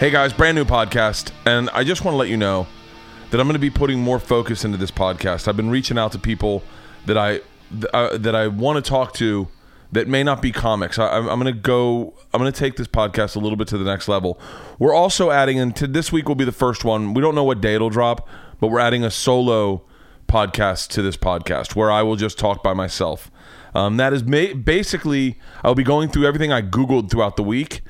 Hey guys, brand new podcast, and I just want to let you know that I'm going to be putting more focus into this podcast. I've been reaching out to people that I uh, that I want to talk to that may not be comics. I, I'm, I'm going to go. I'm going to take this podcast a little bit to the next level. We're also adding, and to this week will be the first one. We don't know what day it'll drop, but we're adding a solo podcast to this podcast where I will just talk by myself. Um, that is ma- basically I'll be going through everything I googled throughout the week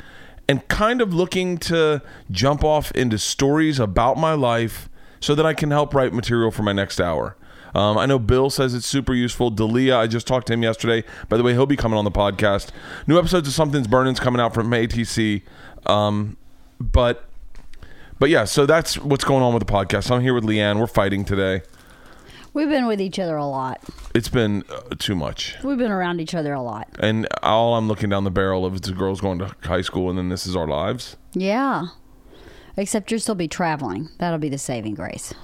and kind of looking to jump off into stories about my life so that I can help write material for my next hour. Um, I know Bill says it's super useful. Dalia, I just talked to him yesterday. By the way, he'll be coming on the podcast. New episodes of Something's Burning's coming out from ATC. Um, but but yeah, so that's what's going on with the podcast. I'm here with Leanne. We're fighting today. We've been with each other a lot. It's been uh, too much. We've been around each other a lot. And all I'm looking down the barrel of is the girls going to high school and then this is our lives. Yeah. Except you'll still be traveling. That'll be the saving grace.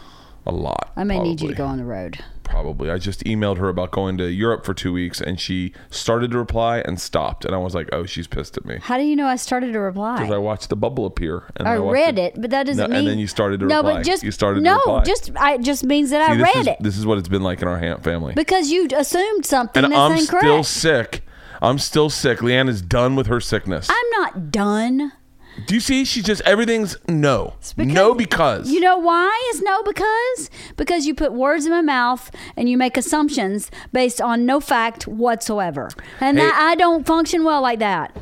A lot. I may need you to probably. go on the road. Probably. I just emailed her about going to Europe for two weeks, and she started to reply and stopped. And I was like, "Oh, she's pissed at me." How do you know I started to reply? Because I watched the bubble appear. And I watched read it, but that doesn't No, mean. and then you started to no, reply. but just You started to no, just I it just means that See, I read is, it This is what it's been like in our ham- family. because you assumed something and that's I'm incorrect. still sick. I'm still sick. Leanne is done with her sickness. I'm not done. Do you see? She's just everything's no, because- no because. You know why is no because? Because you put words in my mouth and you make assumptions based on no fact whatsoever. And Hey- that, I don't function well like that.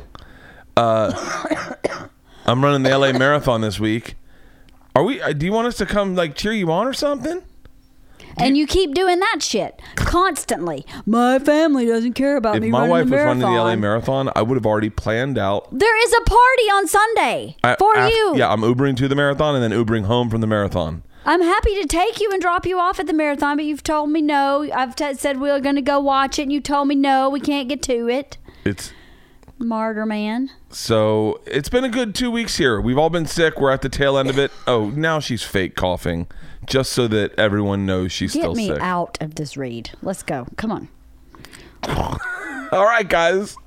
I'm running the LA Marathon this week. Are we? uh, Do you want us to come like cheer you on or something? And you keep doing that shit constantly. My family doesn't care about If me my running wife the was running the LA Marathon, I would have already planned out There is a party on Sunday I- for af- you. Yeah, I'm Ubering to the marathon and then Ubering home from the marathon. I'm happy to take you and drop you off at the marathon, but you've told me no. I've t- said we are going to go watch it, and you told me no, we can't get to it. It's Martyr man. so it's been a good two weeks here. We've all been sick. We're at the tail end of it. Oh, now she's fake coughing, just so that everyone knows she's Get still me sick. out of this read. Let's go. Come on. All right, guys.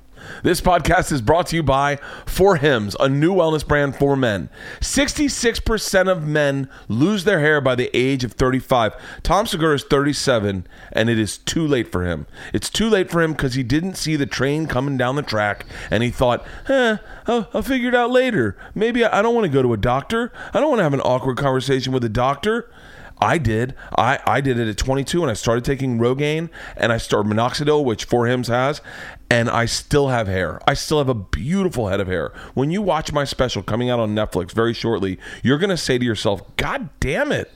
This podcast is brought to you by For Hims, a new wellness brand for men. 66% of men lose their hair by the age of 35. Tom Segura is 37, and it is too late for him. It's too late for him because he didn't see the train coming down the track, and he thought, eh, I'll, I'll figure it out later. Maybe I, I don't want to go to a doctor. I don't want to have an awkward conversation with a doctor. I did. I, I did it at 22 and I started taking Rogaine and I started minoxidil, which For Hims has, and I still have hair. I still have a beautiful head of hair. When you watch my special coming out on Netflix very shortly, you're going to say to yourself, God damn it.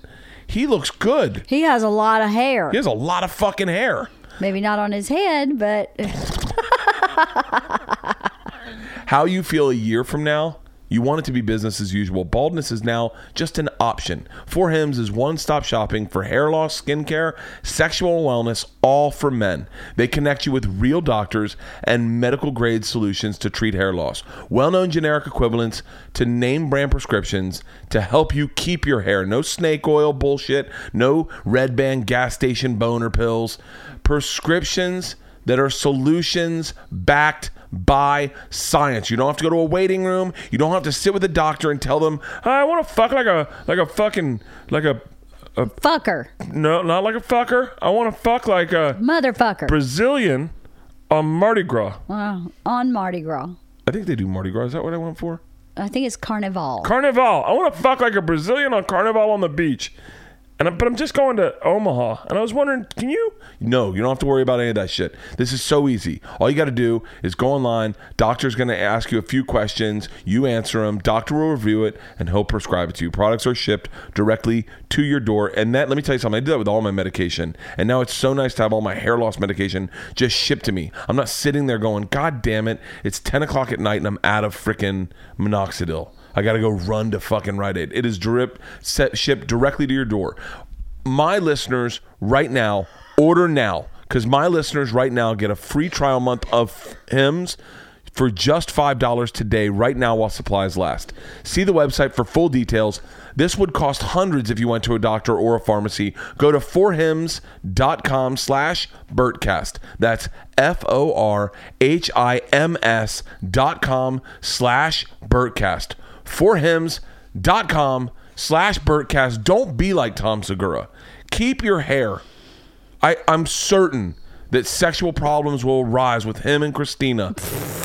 He looks good. He has a lot of hair. He has a lot of fucking hair. Maybe not on his head, but How you feel a year from now, you want it to be business as usual. Baldness is now just an option. For Hims is one stop shopping for hair loss, skincare, sexual wellness, all for men. They connect you with real doctors and medical grade solutions to treat hair loss, well known generic equivalents to name brand prescriptions to help you keep your hair. No snake oil bullshit, no red band gas station boner pills. Prescriptions that are solutions backed by science. You don't have to go to a waiting room. You don't have to sit with a doctor and tell them, "I want to fuck like a like a fucking like a a fucker. no, not like a fucker. I want to fuck like a Motherfucker. Brazilian on Mardi Gras." Wow. On Mardi Gras. I think they do Mardi Gras. Is that what I went for? I think it's Carnival. Carnival. I want to fuck like a Brazilian on Carnival on the beach. And I, but I'm just going to Omaha, and I was wondering, can you? No, you don't have to worry about any of that shit. This is so easy. All you got to do is go online. Doctor's going to ask you a few questions. You answer them. Doctor will review it, and he'll prescribe it to you. Products are shipped directly to your door. And that, let me tell you something. I did that with all my medication, and now it's so nice to have all my hair loss medication just shipped to me. I'm not sitting there going, God damn it, it's 10 o'clock at night, and I'm out of freaking minoxidil. I got to go run to fucking Rite Aid. It is drip set shipped directly to your door. My listeners right now, order now because my listeners right now get a free trial month of Hims for just $5 today right now while supplies last. See the website for full details. This would cost hundreds if you went to a doctor or a pharmacy. Go to forhims.com slash Bertcast. That's F-O-R-H-I-M-S dot com slash Bertcast. forhims.com slash Bertcast. Don't be like Tom Segura. Keep your hair. I, I'm certain that sexual problems will arise with him and Christina,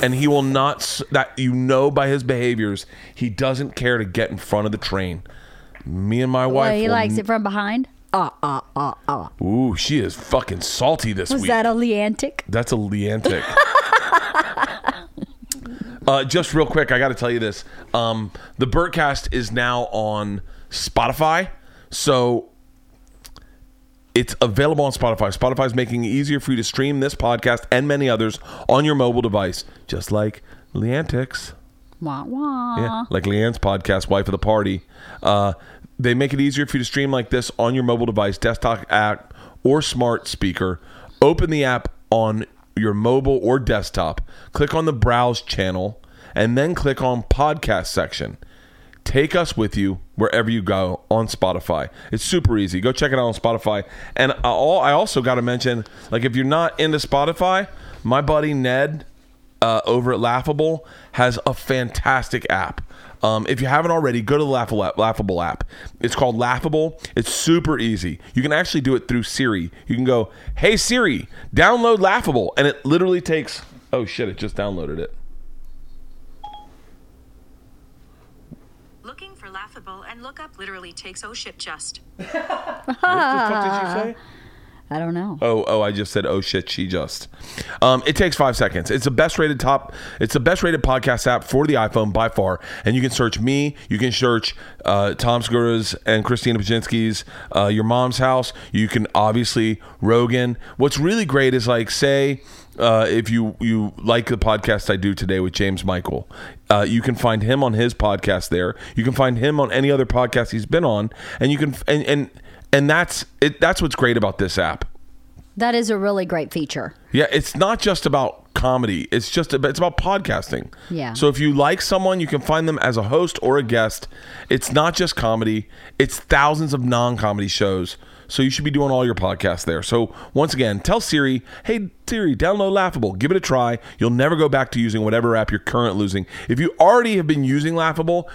and he will not. That you know by his behaviors, he doesn't care to get in front of the train. Me and my wife. Well, he likes n- it from behind. Ah, ah, ah, ah. Ooh, she is fucking salty this Was week. Was that a Leantic? That's a Leantic. uh, just real quick, I got to tell you this. Um, the Bertcast is now on Spotify, so it's available on Spotify. Spotify is making it easier for you to stream this podcast and many others on your mobile device, just like Leantics. Wah wah. Yeah, like Leanne's podcast, Wife of the Party. Uh, they make it easier for you to stream like this on your mobile device, desktop app, or smart speaker. Open the app on your mobile or desktop. Click on the Browse channel, and then click on Podcast section. Take us with you wherever you go on Spotify. It's super easy. Go check it out on Spotify. And I al- I also got to mention, like, if you're not into Spotify, my buddy Ned uh, over at Laughable has a fantastic app. Um, if you haven't already, go to the Laughable app, Laughable app. It's called Laughable. It's super easy. You can actually do it through Siri. You can go, "Hey Siri, download Laughable," and it literally takes. Oh shit! It just downloaded it. Looking for laughable and look up literally takes oh shit just. What the fuck did you say? I don't know. Oh, oh! I just said, "Oh shit!" She just. Um, it takes five seconds. It's the best rated top. It's the best rated podcast app for the iPhone by far. And you can search me. You can search uh, Tom Segura's and Christina Pazsitzky's uh, Your Mom's House. You can obviously Rogan. What's really great is like say. Uh, if you you like the podcast I do today with James Michael, uh, you can find him on his podcast there. You can find him on any other podcast he's been on, and you can and and and that's it. That's what's great about this app. That is a really great feature. Yeah, it's not just about comedy. It's just about, it's about podcasting. Yeah. So if you like someone, you can find them as a host or a guest. It's not just comedy. It's thousands of non-comedy shows. So you should be doing all your podcasts there. So once again, tell Siri, "Hey Siri, download Laughable. Give it a try. You'll never go back to using whatever app you're current using. If you already have been using Laughable,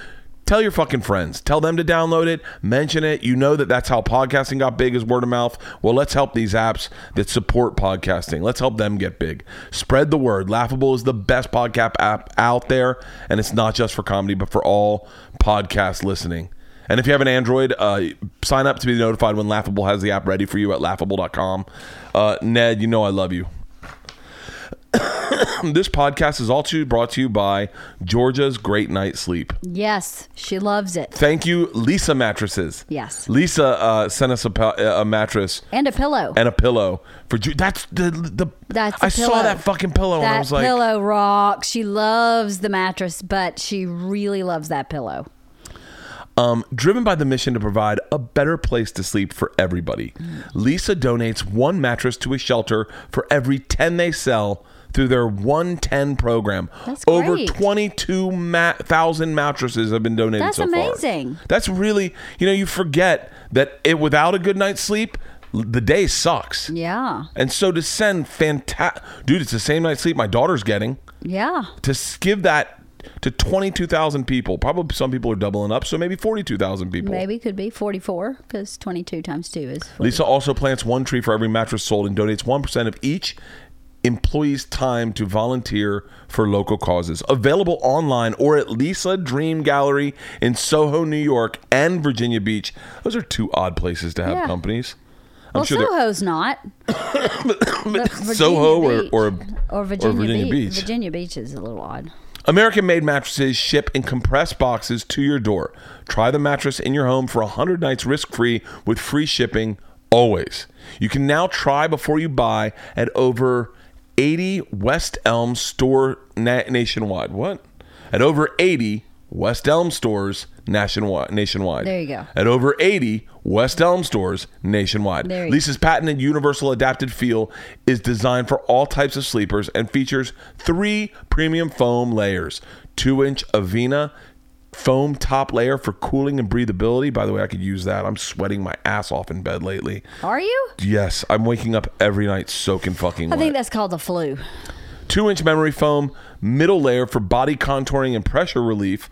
Tell your fucking friends. Tell them to download it. Mention it. You know that that's how podcasting got big is word of mouth. Well, let's help these apps that support podcasting. Let's help them get big. Spread the word. Laughable is the best podcast app out there, and it's not just for comedy, but for all podcast listening. And if you have an Android, uh, sign up to be notified when Laughable has the app ready for you at laughable.com. Uh, Ned, you know I love you. this podcast is also brought to you by Georgia's Great Night Sleep. Yes, she loves it. Thank you, Leesa Mattresses. Yes. Leesa uh, sent us a, pa- a mattress And a pillow. and a pillow for Ju- that's the the. That's I saw that fucking pillow and I was like, pillow rocks. She loves the mattress, but she really loves that pillow. um, driven by the mission to provide a better place to sleep for everybody. Leesa donates one mattress to a shelter for every ten they sell. Through their 110 program, That's over great. 22,000 mattresses have been donated That's so far. That's amazing. That's really, you know, you forget that it without a good night's sleep, the day sucks. Yeah. And so to send fantastic, dude, it's the same night's sleep my daughter's getting. Yeah. To give that to 22,000 people, probably some people are doubling up, so maybe 42,000 people. Maybe could be 44 because 22 times 2 is 40. Leesa also plants one tree for every mattress sold and donates 1% of each employee's time to volunteer for local causes. Available online or at Leesa Dream Gallery in Soho, New York and Virginia Beach. Those are two odd places to have Yeah. companies. I'm well, sure Soho's not. But Virginia Soho or, or or Virginia, Virginia Beach. Beach. Virginia Beach is a little odd. American made mattresses ship in compressed boxes to your door. Try the mattress in your home for 100 nights risk free with free shipping always. You can now try before you buy at over 80 West Elm store na- nationwide. What? At over 80 West Elm stores nationwide. Nationwide. There you go. At over 80 West Elm stores nationwide. There you Leesa's patented universal adapted feel is designed for all types of sleepers and features three premium foam layers: two-inch Avena foam top layer for cooling and breathability. By the way, I could use that. I'm sweating my ass off in bed lately. Are you? Yes, I'm waking up every night soaking fucking I wet. think that's called the flu. two inch memory foam middle layer for body contouring and pressure relief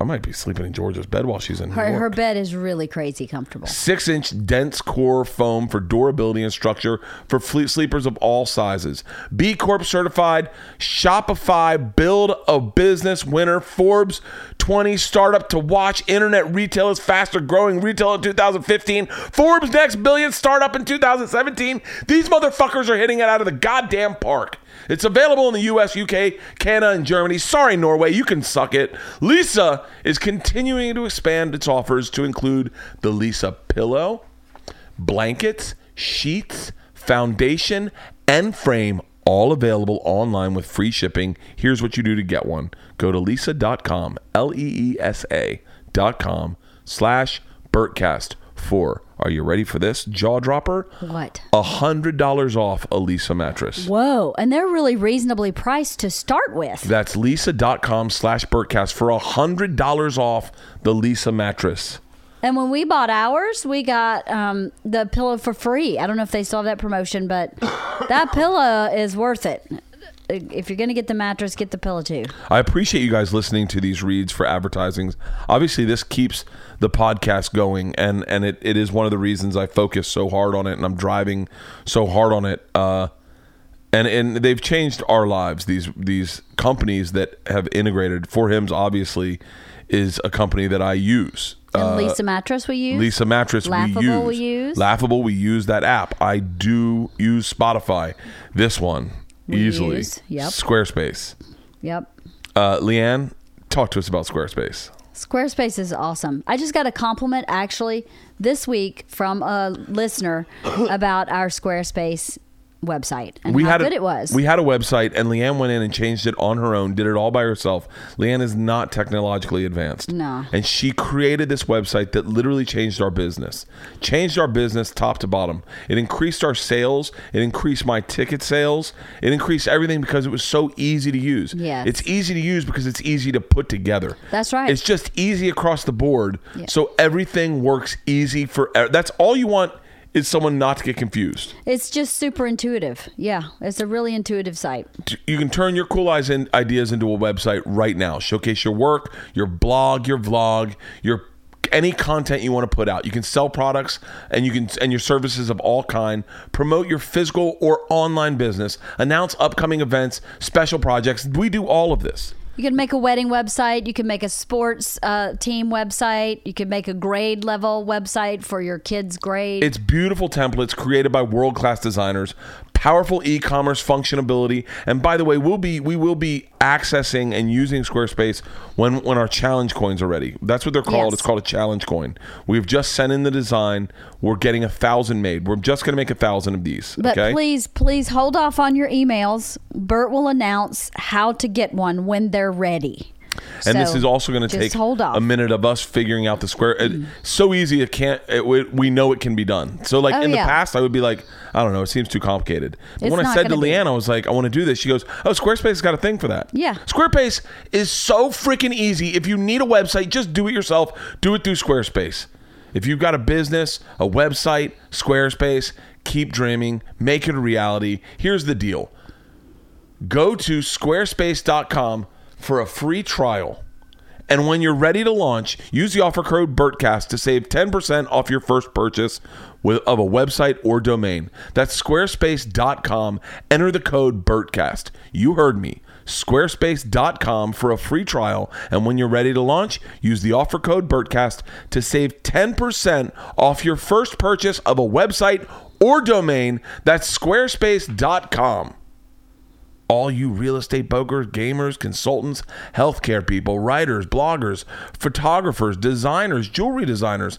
I might be sleeping in Georgia's bed while she's in Her, her bed is really crazy comfortable. Six inch dense core foam for durability and structure for fle- sleepers of all sizes. B Corp certified, Shopify, build a business winner, Forbes 20 startup to watch, internet retail is faster growing retail in 2015, Forbes next billion startup in 2017. These motherfuckers are hitting it out of the goddamn park. It's available in the US, UK, Canada, and Germany. Sorry, Norway, you can suck it. Leesa is continuing to expand its offers to include the Leesa pillow, blankets, sheets, foundation, and frame, all available online with free shipping. Here's what you do to get one go to leesa.com, L E E S A dot com, slash Bertcast for, are you ready for this? Jaw dropper? What? A $100 off a Leesa mattress. Whoa. And they're really reasonably priced to start with. That's leesa.com slash Bertcast for a $100 off the Leesa mattress. And when we bought ours, we got um, the pillow for free. I don't know if they still have that promotion, but that pillow is worth it. If you're going to get the mattress, get the pillow too. I appreciate you guys listening to these reads for advertisings. Obviously, this keeps the podcast going, and and it, it is one of the reasons I focus so hard on it, and I'm driving so hard on it. Uh, and and they've changed our lives. These these companies that have integrated. For Hims obviously is a company that I use. And Leesa mattress we use. Uh, Leesa mattress Laughable we use. we use. Laughable we use that app. I do use Spotify. This one We easily. use, yep. Squarespace. Yep. Uh, Leanne, talk to us about Squarespace. Squarespace is awesome. I just got a compliment actually this week from a listener about our Squarespace website and how had good a, it was. We had a website, and Leanne went in and changed it on her own. Did it all by herself. Leanne is not technologically advanced. No. and she created this website that literally changed our business, changed our business top to bottom. It increased our sales. It increased my ticket sales. It increased everything because it was so easy to use. Yes. it's easy to use because it's easy to put together. That's right. It's just easy across the board. Yeah. So everything works easy for. That's all you want is someone not to get confused. it's just super intuitive. Yeah, it's a really intuitive site. you can turn your cool eyes and ideas into a website right now. Showcase your work, your blog, your vlog, your any content you want to put out. You can sell products and you can and your services of all kind. Promote your physical or online business. Announce upcoming events, special projects. We do all of this. You can make a wedding website. You can make a sports uh, team website. You can make a grade level website for your kids' grade. It's beautiful templates created by world class designers, powerful e-commerce functionality, and by the way, we'll be we will be accessing and using Squarespace when when our challenge coins are ready. That's what they're called. Yes. It's called a challenge coin. We've just sent in the design. We're getting a thousand made. We're just going to make a thousand of these. but okay. please, please hold off on your emails. Bert will announce how to get one when they're ready. And this is also going to take a minute of us figuring out the square. It, so easy, it can't. It, we, know it can be done. So, like Oh, in the past, I would be like, I don't know, it seems too complicated. But It's when I said to. Leanne, I was like, I want to do this. She goes, Oh, Squarespace has got a thing for that. Yeah. Squarespace is so freaking easy. If you need a website, just do it yourself. Do it through Squarespace. If you've got a business, a website, Squarespace, keep dreaming, make it a reality. Here's the deal go to squarespace.com for a free trial. And when you're ready to launch, use the offer code BERTCAST to save 10% off your first purchase with, of a website or domain. That's squarespace.com. Enter the code BERTCAST. You heard me. Squarespace.com for a free trial. And when you're ready to launch, use the offer code BERTCAST to save 10% off your first purchase of a website or domain. That's squarespace.com all you real estate brokers, gamers, consultants, healthcare people, writers, bloggers, photographers, designers, jewelry designers,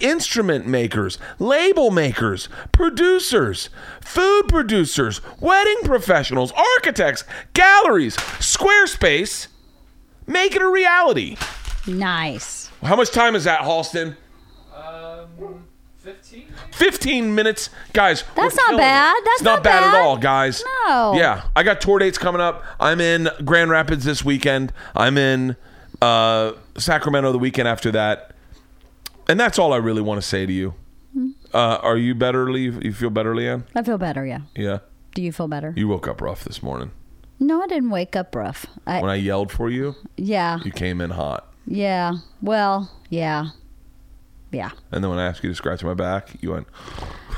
instrument makers, label makers, producers, food producers, wedding professionals, architects, galleries, Squarespace. Make it a reality. Nice. How much time is that, Halston? Um, 15? 15 minutes. Guys, That's not bad. it. That's it's not, not bad, at all, guys. No. Yeah, I got tour dates coming up. I'm in Grand Rapids this weekend. I'm in uh, Sacramento the weekend after that. And that's all I really want to say to you. Hmm. Uh, are you better, Lee? You feel better, Leanne? I feel better, yeah. Yeah. Do you feel better? You woke up rough this morning. No, I didn't wake up rough. I, When I yelled for you, yeah. you came in hot. Yeah. Well, yeah. Yeah. And then when I asked you to scratch my back, you went,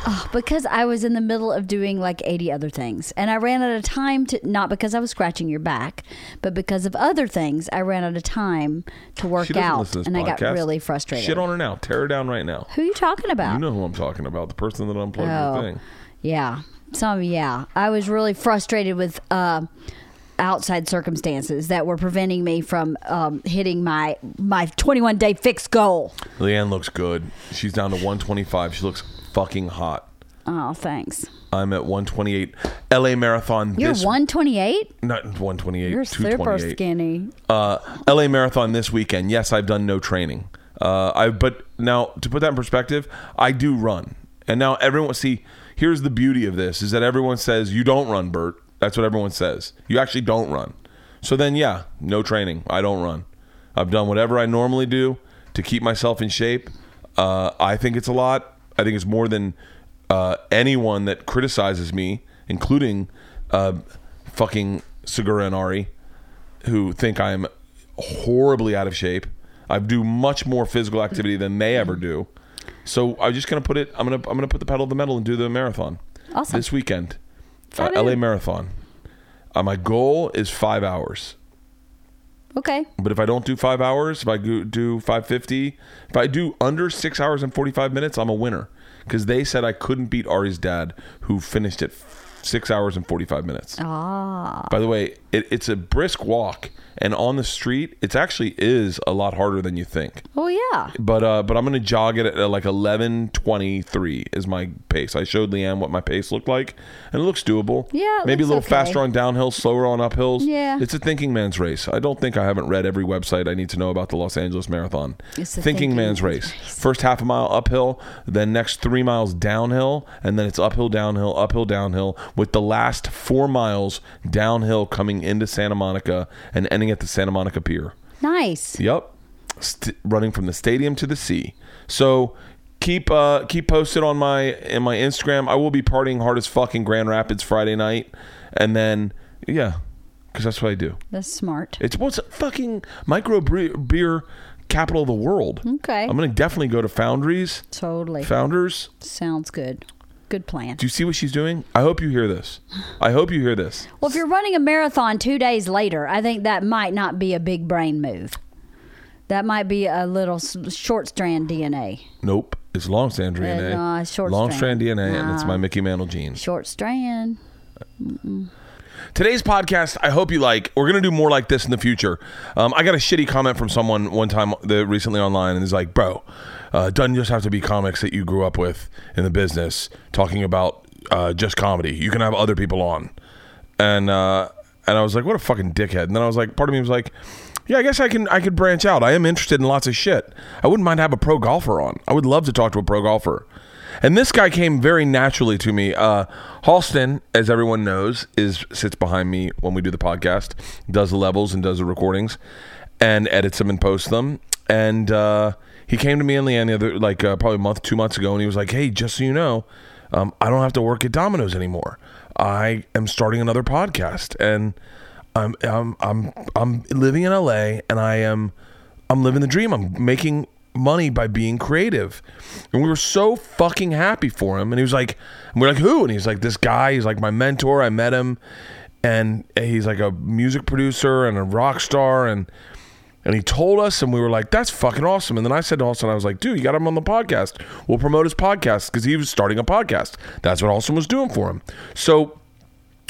Oh, Because I was in the middle of doing like 80 other things. And I ran out of time to, not because I was scratching your back, but because of other things, I ran out of time to work she out. to And I got really frustrated. Shit on her now. Tear her down right now. Who are you talking about? You know who I'm talking about. The person that unplugged Oh. your thing. Yeah. Some, yeah. I was really frustrated with uh, outside circumstances that were preventing me from um, hitting my my 21 day fixed goal. Leanne looks good. She's down to 125. She looks fucking hot. Oh, thanks. I'm at 128. LA Marathon You're this 128? not 128. You're super 228. skinny. uh, LA Marathon this weekend. Yes, I've done no training. Uh, I but now to put that in perspective, I do run. And now everyone see. Here's the beauty of this: is that everyone says you don't run, Bert. That's what everyone says. You actually don't run. So then, yeah, no training. I don't run. I've done whatever I normally do to keep myself in shape. Uh, I think it's a lot. I think it's more than uh, anyone that criticizes me, including uh, fucking Segura and Ari who think I'm horribly out of shape. I do much more physical activity than they ever do. So I'm just gonna put it. I'm gonna I'm gonna put the pedal to the metal and do the marathon Awesome. this weekend. Uh, LA Marathon. Uh, my goal is five hours. Okay. But if I don't do five hours, if I do 550, if I do under six hours and 45 minutes, I'm a winner. Because they said I couldn't beat Ari's dad, who finished at six hours and 45 minutes. Ah. By the way, it, it's a brisk walk, and on the street, it actually is a lot harder than you think. Oh, yeah. But uh, but I'm gonna jog it at uh, like 11:23 is my pace. I showed Leanne what my pace looked like, and it looks doable. Yeah, maybe a little okay. faster on downhill, slower on uphills. Yeah. it's a thinking man's race. I don't think I haven't read every website I need to know about the Los Angeles Marathon. It's a thinking, thinking man's man's race. race. First half a mile uphill, then next three miles downhill, and then it's uphill, downhill, uphill, downhill, with the last four miles downhill coming into Santa Monica and ending at the Santa Monica Pier. Nice. Yep, St- running from the stadium to the sea. So keep uh, keep posted on my in my Instagram. I will be partying hard as fuck in Grand Rapids Friday night, and then yeah, because that's what I do. That's smart. It's what's fucking micro beer capital of the world. Okay. I'm gonna definitely go to Foundries. Totally. Founders, Sounds good. Good plan. do you see what she's doing? I hope you hear this. I hope you hear this. Well, if you're running a marathon two days later, I think that might not be a big brain move. That might be a little short strand DNA. Nope, it's long strand DNA. no, it's short long strand. strand DNA, and it's my Mickey Mantle genes. Short strand. Today's podcast, I hope you like. We're gonna do more like this in the future. Um, I got a shitty comment from someone one time the, recently online, and he's like, "Bro, uh, doesn't just have to be comics that you grew up with in the business talking about uh, just comedy. You can have other people on." And uh, and I was like, "What a fucking dickhead!" And then I was like, part of me was like, "Yeah, I guess I can I could branch out. I am interested in lots of shit. I wouldn't mind have a pro golfer on. I would love to talk to a pro golfer." And this guy came very naturally to me. Uh, Halston, as everyone knows, is sits behind me when we do the podcast, does the levels and does the recordings, and edits them and posts them. And uh, he came to me and Leanne the other, like uh, probably a month, two months ago, and he was like, "Hey, just so you know, um, I don't have to work at Domino's anymore. I am starting another podcast, and I'm I'm I'm I'm living in LA, and I am I'm living the dream. I'm making money by being creative. And we were so fucking happy for him. And he was like, and we're like, who? And he's like, this guy, he's like my mentor. I met him and he's like a music producer and a rock star. And, and he told us, and we were like, that's fucking awesome. And then I said to Austin, I was like, dude, you got him on the podcast. We'll promote his podcast because he was starting a podcast. That's what Austin was doing for him. So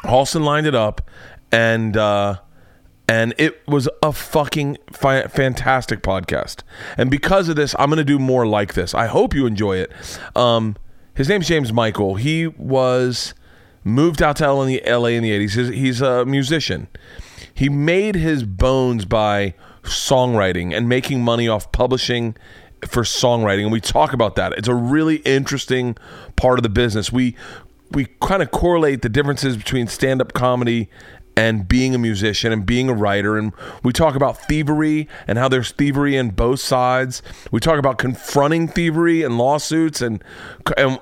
Halston lined it up, and uh, and it was a fucking fi- fantastic podcast. And because of this, I'm going to do more like this. I hope you enjoy it. Um, his name's James Michael. He was moved out to LA in the, LA in the 80s. He's, he's a musician. He made his bones by songwriting and making money off publishing for songwriting and we talk about that. It's a really interesting part of the business. We we kind of correlate the differences between stand-up comedy and being a musician and being a writer and we talk about thievery and how there's thievery in both sides. We talk about confronting thievery and lawsuits and and,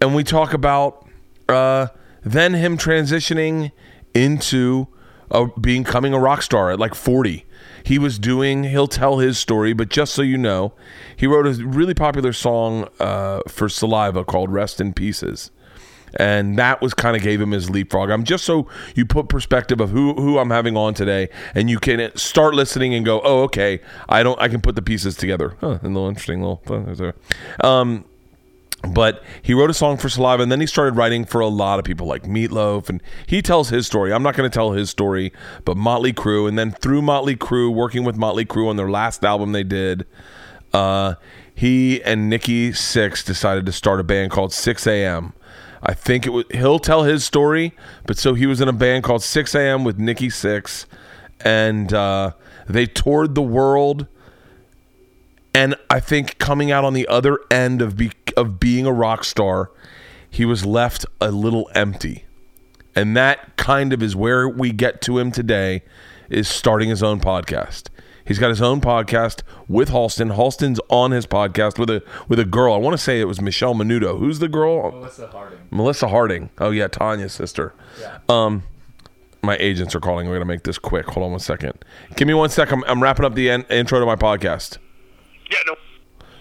and we talk about uh, then him transitioning into uh, becoming a rock star at like 40. He was doing. He'll tell his story, but just so you know, he wrote a really popular song uh, for Saliva called "Rest in Pieces." and that was kind of gave him his leapfrog. I'm just so you put perspective of who who I'm having on today, and you can start listening and go, oh, okay, I don't, I can put the pieces together. Huh, a little interesting little. Um, but he wrote a song for Saliva, and then he started writing for a lot of people like Meatloaf, and he tells his story. I'm not going to tell his story, but Motley Crue, and then through Motley Crue, working with Motley Crue on their last album they did. Uh, he and Nikki Sixx decided to start a band called 6 a.m I think it was. He'll tell his story, but so he was in a band called Six A.M. with Nikki Sixx, and uh, they toured the world. And I think coming out on the other end of be, of being a rock star, he was left a little empty, and that kind of is where we get to him today, is starting his own podcast. He's got his own podcast with Halston. Halston's on his podcast with a with a girl. I want to say it was Michelle Menudo. Who's the girl? Melissa Harding. Melissa Harding. Oh yeah, Tanya's sister. Yeah. Um, my agents are calling. We're gonna make this quick. Hold on one second. Give me one second. I'm, I'm wrapping up the en- intro to my podcast. Yeah, no.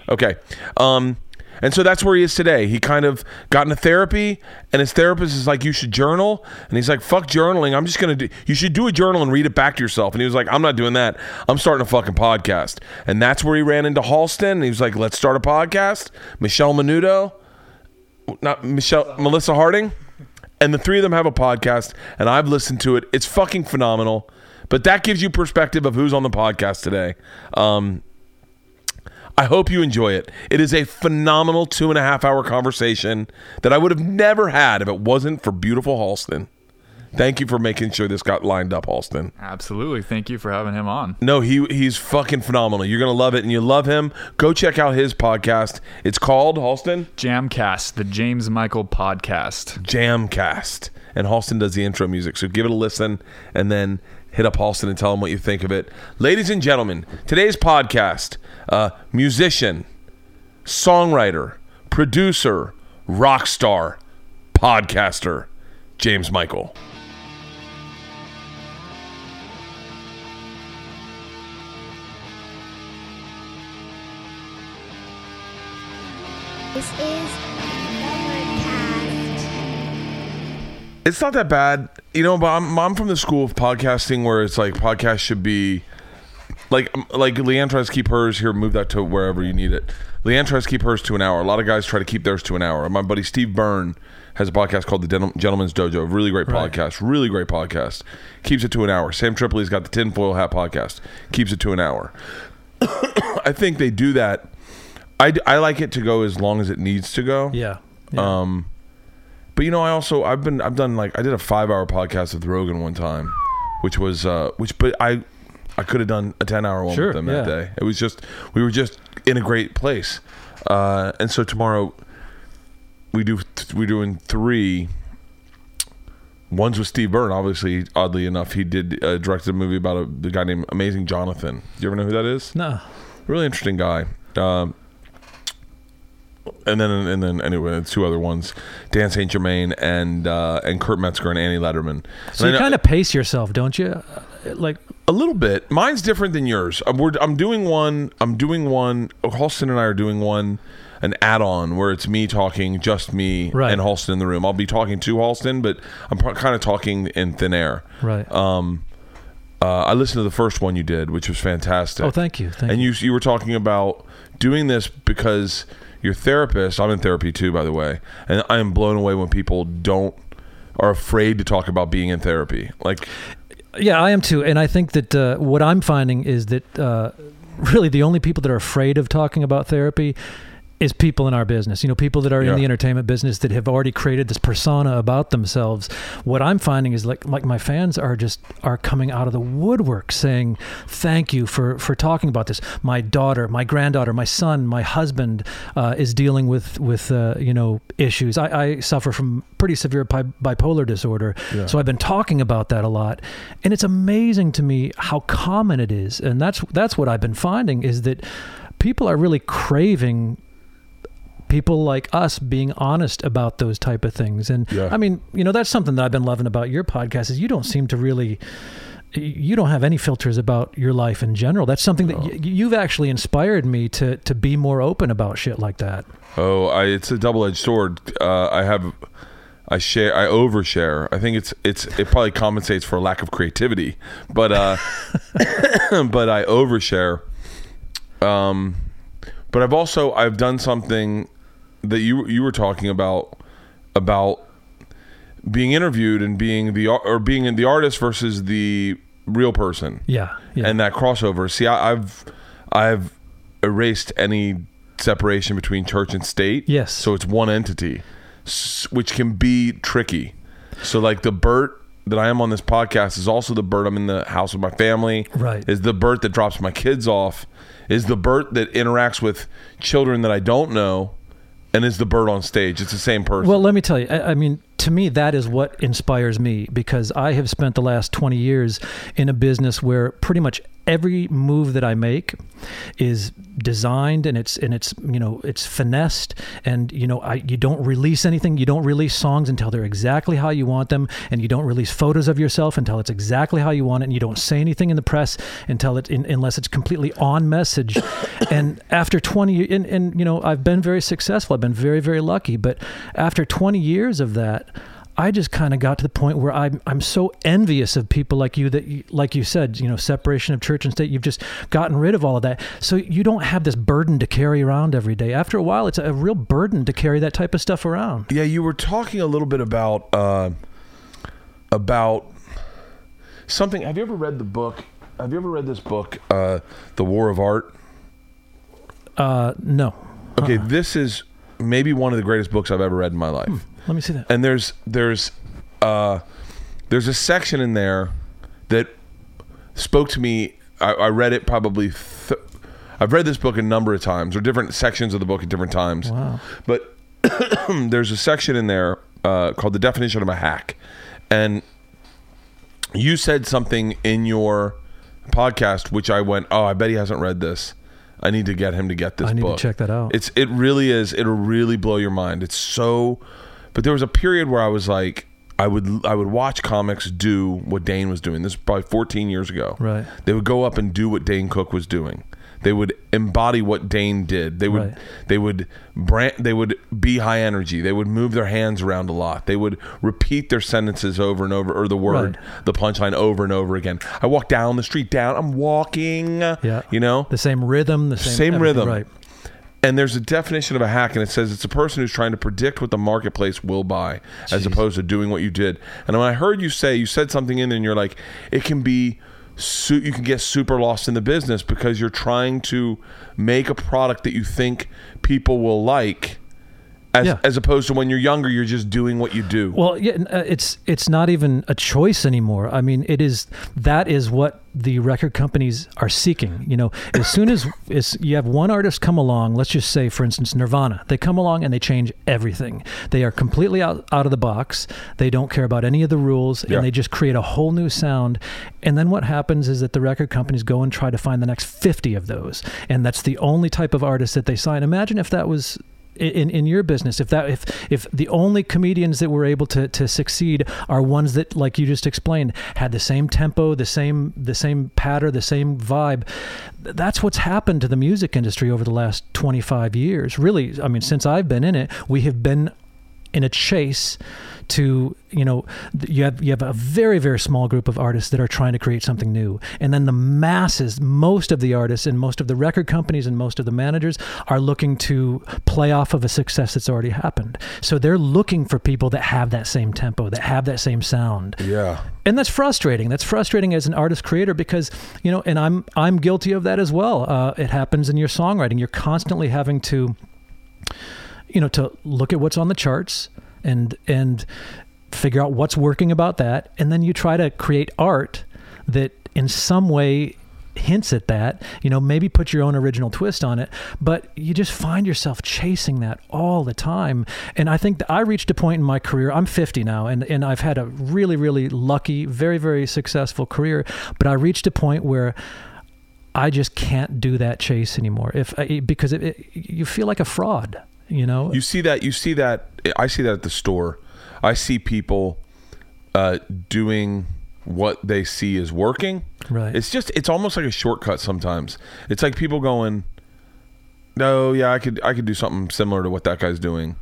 Okay. Um, and so that's where he is today. He kind of got into therapy, and his therapist is like, "You should journal," and he's like, "Fuck journaling. I'm just gonna do. You should do a journal and read it back to yourself." And he was like, "I'm not doing that. I'm starting a fucking podcast." And that's where he ran into Halston. And he was like, "Let's start a podcast." Michelle Menudo, not Michelle, Melissa Harding, and the three of them have a podcast, and I've listened to it. It's fucking phenomenal. But that gives you perspective of who's on the podcast today. Um, I hope you enjoy it. It is a phenomenal two and a half hour conversation that I would have never had if it wasn't for beautiful Halston. Thank you for making sure this got lined up, Halston. Absolutely. Thank you for having him on. No, he he's fucking phenomenal. You're gonna love it, and you love him. Go check out his podcast. It's called Halston Jamcast, the James Michael podcast. Jamcast, and Halston does the intro music. So give it a listen, and then hit up Halston and tell him what you think of it. Ladies and gentlemen, today's podcast: uh, musician, songwriter, producer, rock star, podcaster, James Michael. This is It's not that bad, you know. But I'm, I'm from the school of podcasting where it's like podcast should be like like Leanne tries to keep hers here. Move that to wherever you need it. Leanne tries to keep hers to an hour. A lot of guys try to keep theirs to an hour. My buddy Steve Byrne has a podcast called the Gentleman's Dojo. Really great podcast. Really great podcast. Keeps it to an hour. Sam Tripoli's got the Tinfoil Hat podcast. Keeps it to an hour. I think they do that. I, I like it to go as long as it needs to go. Yeah. yeah. Um, but you know, I also I've been I've done like I did a five hour podcast with Rogan one time, which was uh which but I I could have done a ten hour one Sure, with them that yeah. day. It was just we were just in a great place, uh, and so tomorrow we do we're doing three. One's with Steve Byrne. Obviously, oddly enough, he did uh, directed a movie about a the guy named Amazing Jonathan. Do you ever know who that is? no. really interesting guy. Um, and then and then anyway, two other ones, Dan Saint Germain and uh, and Kurt Metzger and Annie Lederman. So And you kind of pace yourself, don't you? Uh, Like, a little bit. Mine's different than yours. I'm, we're, I'm doing one. I'm doing one. Halston and I are doing one, an add-on where it's me talking, just me Right. and Halston in the room. I'll be talking to Halston, but I'm kind of talking in thin air. right. Um, uh, I listened to the first one you did, which was fantastic. oh, thank you. Thank and you. you you were talking about doing this because your therapist i'm in therapy too by the way and i am blown away when people don't are afraid to talk about being in therapy like Yeah, I am too. And I think that uh, what I'm finding is that uh, really the only people that are afraid of talking about therapy is people in our business. You know, people that are Yeah. in the entertainment business that have already created this persona about themselves. What I'm finding is like like my fans are just are coming out of the woodwork saying thank you for for talking about this. My daughter, my granddaughter, my son, my husband uh, is dealing with with uh, you know issues. I, I suffer from pretty severe bi- bipolar disorder, so I've been talking about that a lot, and it's amazing to me how common it is. And that's that's what I've been finding is that people are really craving people like us being honest about those type of things. And Yeah. I mean, you know, that's something that I've been loving about your podcast is you don't seem to really you don't have any filters about your life in general. That's something that y- you've actually inspired me to to be more open about shit like that. Oh, I, it's a double-edged sword. Uh, I have, I share, I overshare. I think it's it's it probably compensates for a lack of creativity, but uh, but I overshare. Um, but I've also I've done something that you you were talking about about being interviewed and being the or being in the artist versus the real person Yeah. Yeah. and that crossover. See, I, I've I've erased any separation between church and state. Yes. So it's one entity, which can be tricky. So like the Bert that I am on this podcast is also the Bert I'm in the house with my family. Right. Is the Bert that drops my kids off. Is the Bert that interacts with children that I don't know, and is the Bert on stage. It's the same person. Well, let me tell you. I, I mean, to me, that is what inspires me because I have spent the last 20 years in a business where pretty much every move that I make is designed and it's and it's you know it's finessed and you know I you don't release anything. You don't release songs until they're exactly how you want them and you don't release photos of yourself until it's exactly how you want it and you don't say anything in the press until it in, unless it's completely on message. And after 20 ye- and, and you know I've been very successful. I've been very very lucky. But after 20 years of that I just kind of got to the point where I'm I'm so envious of people like you that you, like you said, you know, separation of church and state. You've just gotten rid of all of that, so you don't have this burden to carry around every day. After a while, it's a real burden to carry that type of stuff around. Yeah, you were talking a little bit about uh, about something. Have you ever read the book? Have you ever read this book, uh, The War of Art? Uh, no, Okay, this is maybe one of the greatest books I've ever read in my life. Let me see that. And there's there's uh, there's a section in there that spoke to me. I, I read it probably. Th- I've read this book a number of times, or different sections of the book at different times. Wow. But there's a section in there uh, called the definition of a hack, and you said something in your podcast which I went, oh, I bet he hasn't read this. I need to get him to get this I need to check that out. It's it really is. It'll really blow your mind. It's so. But there was a period where I was like, I would I would watch comics do what Dane was doing. This is probably 14 years ago. Right. They would go up and do what Dane Cook was doing. They would embody what Dane did. They would Right. they would brand they would be high energy. They would move their hands around a lot. They would repeat their sentences over and over or the word, Right. the punchline over and over again. I walk down the street down. I'm walking. Yeah. You know? the same rhythm, the same Same rhythm. right? And there's a definition of a hack, and it says it's a person who's trying to predict what the marketplace will buy, as opposed to doing what you did. And when I heard you say, you said something in there, and you're like, it can be, you can get super lost in the business because you're trying to make a product that you think people will like, as Yeah. as opposed to when you're younger, you're just doing what you do. Well, yeah, uh, it's it's not even a choice anymore. I mean, it is that is what the record companies are seeking. You know, as soon as as you have one artist come along, let's just say, for instance, Nirvana, they come along and they change everything. They are completely out out of the box. They don't care about any of the rules, Yeah. and they just create a whole new sound. And then what happens is that the record companies go and try to find the next fifty of those, and that's the only type of artist that they sign. Imagine if that was in in your business if that if if the only comedians that were able to to succeed are ones that like you just explained had the same tempo the same the same pattern the same vibe that's what's happened to the music industry over the last 25 years. Really i mean since i've been in it we have been in a chase to you know you have you have a very very small group of artists that are trying to create something new. And then the masses most of the artists and most of the record companies and most of the managers are looking to play off of a success that's already happened. So they're looking for people that have that same tempo that have that same sound. Yeah. and that's frustrating. That's frustrating as an artist creator because you know and i'm i'm guilty of that as well. Uh, it happens in your songwriting. You're constantly having to you know to look at what's on the charts and and figure out what's working about that. And then you try to create art that in some way hints at that you know maybe put your own original twist on it but you just find yourself chasing that all the time. And i think i reached a point in my career i'm 50 now and, and i've had a really really lucky very very successful career but i reached a point where I just can't do that chase anymore. If uh, because it, it, you feel like a fraud, You know, You see that. You see that. I see that at the store. I see people uh, doing what they see is working. Right. It's just. It's almost like a shortcut. Sometimes it's like people going, "No, yeah, I could. I could do something similar to what that guy's doing."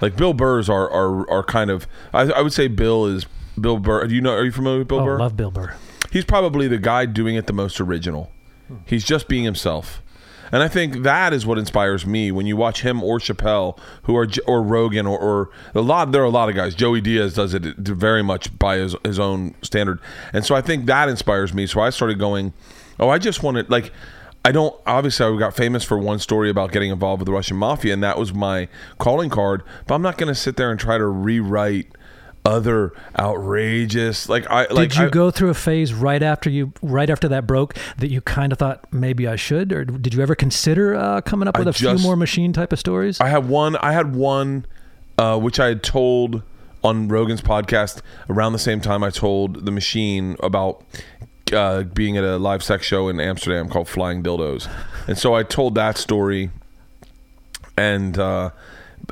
Like Bill Burr's are are are kind of. I, I would say Bill is Bill Burr. Do you know? Are you familiar with Bill oh, Burr? love Bill Burr. he's probably the guy doing it the most original. He's just being himself. And I think that is what inspires me when you watch him or Chappelle, who are or Rogan or, or a lot. There are a lot of guys. Joey Diaz does it very much by his his own standard, and so I think that inspires me. So I started going, oh, I just wanted like. I don't obviously I got famous for one story about getting involved with the Russian mafia and that was my calling card, but I'm not going to sit there and try to rewrite other outrageous like I like did you I- go through a phase right after you right after that broke that you kind of thought maybe I should, or did you ever consider uh, coming up I with a few more machine type of stories? I had one. I had one, uh, which I had told on Rogan's podcast around the same time I told the machine about uh, being at a live sex show in Amsterdam called Flying Dildos, and so I told that story, and uh,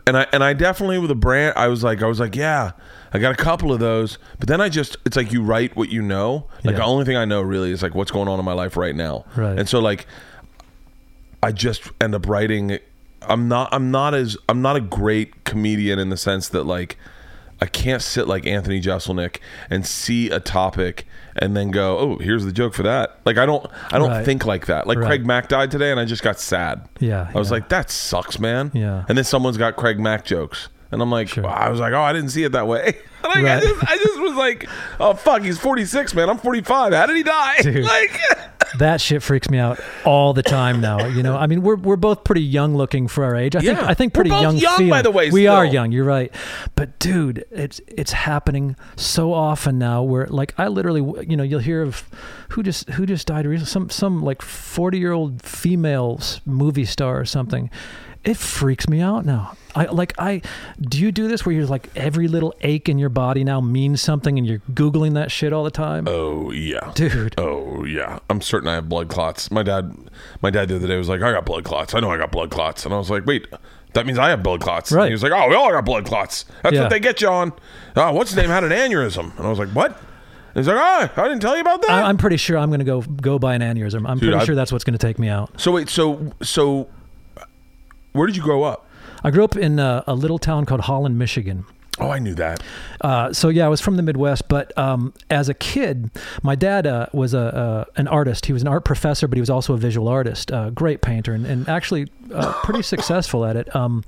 and I and I definitely with a brand. I was like, I was like, yeah. I got a couple of those, but then I just, it's like you write what you know. Like Yeah. the only thing I know really is like what's going on in my life right now. Right. And so like I just end up writing. I'm not. I'm not as. I'm not a great comedian in the sense that like I can't sit like Anthony Jeselnik and see a topic and then go, oh, here's the joke for that. Like I don't. I don't Right. think like that. Like Right. Craig Mack died today, and I just got sad. Yeah, I was yeah. like, that sucks, man. Yeah. And then someone's got Craig Mack jokes. And I'm like, Sure. I was like, oh, I didn't see it that way. like, I, just, I just was like, oh fuck, he's 46, man. I'm 45. How did he die? Dude. Like, that shit freaks me out all the time now. You know, I mean, we're we're both pretty young looking for our age. I think I think We're pretty both young. young, by the way, we are young. You're right, but dude, it's it's happening so often now. Where like I literally, you know, you'll hear of who just who just died recently. Some some like forty year old female movie star or something. It freaks me out now. I like I do you do this where you're like every little ache in your body now means something and you're googling that shit all the time? oh yeah. Dude. Oh yeah, I'm certain I have blood clots. My dad, my dad the other day was like, "I got blood clots. I know I got blood clots," and I was like, "Wait, that means I have blood clots." Right. And he was like, "Oh, we all got blood clots. That's Yeah. what they get you on." Oh, what's his name had an aneurysm, and I was like, "What?" He's like, "Oh, I didn't tell you about that." I, I'm pretty sure I'm going to go go by an aneurysm. I'm pretty I- sure that's what's going to take me out. so wait, so so, where did you grow up? I grew up in a, a little town called Holland, Michigan. Oh, I knew that. Uh, so yeah, I was from the Midwest, but um, as a kid, my dad uh, was a uh, an artist. He was an art professor, but he was also a visual artist. Uh, great painter, and, and actually uh, pretty successful at it. Um,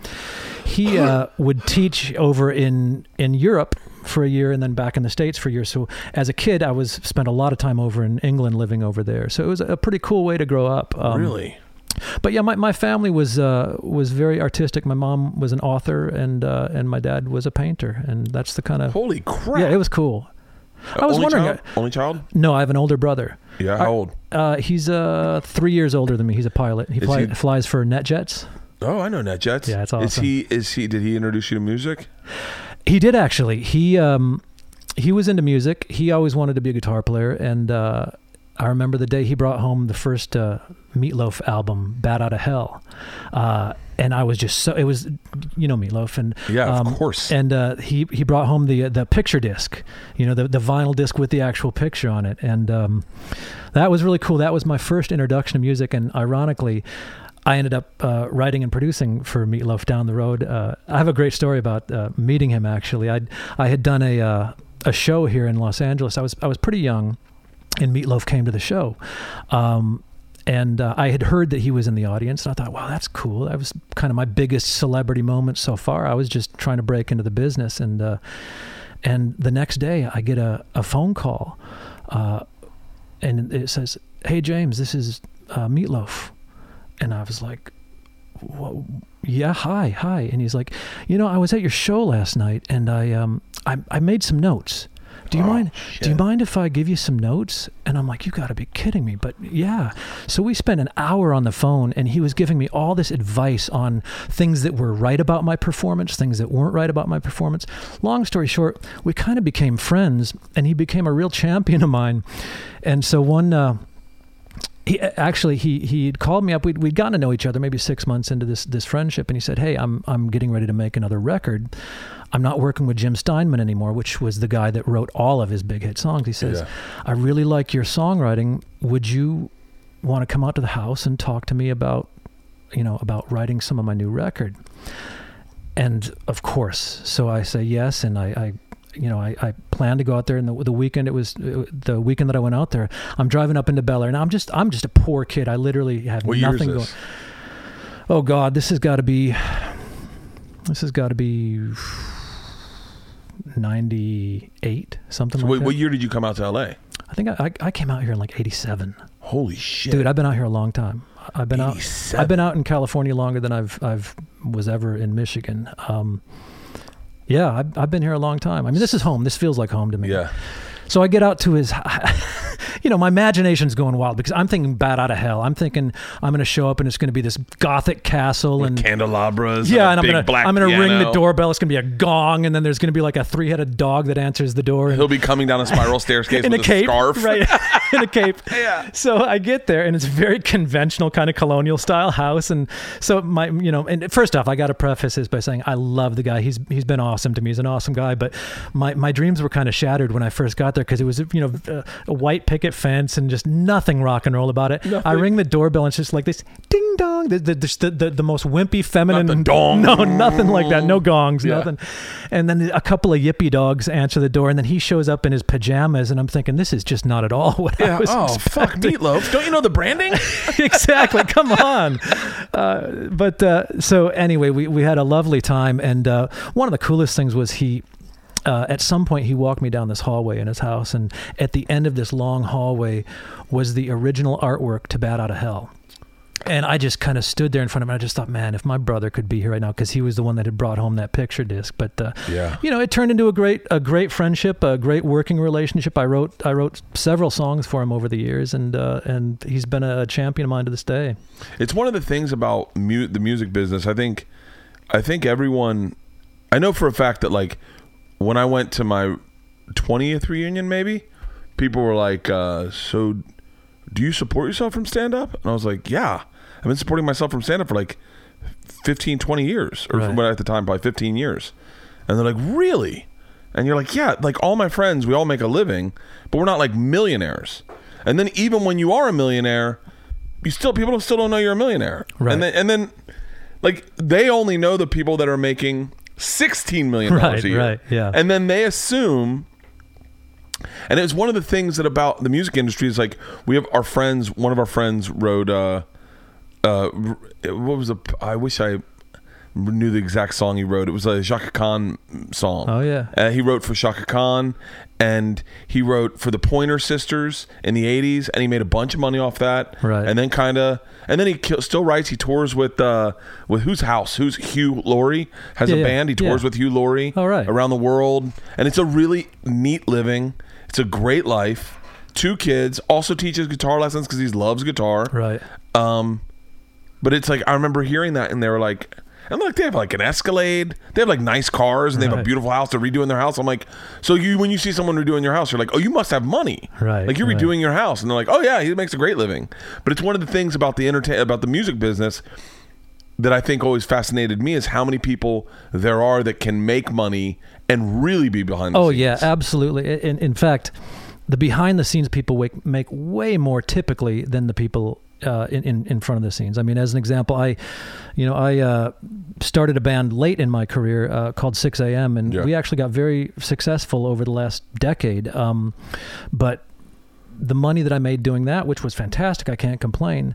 he uh, would teach over in in Europe for a year, and then back in the states for a year. So as a kid, I was spent a lot of time over in England, living over there. So it was a pretty cool way to grow up. Um, really? But yeah, my, my family was uh, was very artistic. My mom was an author, and uh, and my dad was a painter, and that's the kind of Holy crap! yeah, it was cool. I was only wondering. Child? Only child? No, I have an older brother. Yeah. How old? Uh, he's uh, three years older than me. He's a pilot. He, fly, he- flies for NetJets. Oh, I know NetJets. Yeah, it's Is he? Is he? Did he introduce you to music? He did actually. He um, he was into music. He always wanted to be a guitar player, and uh, I remember the day he brought home the first uh, Meatloaf album, "Bat Out of Hell," uh, and I was just so. It was, you know, Meatloaf, and Yeah, of um, course. And uh, he he brought home the the picture disc, you know, the the vinyl disc with the actual picture on it, and um, that was really cool. That was my first introduction to music, and ironically. I ended up uh, writing and producing for Meatloaf down the road. Uh, I have a great story about uh, meeting him. Actually, I I had done a uh, a show here in Los Angeles. I was I was pretty young, and Meatloaf came to the show. Um, and uh, I had heard that he was in the audience, and I thought, wow, that's cool. That was kind of my biggest celebrity moment so far. I was just trying to break into the business, and uh, and the next day I get a, a phone call, uh, and it says, "Hey James, this is uh, Meatloaf," and I was like, "Wha- "Yeah, hi, hi," and he's like, "You know, I was at your show last night, and I um I I made some notes." Do you Oh, mind? Do you mind if I give you some notes? And I'm like, you got to be kidding me. But yeah. So we spent an hour on the phone, and he was giving me all this advice on things that were right about my performance, things that weren't right about my performance. Long story short, we kind of became friends, and he became a real champion of mine. And so one. Uh, he uh, actually he he had called me up. We'd we'd gotten to know each other maybe six months into this this friendship, and he said, "Hey, I'm I'm getting ready to make another record. I'm not working with Jim Steinman anymore, which was the guy that wrote all of his big hit songs." He says, Yeah. "I really like your songwriting. Would you want to come out to the house and talk to me about you know about writing some of my new record?" And of course, so I say yes, and I. I you know, I, I planned to go out there, and the, the weekend it was uh, the weekend that I went out there. I'm driving up into Bel Air, and I'm just I'm just a poor kid. I literally have What nothing going. Oh God, this has got to be. This has got to be. 98 something So like what, that. what year did you come out to LA? I think I, I, I came out here in like 87 Holy shit. dude i've been out here a long time i've been out i've been out in california longer than i've i've was ever in michigan um yeah I've, I've been here a long time. I mean this is home. This feels like home to me. Yeah. So I get out to his, you know, my imagination's going wild because I'm thinking bat out of hell. I'm thinking I'm going to show up and it's going to be this gothic castle and Candelabras. yeah, a and I'm big gonna black I'm gonna ring the doorbell. It's gonna be a gong, and then there's gonna be like a three headed dog that answers the door. And He'll be coming down a spiral staircase in with a cape, scarf. right? in a cape. Yeah. So I get there, and it's a very conventional kind of colonial style house. And so my, you know, and first off, I got to preface this by saying I love the guy. He's he's been awesome to me. He's an awesome guy. But my my dreams were kind of shattered when I first got there because it was you know a, a white picket fence and just nothing rock and roll about it. I ring the doorbell, and it's just like this ding dong, the the the, the, the most wimpy feminine the dong. No, nothing like that. No gongs, Yeah. nothing. And then a couple of yippy dogs answer the door, and then he shows up in his pajamas, and I'm thinking, this is just not at all what I Yeah. was Oh fuck, meatloaf! Don't you know the branding? exactly. Come on. Uh, but uh, so anyway, we, we had a lovely time, and uh, one of the coolest things was he. Uh, at some point, he walked me down this hallway in his house, and at the end of this long hallway was the original artwork to "Bat Out of Hell." And I just kind of stood there in front of him. And I just thought, man, if my brother could be here right now, because he was the one that had brought home that picture disc. But uh, Yeah. you know, it turned into a great a great friendship, a great working relationship. I wrote I wrote several songs for him over the years, and uh, and he's been a champion of mine to this day. It's one of the things about mu- the music business. I think, I think everyone, I know for a fact that like when I went to my twentieth reunion, maybe people were like, uh, "So, do you support yourself from stand up?" And I was like, "Yeah, I've been supporting myself from stand up for like 15, 20 years, or Right. at the time, probably fifteen years." And they're like, "Really?" And you're like, "Yeah, like all my friends, we all make a living, but we're not like millionaires." And then even when you are a millionaire, you still people still don't know you're a millionaire. Right. And then and then like they only know the people that are making sixteen million dollars Right, a year. right, yeah. And then they assume and it was one of the things that about the music industry is like we have our friends one of our friends wrote uh uh what was the I wish I knew the exact song he wrote. It was a Chaka Khan song. Oh, yeah. Uh, he wrote for Chaka Khan, and he wrote for the Pointer Sisters in the '80s, and he made a bunch of money off that. Right. And then kind of, and then he ki- still writes. He tours with uh, with whose house? Who's Hugh Laurie has Yeah, a yeah, band. He tours yeah. with Hugh Laurie. Oh, right. Around the world, and it's a really neat living. It's a great life. Two kids. Also teaches guitar lessons because he loves guitar. Right. Um, but it's like I remember hearing that, and they were like, and like they have like an Escalade, they have like nice cars, and they have a Right. beautiful house. They're redoing their house. I'm like, so you when you see someone redoing your house, you're like, oh, you must have money, Right, Like you're right. redoing your house, and they're like, oh yeah, he makes a great living. But it's one of the things about the entertain about the music business that I think always fascinated me is how many people there are that can make money and really be behind. the scenes. Oh scenes. yeah, absolutely. In, in fact, the behind the scenes people wake, make way more typically than the people uh, in, in in front of the scenes. I mean, as an example, I, you know, I uh, started a band late in my career uh, called Sixx:A.M., and Yeah. we actually got very successful over the last decade. Um, but the money that I made doing that, which was fantastic, I can't complain,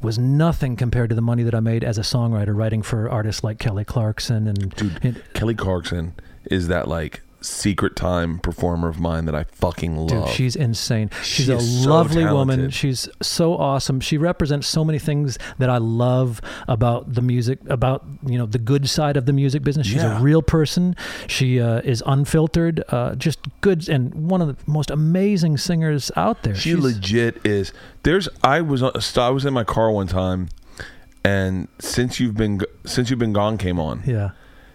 was nothing compared to the money that I made as a songwriter, writing for artists like Kelly Clarkson and, Dude, and Kelly Clarkson is that like secret time performer of mine that I fucking love. Dude, she's insane. She's She a so lovely woman. She's so awesome. She represents so many things that I love about the music, about you know the good side of the music business. She's Yeah. a real person. She uh, is unfiltered, uh, just good, and one of the most amazing singers out there. She She's- legit is. There's. I was. I was in my car one time, and since you've been since you've been gone came on. Yeah.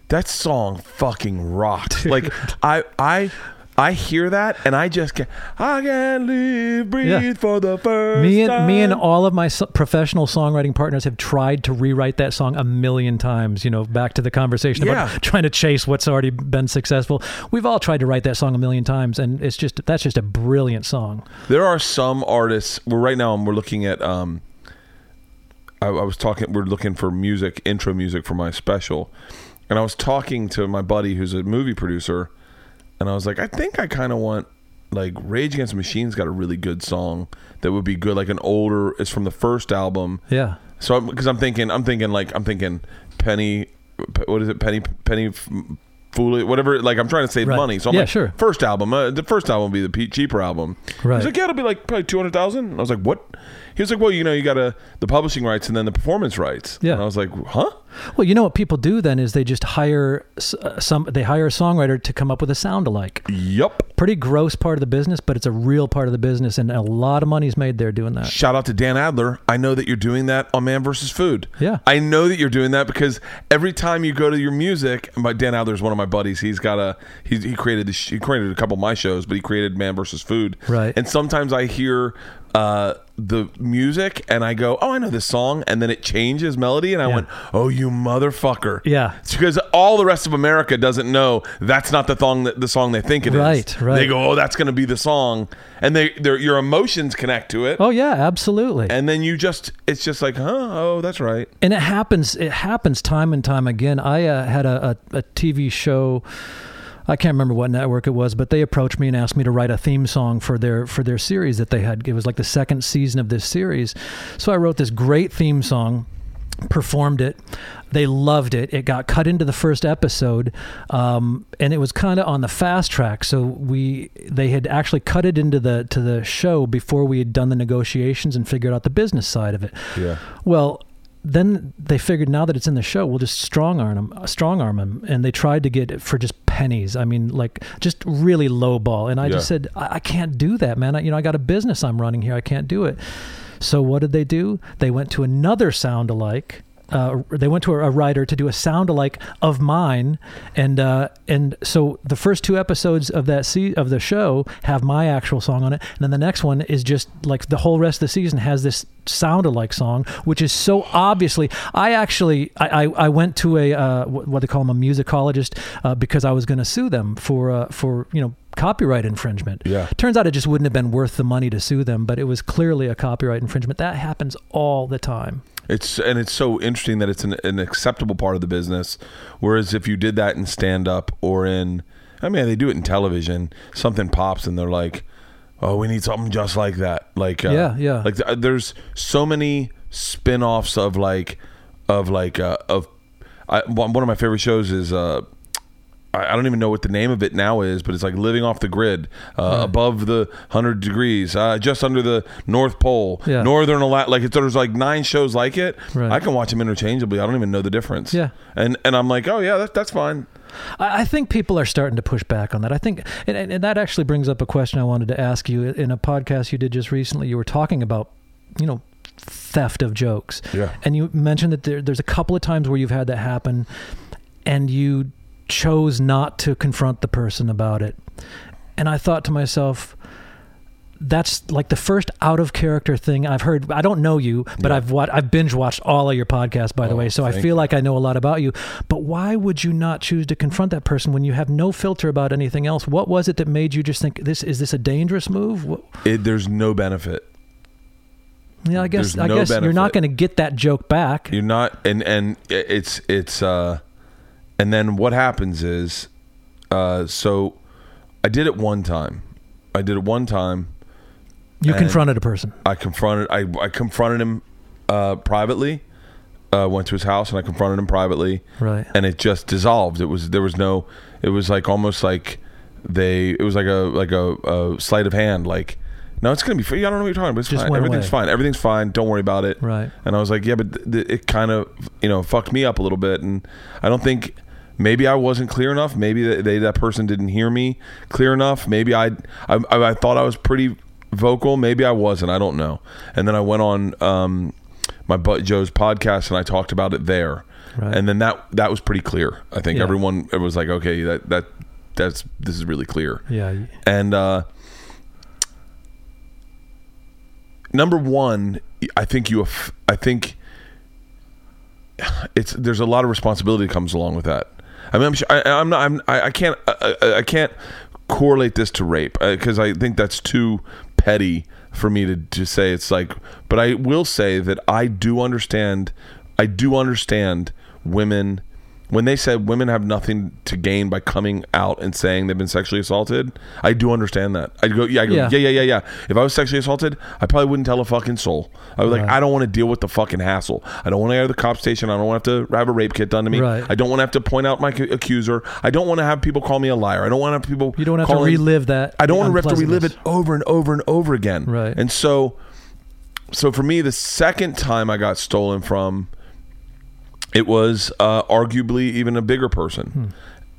That song fucking rocked. Like I I I hear that and I just get, I can't live, breathe Yeah. for the first Me and time. me and all of my so- professional songwriting partners have tried to rewrite that song a million times. You know, back to the conversation Yeah. about trying to chase what's already been successful. We've all tried to write that song a million times, and it's just that's just a brilliant song. There are some artists. we well, right now we're looking at. Um, I, I was talking. We're looking for music, intro music for my special, and I was talking to my buddy who's a movie producer, and I was like, I think I kind of want like Rage Against the Machine's got a really good song that would be good, like an older. It's from the first album. Yeah, So because I'm thinking, I'm thinking like I'm thinking Penny, what is it? Penny, Penny, F- Foolish, whatever. Like I'm trying to save Right. money. So I'm Yeah, like, sure. First album, uh, the first album will be the pe- cheaper album. Right. He's like, yeah, it'll be like probably two hundred thousand. I was like, what? He was like, well, you know, you got to the publishing rights and then the performance rights. Yeah. And I was like, huh? Well, you know what people do then is they just hire uh, some. They hire a songwriter to come up with a sound alike. Yep. Pretty gross part of the business, but it's a real part of the business, and a lot of money's made there doing that. Shout out to Dan Adler. I know that you're doing that on Man vs. Food. Yeah. I know that you're doing that because every time you go to your music, my Dan Adler's one of my buddies. He's got a he, he created this, he created a couple of my shows, but he created Man vs. Food. Right. And sometimes I hear uh, the music and I go, oh, I know this song, and then it changes melody, and I Yeah. went, oh, you motherfucker. Yeah. It's because all the rest of America doesn't know that's not the song that the song they think it is. Right, right. They go, oh, that's going to be the song, and they their your emotions connect to it Oh yeah, absolutely. and then you just it's just like huh oh that's right and it happens it happens time and time again i uh, had a, a, a tv show i can't remember what network it was but they approached me and asked me to write a theme song for their for their series that they had. It was like the second season of this series. So i wrote this great theme song performed it. They loved it. It got cut into the first episode um, and it was kind of on the fast track. So we they had actually cut it into the to the show before we had done the negotiations and figured out the business side of it. Yeah. Well, then they figured now that it's in the show, we'll just strong arm him, uh, strong arm him, and they tried to get it for just pennies. I mean, like just really low ball. And I just said, I, I can't do that, man. I, you know, I got a business I'm running here. I can't do it. So what did they do? They went to another sound alike. Uh, they went to a, a writer to do a sound alike of mine, and uh, and so the first two episodes of that se- of the show have my actual song on it, and then the next one is just like the whole rest of the season has this sound alike song, which is so obviously. I actually I, I, I went to a uh, what they call them a musicologist uh, because I was going to sue them for uh, for you know copyright infringement. Yeah. Turns out it just wouldn't have been worth the money to sue them, but it was clearly a copyright infringement. That happens all the time. It's and it's so interesting that it's an, an acceptable part of the business whereas if you did that in stand up or in i mean they do it in television something pops and they're like oh we need something just like that like uh, Yeah, yeah. like th- there's so many spin-offs of like of like uh, of I, one one of my favorite shows is uh I I don't even know what the name of it now is, but it's like living off the grid, uh, above the hundred degrees, uh, just under the North Pole, Yeah. Northern Alaska. Like it's, there's like nine shows like it. Right. I can watch them interchangeably. I don't even know the difference. Yeah. and and I'm like, oh yeah, that, that's fine. I think people are starting to push back on that. I think, and, and and that actually brings up a question I wanted to ask you in a podcast you did just recently. You were talking about, you know, theft of jokes. Yeah. And you mentioned that there, there's a couple of times where you've had that happen, and you chose not to confront the person about it. And I thought to myself. That's like the first out of character thing I've heard. I don't know you, but Yeah. I've watched, I've binge watched all of your podcasts, by the Oh, way. So I feel you. like I know a lot about you. But why would you not choose to confront that person when you have no filter about anything else? What was it that made you just think this is this a dangerous move? It, there's no benefit. yeah, I guess There's I no guess you're not going to get that joke back. You're not, and and it's it's uh, and then what happens is, uh, so I did it one time. I did it one time. You confronted a person. I confronted I, I confronted him uh, privately. Uh, went to his house and I confronted him privately, Right. and it just dissolved. It was there was no. It was like almost like they. It was like a like a, a sleight of hand. Like no, it's gonna be. free. I don't know what you're talking about. It's Just fine. went Everything's away. fine. Everything's fine. Don't worry about it. Right. And I was like, yeah, but th- th- it kind of you know fucked me up a little bit, and I don't think. Maybe I wasn't clear enough. Maybe that they that person didn't hear me clear enough. Maybe I, I I thought I was pretty vocal. Maybe I wasn't. I don't know. And then I went on um, my butt Joe's podcast and I talked about it there. Right. And then that that was pretty clear. I think Yeah. everyone it was like, okay, that that that's this is really clear. Yeah. And uh, number one, I think you. I think it's there's a lot of responsibility that comes along with that. I mean, I'm, su- I, I'm not. I'm, I, I can't. I, I- I can't correlate this to rape uh, because I think that's too petty for me to, to say. It's like, but I will say that I do understand. I do understand women when they said women have nothing to gain by coming out and saying they've been sexually assaulted. I do understand that. I go, yeah, I go, Yeah. yeah, yeah, yeah, yeah. If I was sexually assaulted, I probably wouldn't tell a fucking soul. I was like, I don't want to deal with the fucking hassle. I don't want to go to the cop station. I don't want to have to have a rape kit done to me. Right. I don't want to have to point out my accuser. I don't want to have people call me a liar. I don't want to have people. You don't have to relive that. I don't want to have to relive it over and over and over again. Right. And so, so for me, the second time I got stolen from, it was uh, arguably even a bigger person, Hmm.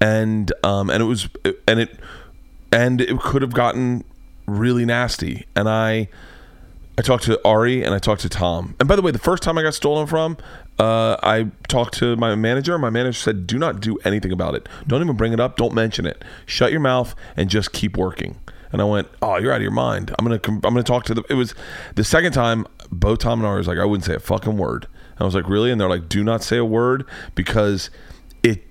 and um, and it was and it and it could have gotten really nasty. And I I talked to Ari and I talked to Tom. And by the way, the first time I got stolen from, uh, I talked to my manager. My manager said, "Do not do anything about it. Don't even bring it up. Don't mention it. Shut your mouth and just keep working." And I went, "Oh, you're out of your mind. I'm gonna I'm gonna talk to the." It was the second time. Both Tom and Ari was like, "I wouldn't say a fucking word." And I was like, "Really?" And they're like, "Do not say a word because it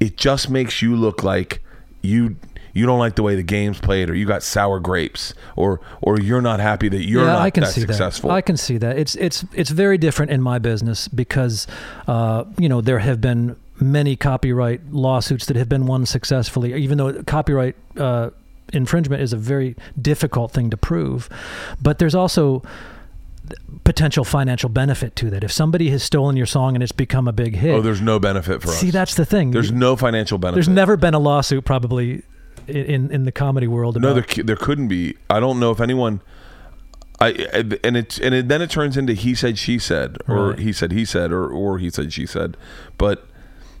it just makes you look like you." You don't like the way the game's played, or you got sour grapes, or or you're not happy that you're yeah, not I can that see successful. that. I can see that. It's it's it's very different in my business because uh, you know there have been many copyright lawsuits that have been won successfully, even though copyright uh, infringement is a very difficult thing to prove. But there's also potential financial benefit to that. If somebody has stolen your song and it's become a big hit, Oh, there's no benefit for us. see that's the thing. there's no financial benefit. There's never been a lawsuit probably in in the comedy world. no. There, there couldn't be. I don't know if anyone. I and it and it, then it turns into he said she said or Right. he said he said or or he said she said, but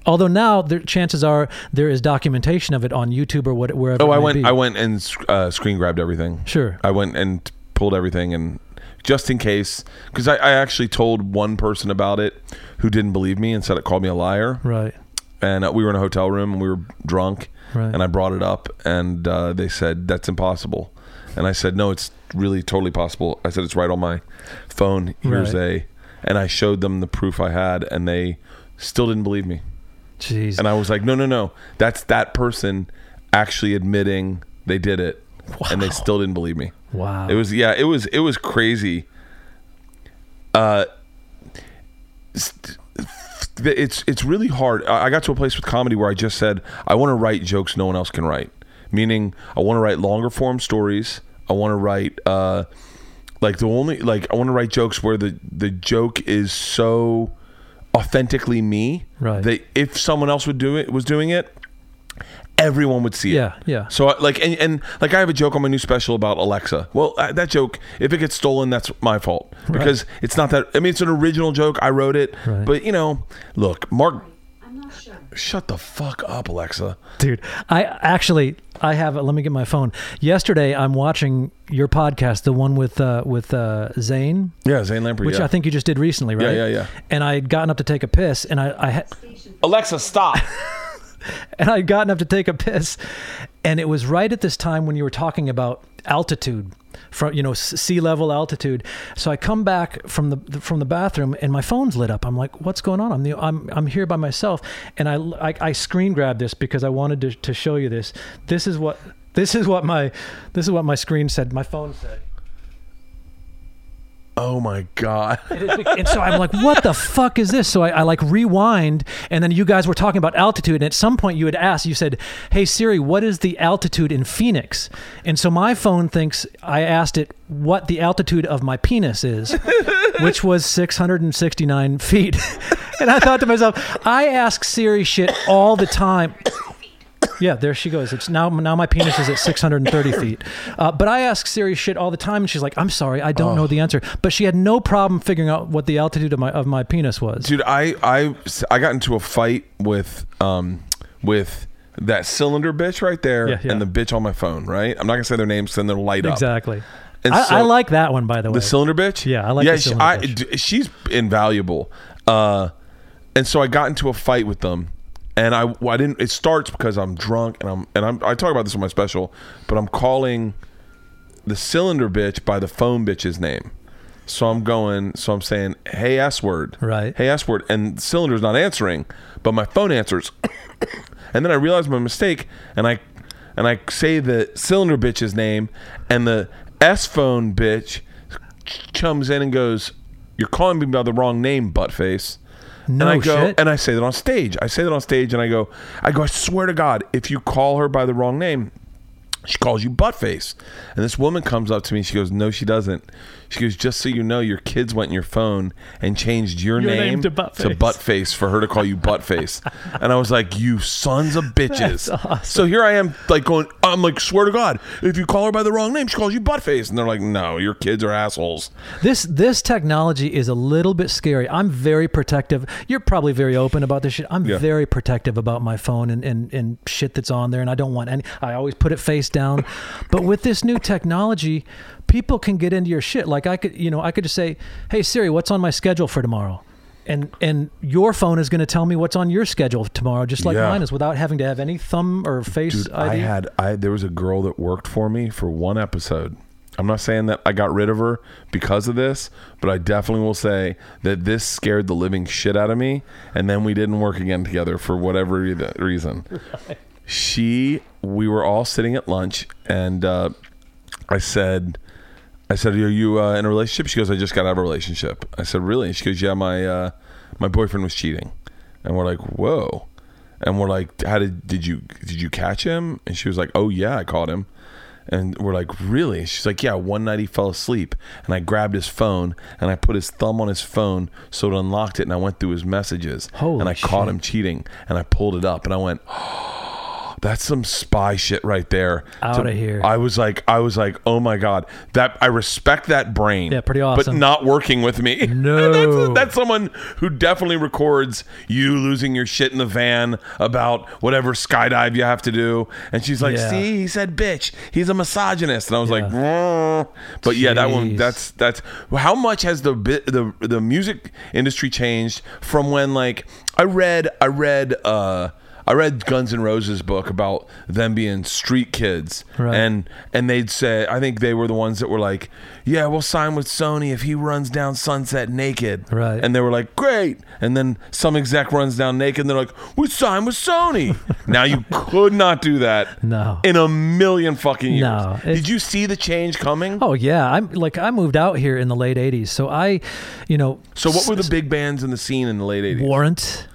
although now there, chances are there is documentation of it on YouTube or what, wherever. oh, it I went be. I went and uh, screen grabbed everything. Sure. I went and pulled everything and just in case because I, I actually told one person about it who didn't believe me and said it called me a liar. Right. and uh, we were in a hotel room and we were drunk Right. and i brought it up and uh, they said that's impossible and i said no it's really totally possible i said it's right on my phone here's Right. a and i showed them the proof i had and they still didn't believe me Jeez. and i was like no no no that's that person actually admitting they did it and they still didn't believe me wow. it was yeah, it was it was crazy. Uh, it's it's really hard. I I got to a place with comedy where I just said I want to write jokes no one else can write. Meaning, I want to write longer form stories. I want to write uh, like the only like I want to write jokes where the the joke is so authentically me Right. that if someone else would do it was doing it, everyone would see it. Yeah, yeah. So I- like and, and like I have a joke on my new special about Alexa. Well, uh, that joke if it gets stolen, that's my fault because it's not that. I mean, it's an original joke. I wrote it, Right. but you know, look, Mark. I'm not sure. Shut the fuck up, Alexa. Dude, I actually I have let me get my phone. Yesterday I'm watching your podcast, the one with uh with uh Zane, Yeah, Zane Lamprey. which yeah. I think you just did recently, right? Yeah, yeah, yeah. And I had gotten up to take a piss and I I had Alexa, stop. and I'd gotten up to take a piss, and it was right at this time when you were talking about altitude, from you know sea level altitude. So I come back from the from the bathroom, and my phone's lit up. I'm like, "What's going on?" I'm the, I'm I'm here by myself, and I I, I screen grabbed this because I wanted to to show you this. This is what this is what my this is what my screen said. My phone said. Oh my god. It is big- and so I'm like, what the fuck is this? So I, I like rewind, and then you guys were talking about altitude, and at some point you had asked, you said, "Hey Siri, what is the altitude in Phoenix?" And so my phone thinks I asked it what the altitude of my penis is, which was 669 feet. and I thought to myself, I ask Siri shit all the time. Yeah, there she goes. It's now now my penis is at 630 feet. Uh, but I ask Siri shit all the time, and she's like, "I'm sorry, I don't know the answer." But she had no problem figuring out what the altitude of my of my penis was. Dude, I I I got into a fight with um with that cylinder bitch right there Yeah, yeah. and the bitch on my phone, right? I'm not gonna say their names, then they'll light up. Exactly. And I, so- I like that one, by the way. The cylinder bitch? Yeah, I like yeah, she- I- she's invaluable. Uh, and so I got into a fight with them, and I I didn't. It starts because I'm drunk and I'm and I'm I talk about this on my special, but I'm calling the cylinder bitch by the phone bitch's name. So I'm going. So I'm saying, "Hey S word." Right. Hey S word, and cylinder's not answering, but my phone answers. and then I realize my mistake, and I and I say the cylinder bitch's name, and the S phone bitch ch- chums in and goes, "You're calling me by the wrong name, buttface." No and I go, shit. and I say that on stage. I say that on stage, and I go, I go, I swear to God, if you call her by the wrong name, she calls you buttface. And this woman comes up to me. She goes, No, she doesn't. She goes, Just so you know, your kids went in your phone and changed your, Your name, name to Buttface." buttface for her to call you buttface. and I was like, You sons of bitches. Awesome. So here I am, like going, I'm like, swear to God, if you call her by the wrong name, she calls you buttface. And they're like, No, your kids are assholes. This this technology is a little bit scary. I'm very protective. You're probably very open about this shit. I'm Yeah. very protective about my phone and, and, and shit that's on there and I don't want any I always put it face down. but with this new technology, people can get into your shit. Like I could you know, I could just say, Hey Siri, what's on my schedule for tomorrow? And and your phone is going to tell me what's on your schedule tomorrow, just like Yeah. mine is, without having to have any thumb or face Dude, ID. I had I there was a girl that worked for me for one episode. I'm not saying that I got rid of her because of this, but I definitely will say that this scared the living shit out of me, and then we didn't work again together for whatever re- reason. She, we were all sitting at lunch, and uh, I said, I said, "Are you uh, in a relationship?" She goes, "I just got out of a relationship." I said, "Really?" And she goes, "Yeah, my uh, my boyfriend was cheating," and we're like, "Whoa." And we're like, "How did did you did you catch him?" And she was like, "Oh yeah, I caught him." And we're like, "Really?" She's like, "Yeah." One night he fell asleep, and I grabbed his phone and I put his thumb on his phone so it unlocked it, and I went through his messages, Holy and I caught him cheating, and I pulled it up, and I went. That's some spy shit right there. Out of here. I was like, I was like, oh my god, that I respect that brain. Yeah, pretty awesome. But not working with me. No. that's, that's someone who definitely records you losing your shit in the van about whatever skydive you have to do. And she's like, Yeah. see, he said bitch. He's a misogynist. And I was like, Yeah. "Mm." but yeah, that one. That's that's how much has the bit the the music industry changed from when like I read I read uh I read Guns N' Roses book about them being street kids, Right. and and they'd say I think they were the ones that were like, yeah, we'll sign with Sony if he runs down Sunset naked, Right. And they were like, great. And then some exec runs down naked, and they're like, we signed with Sony. now you could not do that, No. in a million fucking years. No, Did you see the change coming? Oh yeah, I'm like I moved out here in the late '80s, so I, you know, So what were the big bands in the scene in the late eighties? Warrant.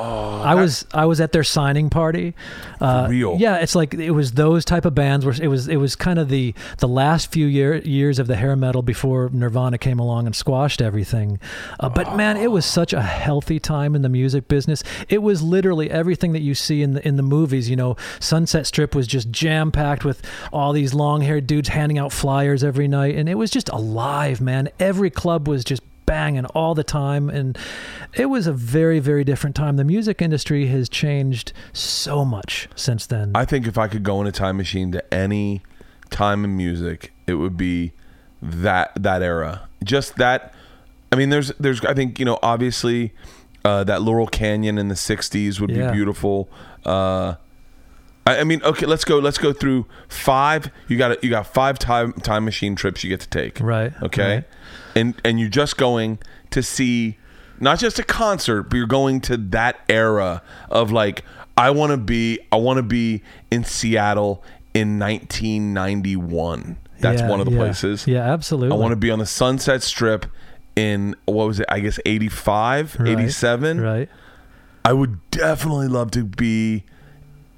I was I was at their signing party. Uh, real? Yeah, it's like it was those type of bands where it was it was kind of the the last few year, years of the hair metal before Nirvana came along and squashed everything. Uh, but man, it was such a healthy time in the music business. It was literally everything that you see in the in the movies. You know, Sunset Strip was just jam packed with all these long haired dudes handing out flyers every night, and it was just alive, man. Every club was just banging all the time and it was a very very different time the music industry has changed so much since then I think if I could go in a time machine to any time in music, it would be that that era. Just that. I mean, there's there's I think you know obviously uh, that Laurel Canyon in the '60s would Yeah. be beautiful. Uh, I, I mean, okay, let's go. Let's go through five. You got you got five time time machine trips you get to take. Right, Okay. right. And and you're just going to see not just a concert, but you're going to that era of like I want to be I want to be in Seattle in 1991. That's Yeah, one of the yeah. places. yeah absolutely I want to be on the Sunset Strip in what was it? I guess 85, Right, 87. right I would definitely love to be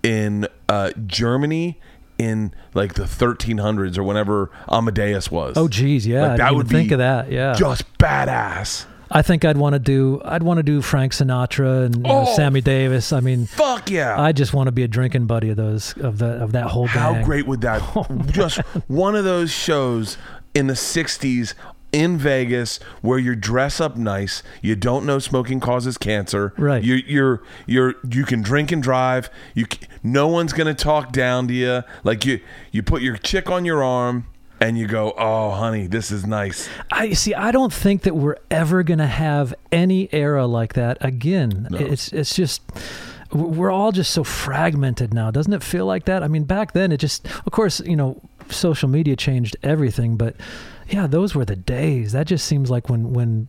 in uh, Germany in like the 1300s or whenever Amadeus was. oh geez yeah Like, I that would think be of that yeah just badass. i think i'd want to do i'd want to do frank sinatra and you know, Oh. sammy davis i mean Fuck yeah! i just want to be a drinking buddy of those of the of that whole How gang. great would that? Oh, just one of those shows in the 60s in Vegas where you dress up nice, you don't know smoking causes cancer. Right. You you're you're you can drink and drive. You no one's going to talk down to you. Like you you put your chick on your arm and you go, "Oh, honey, this is nice." I see. I don't think that we're ever going to have any era like that again. No. It's it's just we're all just so fragmented now. Doesn't it feel like that? I mean, back then it just, of course, you know, social media changed everything, but yeah, those were the days. That just seems like when when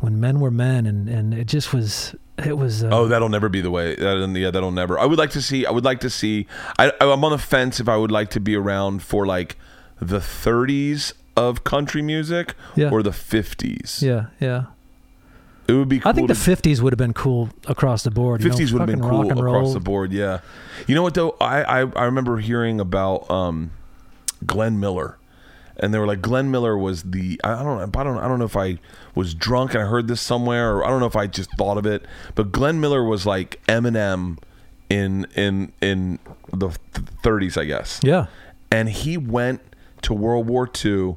when men were men, and and it just was. It was. Uh, Oh, that'll never be the way. That, yeah, that'll never. I would like to see. I would like to see. I, I'm on the fence if I would like to be around for like the 30s of country music Yeah. or the 50s. yeah, yeah. It would be. Cool I think the '50s would have been cool across the board. you know, 50s would have been cool across the board. Yeah. You know what though? I I, I remember hearing about um, Glenn Miller, and they were like Glenn Miller was the I don't know I don't I don't know if I was drunk and I heard this somewhere or I don't know if I just thought of it, but Glenn Miller was like Eminem in in in the 30s, I guess Yeah, and he went to World War II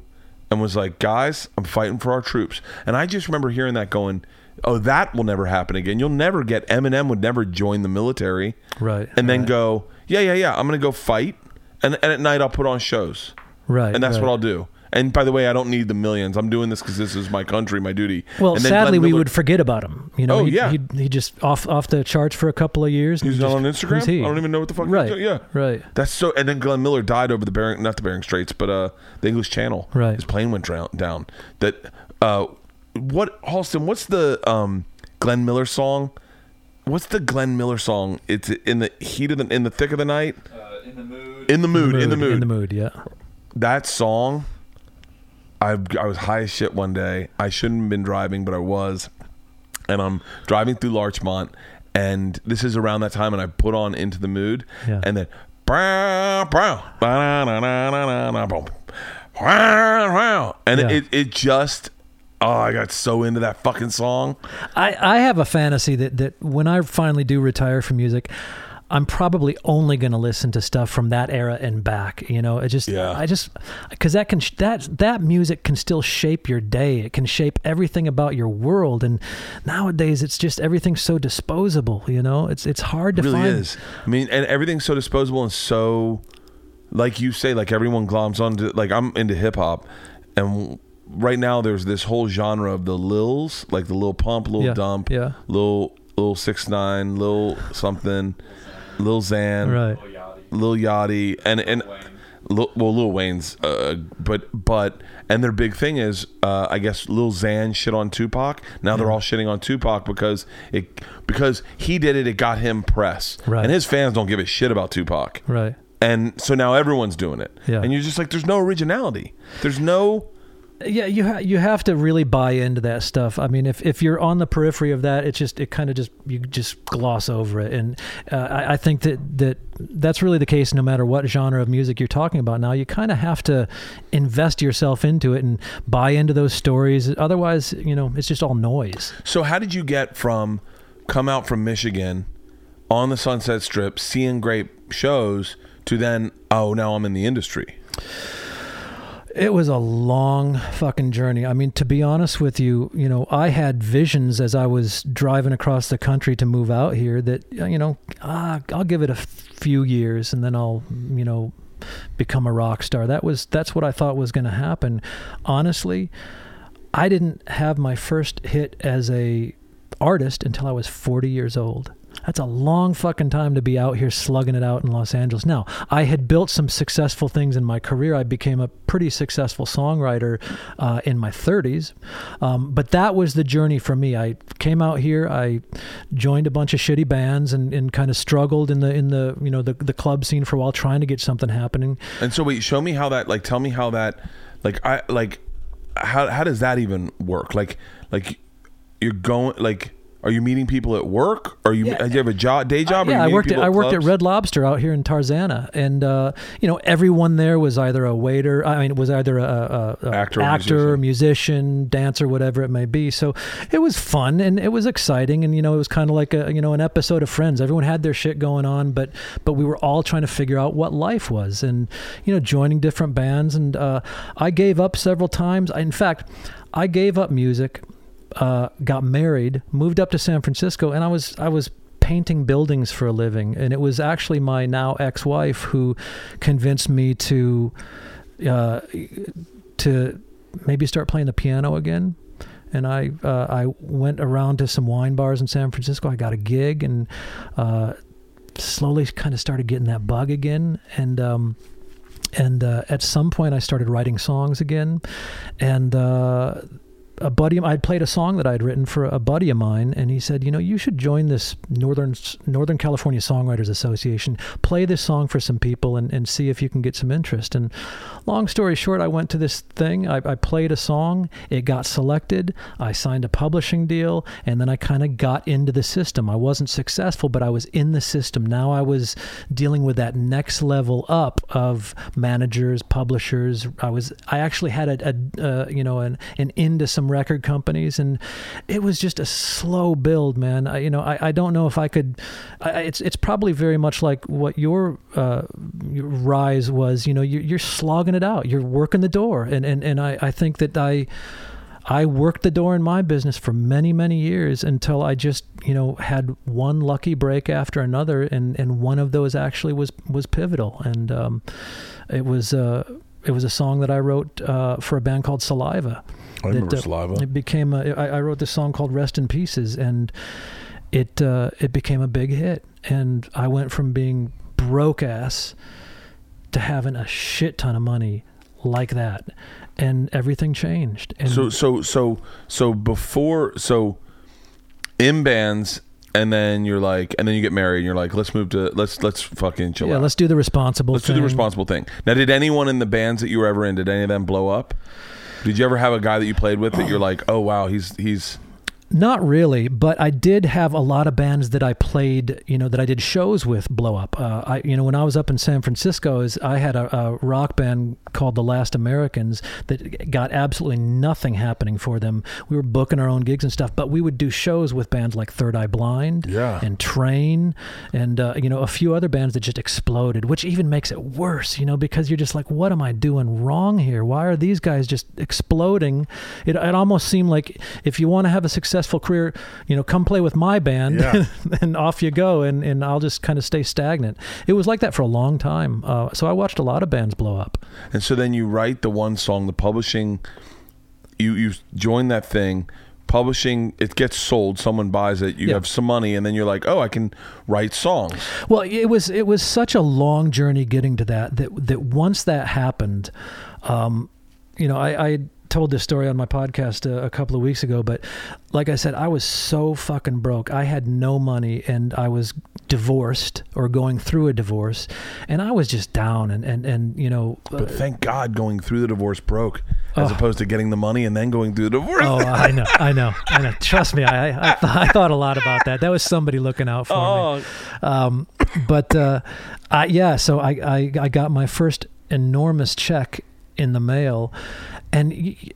and was like, "Guys, I'm fighting for our troops." And I just remember hearing that, going, "Oh, that will never happen again. You'll never get Eminem would never join the military, right. and then right, go, yeah, yeah, yeah, I'm gonna go fight, and and at night I'll put on shows, right, and that's right. what I'll do." And by the way, I don't need the millions. I'm doing this because this is my country, my duty. Well, and then sadly, Glenn we would forget about him. You know, Oh, he, yeah. he, he just off off the charts for a couple of years. He's not just- on Instagram. who's he? I don't even know what the fuck. Right. He's doing. Yeah. Right. That's so. And then Glenn Miller died over the Bering, not the Bering Straits, but uh, the English Channel. Right. His plane went drown, down. That. Uh, what Halston? What's the um Glenn Miller song? What's the Glenn Miller song? It's in the heat of the in the thick of the night. Uh, in the mood. In the mood. In the mood. In the mood. Yeah. That song. I I was high as shit one day. I shouldn't have been driving, but I was, and I'm driving through Larchmont, and this is around that time, and I put on into the mood, Yeah. and then. And Yeah. it, it just oh I got so into that fucking song. I, I have a fantasy that, that when I finally do retire from music, I'm probably only going to listen to stuff from that era and back. You know, it just, Yeah. I just, because that can, that that music can still shape your day. It can shape everything about your world. And nowadays, it's just everything's so disposable. You know, it's it's hard to It really find. is. I mean, and everything's so disposable and so, like you say, like everyone gloms onto. Like I'm into hip hop, and right now there's this whole genre of the Lils, like the little Pump, little Yeah, Dump, yeah. little little Six Nine, little something, Lil Xan, Right. Lil Yachty, and and. Lil, well, Lil Wayne's, uh, but but and their big thing is, uh, I guess Lil Xan shit on Tupac. Now they're all shitting on Tupac because it because he did it. It got him press, Right. and his fans don't give a shit about Tupac, Right. and so now everyone's doing it. Yeah. and you're just like, there's no originality. There's no. Yeah, you ha- you have to really buy into that stuff. I mean, if, if you're on the periphery of that, it's just it kind of just you just gloss over it, and uh, I, I think that that that's really the case. No matter what genre of music you're talking about now, you kind of have to invest yourself into it and buy into those stories. Otherwise, you know, it's just all noise. So how did you get from come out from Michigan on the Sunset Strip, seeing great shows, to then oh now I'm in the industry? It was a long fucking journey. I mean, to be honest with you, you know, I had visions as I was driving across the country to move out here that, uh, you know, ah, I'll give it a few years and then I'll, you know, become a rock star. That was that's what I thought was going to happen. Honestly, I didn't have my first hit as a artist until I was 40 years old. That's a long fucking time to be out here slugging it out in Los Angeles. Now, I had built some successful things in my career. I became a pretty successful songwriter uh, in my 30s. Um, but that was the journey for me. I came out here. I joined a bunch of shitty bands and, and kind of struggled in the in the you know the the club scene for a while, trying to get something happening. And so wait, show me how that like tell me how that like I like how how does that even work? Like like you're going like are you meeting people at work? Are you do you have a job day job? or yeah, I worked. At, people I worked at? Red Lobster out here in Tarzana, and uh, you know everyone there was either a waiter. I mean, it was either a, a, a Actor actor, musician, dancer, whatever it may be. So it was fun and it was exciting, and you know it was kind of like a you know an episode of Friends. Everyone had their shit going on, but but we were all trying to figure out what life was, and you know joining different bands. And uh, I gave up several times. In fact, I gave up music uh, got married, moved up to San Francisco, and I was I was painting buildings for a living, and it was actually my now ex-wife who convinced me to uh, to maybe start playing the piano again. and I uh, I went around to some wine bars in San Francisco. I got a gig and uh, slowly kind of started getting that bug again, and. Um, and uh, at some point, I started writing songs again, and uh, a buddy of I'd played a song that I'd written for a buddy of mine, and he said, you know, you should join this Northern Northern California Songwriters Association. Play this song for some people and, and see if you can get some interest. And long story short, I went to this thing. I, I played a song. It got selected. I signed a publishing deal, and then I kind of got into the system. I wasn't successful, but I was in the system. Now I was dealing with that next level up of managers, publishers. I was I actually had a, a uh, you know an an into some record companies, and it was just a slow build, man. I, you know, I, I don't know if I could. I, it's it's probably very much like what your, uh, your rise was. You know, you're, you're slogging it out. You're working the door, and and and I I think that I. I worked the door in my business for many, many years until I just, you know, had one lucky break after another, and, and one of those actually was was pivotal, and um, it was uh, it was a song that I wrote uh, for a band called Saliva. I remember That, uh, Saliva. It became a, I, I wrote this song called "Rest in Pieces," and it uh, it became a big hit. And I went from being broke ass to having a shit ton of money like that, and everything changed. And So so so so before so in bands and then you're like and then you get married and you're like let's move to let's let's fucking chill yeah, out. let's do the responsible. Let's do the responsible thing. Now, did anyone in the bands that you were ever in, did any of them blow up? Did you ever have a guy that you played with that you're like, oh wow, he's he's Not really, but I did have a lot of bands that I played, you know, that I did shows with blow up. Uh, I, you know, when I was up in San Francisco, is I had a, a rock band called the Last Americans that got absolutely nothing happening for them. We were booking our own gigs and stuff, but we would do shows with bands like Third Eye Blind Yeah. and Train and uh, you know a few other bands that just exploded, which even makes it worse, you know, because you're just like, what am I doing wrong here? Why are these guys just exploding? It, it almost seemed like if you want to have a successful career, you know, come play with my band Yeah. and off you go, and, and I'll just kind of stay stagnant. It was like that for a long time. Uh, so I watched a lot of bands blow up. and so then you write the one song, the publishing, you you join that thing, publishing, it gets sold, someone buys it, you Yeah. have some money, and then you're like, oh, I can write songs. Well, it was it was such a long journey getting to that that that once that happened, um, you know, I, I told this story on my podcast uh, a couple of weeks ago, but like I said, I was so fucking broke. I had no money, and I was divorced or going through a divorce, and I was just down, and and and you know, But thank God going through the divorce broke, as Oh. opposed to getting the money and then going through the divorce. Oh, I know, I know, I know. Trust me, I I, I, th- I thought a lot about that. That was somebody looking out for me. Oh, Um, but uh, I, yeah, so I, I I got my first enormous check in the mail, and you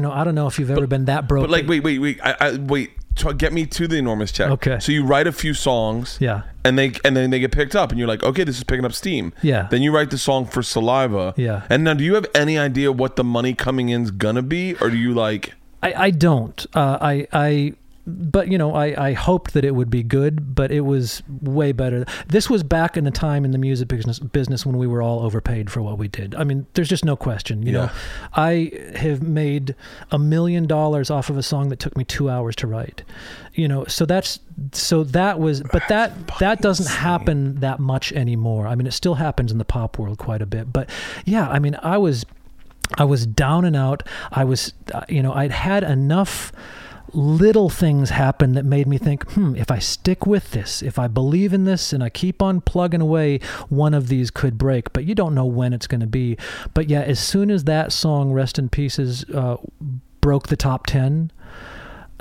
know I don't know if you've ever been that broke. But like, wait, wait, wait, I, I, wait. Get me to the enormous check. Okay. So you write a few songs. Yeah. And they and then they get picked up, and you're like, okay, this is picking up steam. Yeah. Then you write the song for Saliva. Yeah. And now, do you have any idea what the money coming in's gonna be, or do you like? I, I don't. Uh, I I. But you know, I, I hoped that it would be good, but it was way better. This was back in the time in the music business business when we were all overpaid for what we did. I mean, there's just no question. You know, I have made a million dollars off of a song that took me two hours to write. You know, so that's so that was, but that that doesn't happen that much anymore. I mean, it still happens in the pop world quite a bit, but yeah, I mean, I was I was down and out. I was, you know, I'd had enough little things happen that made me think, hmm, if I stick with this, if I believe in this and I keep on plugging away, one of these could break. But you don't know when it's going to be. But yeah, as soon as that song, Rest in Pieces, uh, broke the top 10,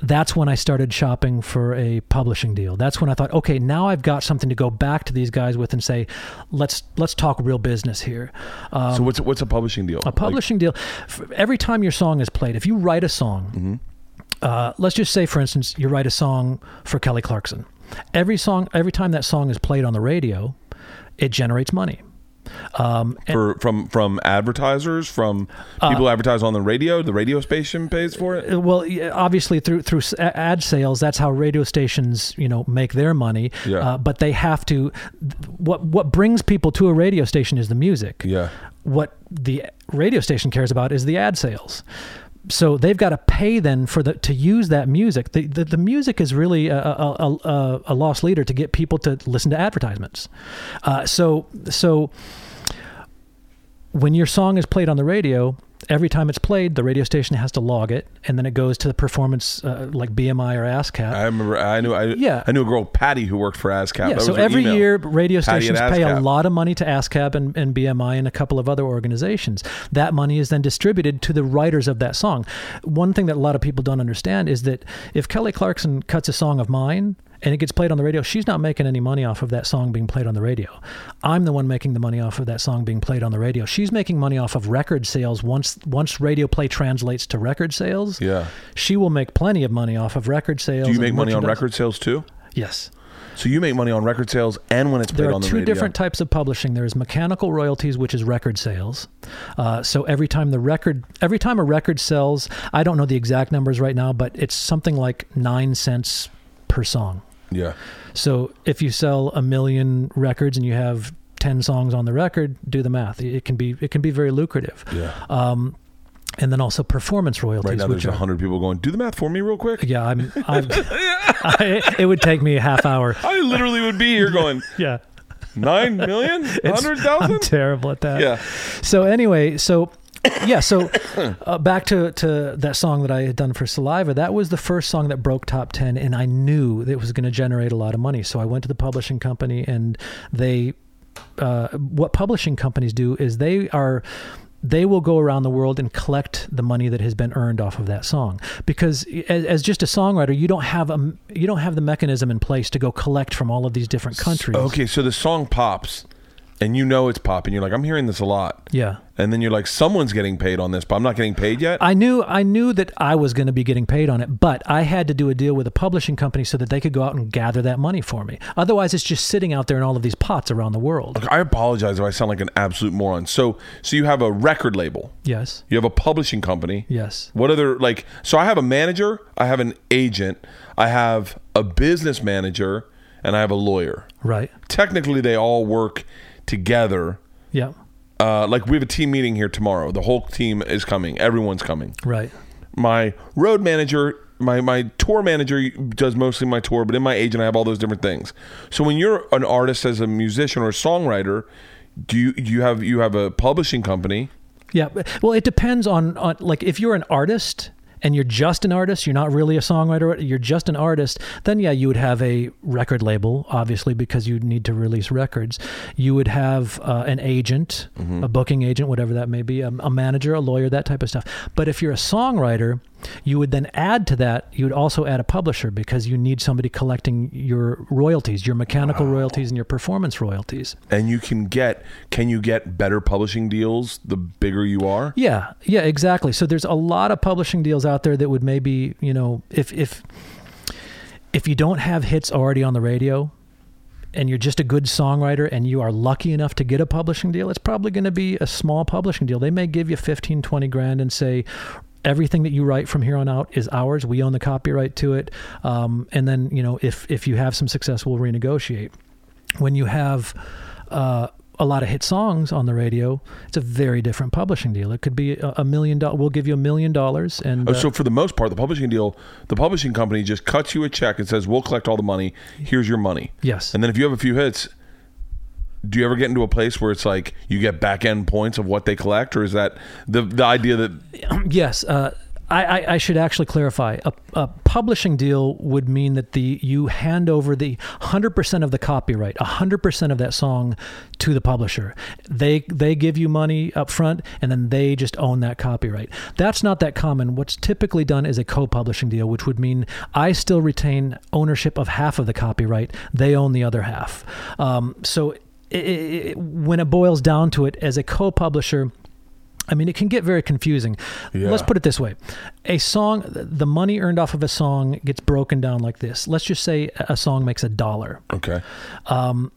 that's when I started shopping for a publishing deal. That's when I thought, okay, now I've got something to go back to these guys with and say, let's let's talk real business here. Um, so what's what's a publishing deal? a publishing deal. Every time your song is played, if you write a song, uh, let's just say, for instance, you write a song for Kelly Clarkson. Every song, every time that song is played on the radio, it generates money. Um, and- for from from advertisers, from Uh, people who advertise on the radio. The radio station pays for it. Uh, well, obviously through through ad sales, that's how radio stations you know make their money. Yeah. Uh, but they have to. What what brings people to a radio station is the music. Yeah. What the radio station cares about is the ad sales. So they've got to pay then for the to use that music. The the, the music is really a, a, a, a- loss leader to get people to listen to advertisements. Uh, so so when your song is played on the radio, every time it's played, the radio station has to log it, and then it goes to the performance uh, like BMI or ASCAP. I remember. I knew. I, Yeah. I knew a girl, Patty, who worked for ASCAP. Yeah, That so every email. year, radio Patty stations pay a lot of money to ASCAP and, and BMI and a couple of other organizations. That money is then distributed to the writers of that song. One thing that a lot of people don't understand is that if Kelly Clarkson cuts a song of mine and it gets played on the radio, she's not making any money off of that song being played on the radio. I'm the one making the money off of that song being played on the radio. She's making money off of record sales once once radio play translates to record sales. Yeah. She will make plenty of money off of record sales. Do you make money on record sales too? Yes. So you make money on record sales and when it's played There are two different types of publishing. There is mechanical royalties, which is record sales. Uh, so every time the record, every time a record sells, I don't know the exact numbers right now, but it's something like nine cents per song. Yeah. So if you sell a million records and you have ten songs on the record, do the math. It can be it can be very lucrative. Yeah. Um, and then also performance royalties, right now, there's hundred people going. Do the math for me, real quick. yeah, I'm, I've, I, it would take me a half hour. I literally would be here going Yeah, Nine million? Hundred thousand? I'm terrible at that. Yeah. So anyway, so yeah, so uh, back to to that song that I had done for Saliva. That was the first song that broke top ten, and I knew that it was going to generate a lot of money. So I went to the publishing company, and they, uh, what publishing companies do is they are. They will go around the world and collect the money that has been earned off of that song. Because as, as just a songwriter, you don't have a you don't have the mechanism in place to go collect from all of these different countries. Okay, so the song pops, and you know it's popping. You're like, I'm hearing this a lot, Yeah. and then you're like, someone's getting paid on this, but I'm not getting paid yet. I knew I knew that I was going to be getting paid on it, but I had to do a deal with a publishing company so that they could go out and gather that money for me. Otherwise, it's just sitting out there in all of these pots around the world. I apologize if I sound like an absolute moron. So, so you have a record label, Yes. you have a publishing company. Yes. What other like? So I have a manager, I have an agent, I have a business manager, and I have a lawyer. Right. Technically, they all work together. Yeah. Uh, like we have a team meeting here tomorrow. The whole team is coming. Everyone's coming. Right. My road manager, my my tour manager does mostly my tour, but in my agent I have all those different things. So when you're an artist as a musician or a songwriter, do you do you have you have a publishing company? Yeah. Well, it depends on, on like if you're an artist and you're just an artist, you're not really a songwriter, you're just an artist, then yeah, you would have a record label, obviously, because you need to release records. You would have uh, an agent, a booking agent, whatever that may be, a, a manager, a lawyer, that type of stuff. But if you're a songwriter, you would then add to that, you would also add a publisher because you need somebody collecting your royalties, your mechanical royalties and your performance royalties. And you can get can you get better publishing deals the bigger you are? Yeah, yeah, exactly. So there's a lot of publishing deals out there that would maybe, you know, if if if you don't have hits already on the radio and you're just a good songwriter and you are lucky enough to get a publishing deal, it's probably going to be a small publishing deal. They may give you 15, 20 grand and say everything that you write from here on out is ours. We own the copyright to it. Um, and then, you know, if if you have some success, we'll renegotiate. When you have uh, a lot of hit songs on the radio, it's a very different publishing deal. It could be a, a million dollars. We'll give you a million dollars, and Oh, uh, so for the most part, the publishing deal, the publishing company just cuts you a check and says, "We'll collect all the money. Here's your money." yes, And then if you have a few hits, do you ever get into a place where it's like you get back end points of what they collect, or is that the the idea that yes. Uh, I, I, I should actually clarify. A, a publishing deal would mean that the you hand over the hundred percent of the copyright, hundred percent of that song, to the publisher. They they give you money up front, and then they just own that copyright. That's not that common. What's typically done is a co-publishing deal, which would mean I still retain ownership of half of the copyright. They own the other half. Um, so i i when it boils down to it, as a co-publisher. I mean, it can get very confusing. Yeah. Let's put it this way: a song, the money earned off of a song gets broken down like this. Let's just say a song makes a dollar. okay, um,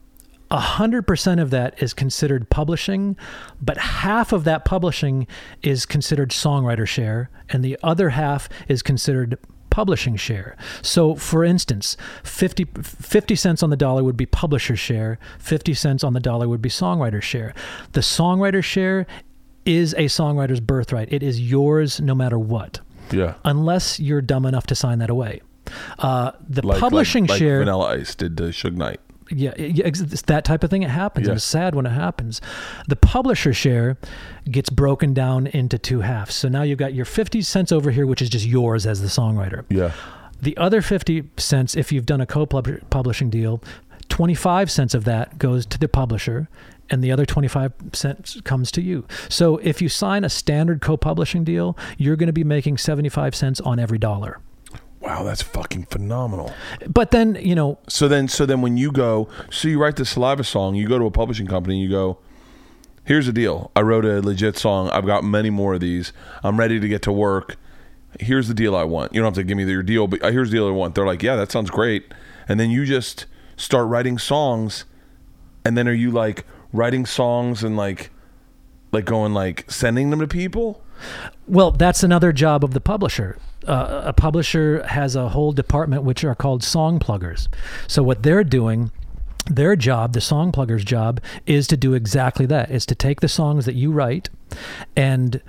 A hundred percent of that is considered publishing, but half of that publishing is considered songwriter share, and the other half is considered publishing share. So, for instance, 50, 50 cents on the dollar would be publisher share, 50 cents on the dollar would be songwriter share. The songwriter share is a songwriter's birthright. It is yours no matter what, Yeah. unless you're dumb enough to sign that away. Uh, the Like, publishing like, like share, Vanilla Ice did to Suge Knight. Yeah, yeah, it's that type of thing. It happens. Yeah. And it's sad when it happens. The publisher share gets broken down into two halves. So now you've got your 50 cents over here, which is just yours as the songwriter. Yeah. The other 50 cents, if you've done a co-publishing deal, 25 cents of that goes to the publisher and the other 25 cents comes to you. So if you sign a standard co-publishing deal, you're going to be making 75 cents on every dollar. Wow, that's fucking phenomenal. But then, you know, So then, so then, when you go, so you write the Saliva song, you go to a publishing company, and you go, "Here's the deal. I wrote a legit song. I've got many more of these. I'm ready to get to work. Here's the deal I want. You don't have to give me your deal, but uh, here's the deal I want." They're like, "Yeah, that sounds great." And then you just start writing songs, and then are you like writing songs and like, like going like sending them to people? Well, that's another job of the publisher. Uh, a publisher has a whole department which are called song pluggers. So what they're doing, their job, the song pluggers' job, is to do exactly that: is to take the songs that you write and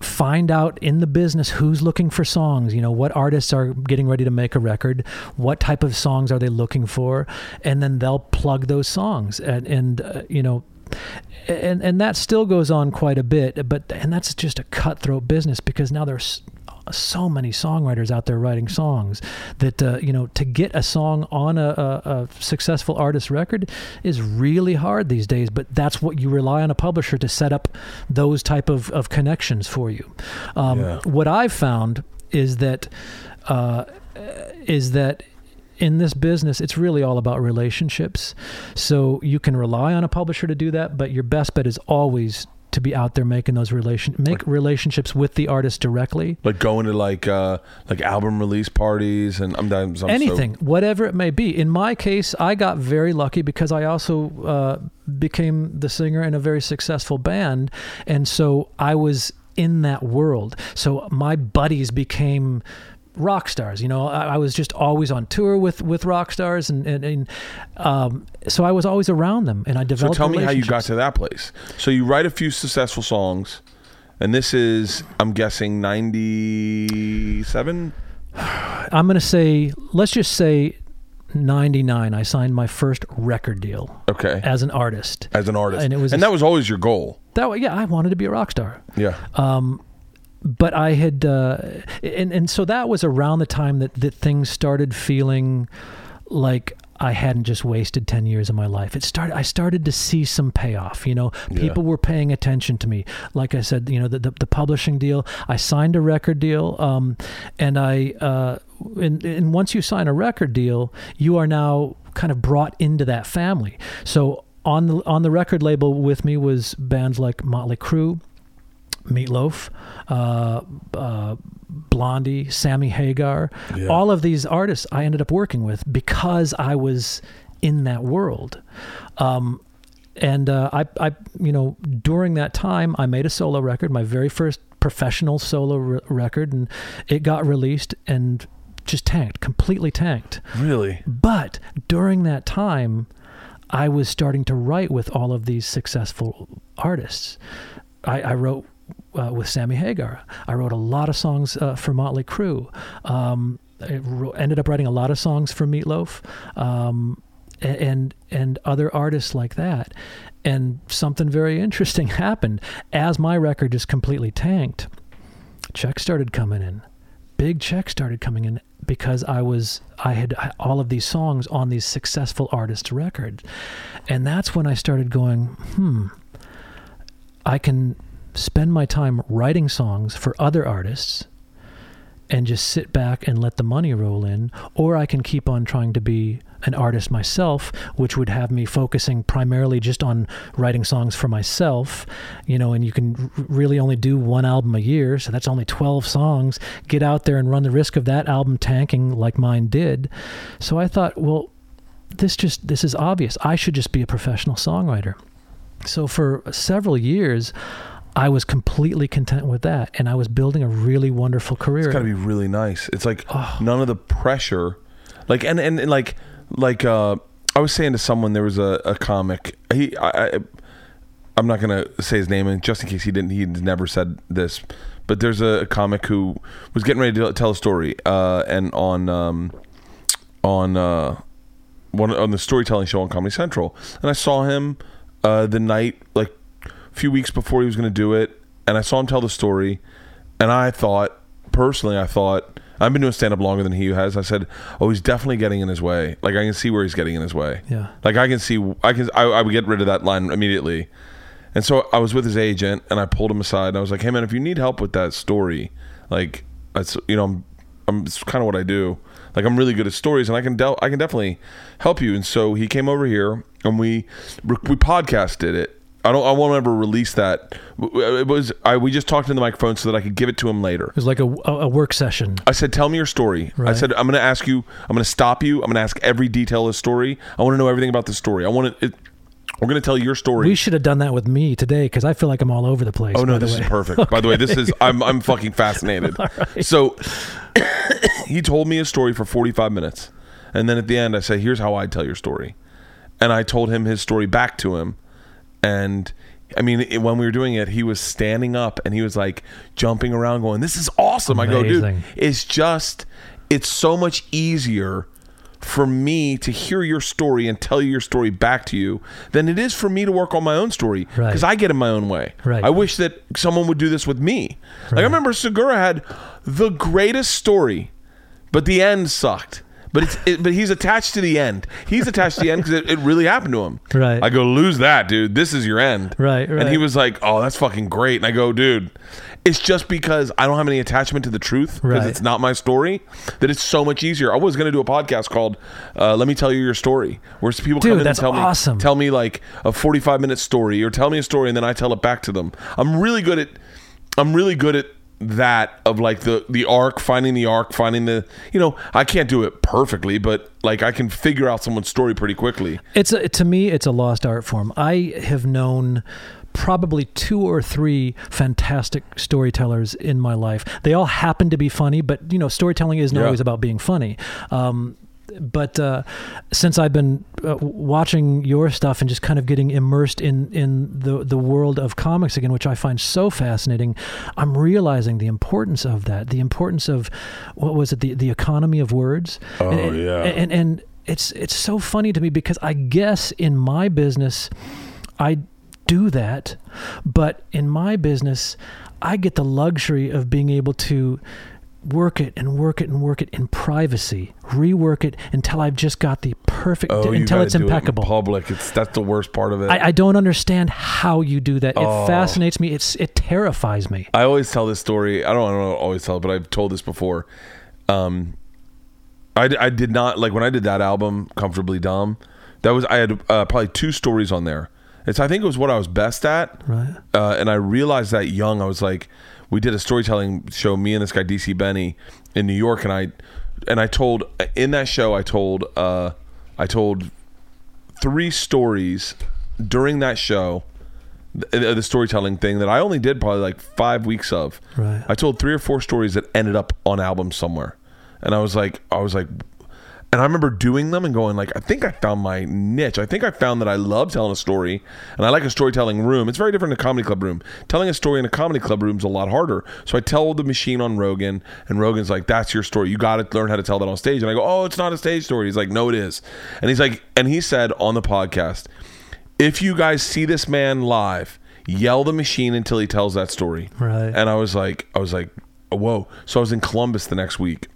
find out in the business who's looking for songs you know what artists are getting ready to make a record what type of songs are they looking for and then they'll plug those songs and and uh, you know and and that still goes on quite a bit but and that's just a cutthroat business because now there's so many songwriters out there writing songs that uh, you know to get a song on a, a, a successful artist record is really hard these days but that's what you rely on a publisher to set up those type of, of connections for you um, Yeah. what i've found is that uh, is that in this business, it's really all about relationships. So you can rely on a publisher to do that, but your best bet is always to be out there making those relation make relationships with the artist directly. Like going to like uh like album release parties and I'm, I'm so- Anything, whatever it may be. In my case, I got very lucky because I also uh, became the singer in a very successful band, and so I was in that world. So my buddies became rock stars. You know, I, I was just always on tour with with rock stars, and and, and um, so I was always around them, and I developed. So tell me how you got to that place. So you write a few successful songs, and this is, I'm guessing, 97? I'm going to say, let's just say. 99 I signed my first record deal Okay. as an artist. As an artist. and it was and a- that was always your goal. That way, yeah, I wanted to be a rock star. Yeah. Um, but I had, uh, and and so that was around the time that that things started feeling like I hadn't just wasted ten years of my life. It started. I started to see some payoff. You know, Yeah. people were paying attention to me. Like I said, you know, the the, the publishing deal. I signed a record deal, um, and I, uh, and, and once you sign a record deal, you are now kind of brought into that family. So. On the on the record label with me was bands like Motley Crue, Meatloaf, uh, uh, Blondie, Sammy Hagar, Yeah. all of these artists I ended up working with because I was in that world. Um, and uh, I, I, you know, during that time, I made a solo record, my very first professional solo re- record, and it got released and just tanked, completely tanked. Really? But during that time, I was starting to write with all of these successful artists. I, I wrote uh, with Sammy Hagar. I wrote a lot of songs uh, for Motley Crue. Um, I wrote, ended up writing a lot of songs for Meatloaf. Um, and and other artists like that and something very interesting happened as my record just completely tanked checks started coming in big checks started coming in because I was I had all of these songs on these successful artists' records, and that's when I started going, hmm, I can spend my time writing songs for other artists and just sit back and let the money roll in, or I can keep on trying to be an artist myself, which would have me focusing primarily just on writing songs for myself, you know, and you can really only do one album a year, so that's only 12 songs. Get out there and run the risk of that album tanking like mine did. So I thought, well, this just this is obvious. I should just be a professional songwriter. So for several years, I was completely content with that, and I was building a really wonderful career. It's got to be really nice. It's like Oh. none of the pressure, like and and, and like like uh, I was saying to someone there was a, a comic. He I, I I'm not gonna say his name, and just in case he didn't, he never said this. But there's a comic who was getting ready to tell a story, uh, and on um, on uh, one on the storytelling show on Comedy Central, and I saw him uh, the night like few weeks before he was going to do it, and I saw him tell the story, and I thought personally, I thought I've been doing stand up longer than he has. I said, oh, he's definitely getting in his way. Like I can see where he's getting in his way. Yeah. Like I can see, I can, I, I would get rid of that line immediately. And so I was with his agent, and I pulled him aside, and I was like, "Hey, man, if you need help with that story, like that's you know, I'm, I'm it's kind of what I do. Like I'm really good at stories, and I can del- I can definitely help you." And so he came over here, and we we podcasted it. I don't. I won't ever release that. It was. I we just talked in the microphone so that I could give it to him later. It was like a, a, work session. I said, "Tell me your story." I said, "I'm going to ask you. I'm going to stop you. I'm going to ask every detail of the story. I want to know everything about the story. I want to. It, we're going to tell your story." We should have done that with me today because I feel like I'm all over the place. Oh no, this way. is perfect. By the way, this is I'm I'm fucking fascinated. So he told me a story for 45 minutes. And then at the end I said, "Here's how I tell your story." And I told him his story back to him. And I mean, it, when we were doing it, he was standing up and he was like jumping around going, "This is awesome." I go, "Dude, it's just it's so much easier for me to hear your story and tell your story back to you than it is for me to work on my own story Right. because I get in my own way. Right. I wish that someone would do this with me. Like I remember Segura had the greatest story, but the end sucked. But it's it, but he's attached to the end. He's attached to the end because it, it really happened to him. Right. I go lose that, dude. This is your end. Right, right. And he was like, "Oh, that's fucking great." And I go, "Dude, it's just because I don't have any attachment to the truth because Right. it's not my story that it's so much easier." I was going to do a podcast called uh, "Let Me Tell You Your Story," where people Dude, come in and tell awesome. me tell me like a 45 minute story or tell me a story and then I tell it back to them. I'm really good at I'm really good at that of like the the arc finding the arc finding the you know I can't do it perfectly but like I can figure out someone's story pretty quickly. It's a, to me, it's a lost art form. I have known probably two or three fantastic storytellers in my life. They all happen to be funny, but you know, storytelling isn't Yeah. always about being funny. Um, but uh, since I've been uh, watching your stuff and just kind of getting immersed in in the the world of comics again, which I find so fascinating, I'm realizing the importance of that. The importance of what was it? The the economy of words. Oh, and, yeah. And and it's it's so funny to me because I guess in my business, I do that, but in my business, I get the luxury of being able to work it and work it and work it in privacy, rework it until I've just got the perfect, Oh, until it's impeccable. public. It's that's the worst part of it. I, I don't understand how you do that. It Oh. fascinates me. It's it terrifies me. I always tell this story. I don't, I don't always tell it, but I've told this before. Um, I, I did not like when I did that album, Comfortably Dumb. That was I had uh, probably two stories on there. It's I think it was what I was best at, Right. uh, and I realized that young. I was like, we did a storytelling show, me and this guy DC Benny in New York, and I and I told in that show I told uh, I told three stories during that show the, the storytelling thing that I only did probably like five weeks of. Right. I told three or four stories that ended up on albums somewhere, and I was like, I was like, and I remember doing them and going like, I think I found my niche. I think I found that I love telling a story, and I like a storytelling room. It's very different in a comedy club room. Telling a story in a comedy club room is a lot harder. So I tell the machine on Rogan, and Rogan's like, "That's your story. You got to learn how to tell that on stage." And I go, "Oh, it's not a stage story." He's like, "No, it is." And he's like, and he said on the podcast if you guys see this man live, yell the machine until he tells that story. Right. And I was like, I was like, whoa. So I was in Columbus the next week.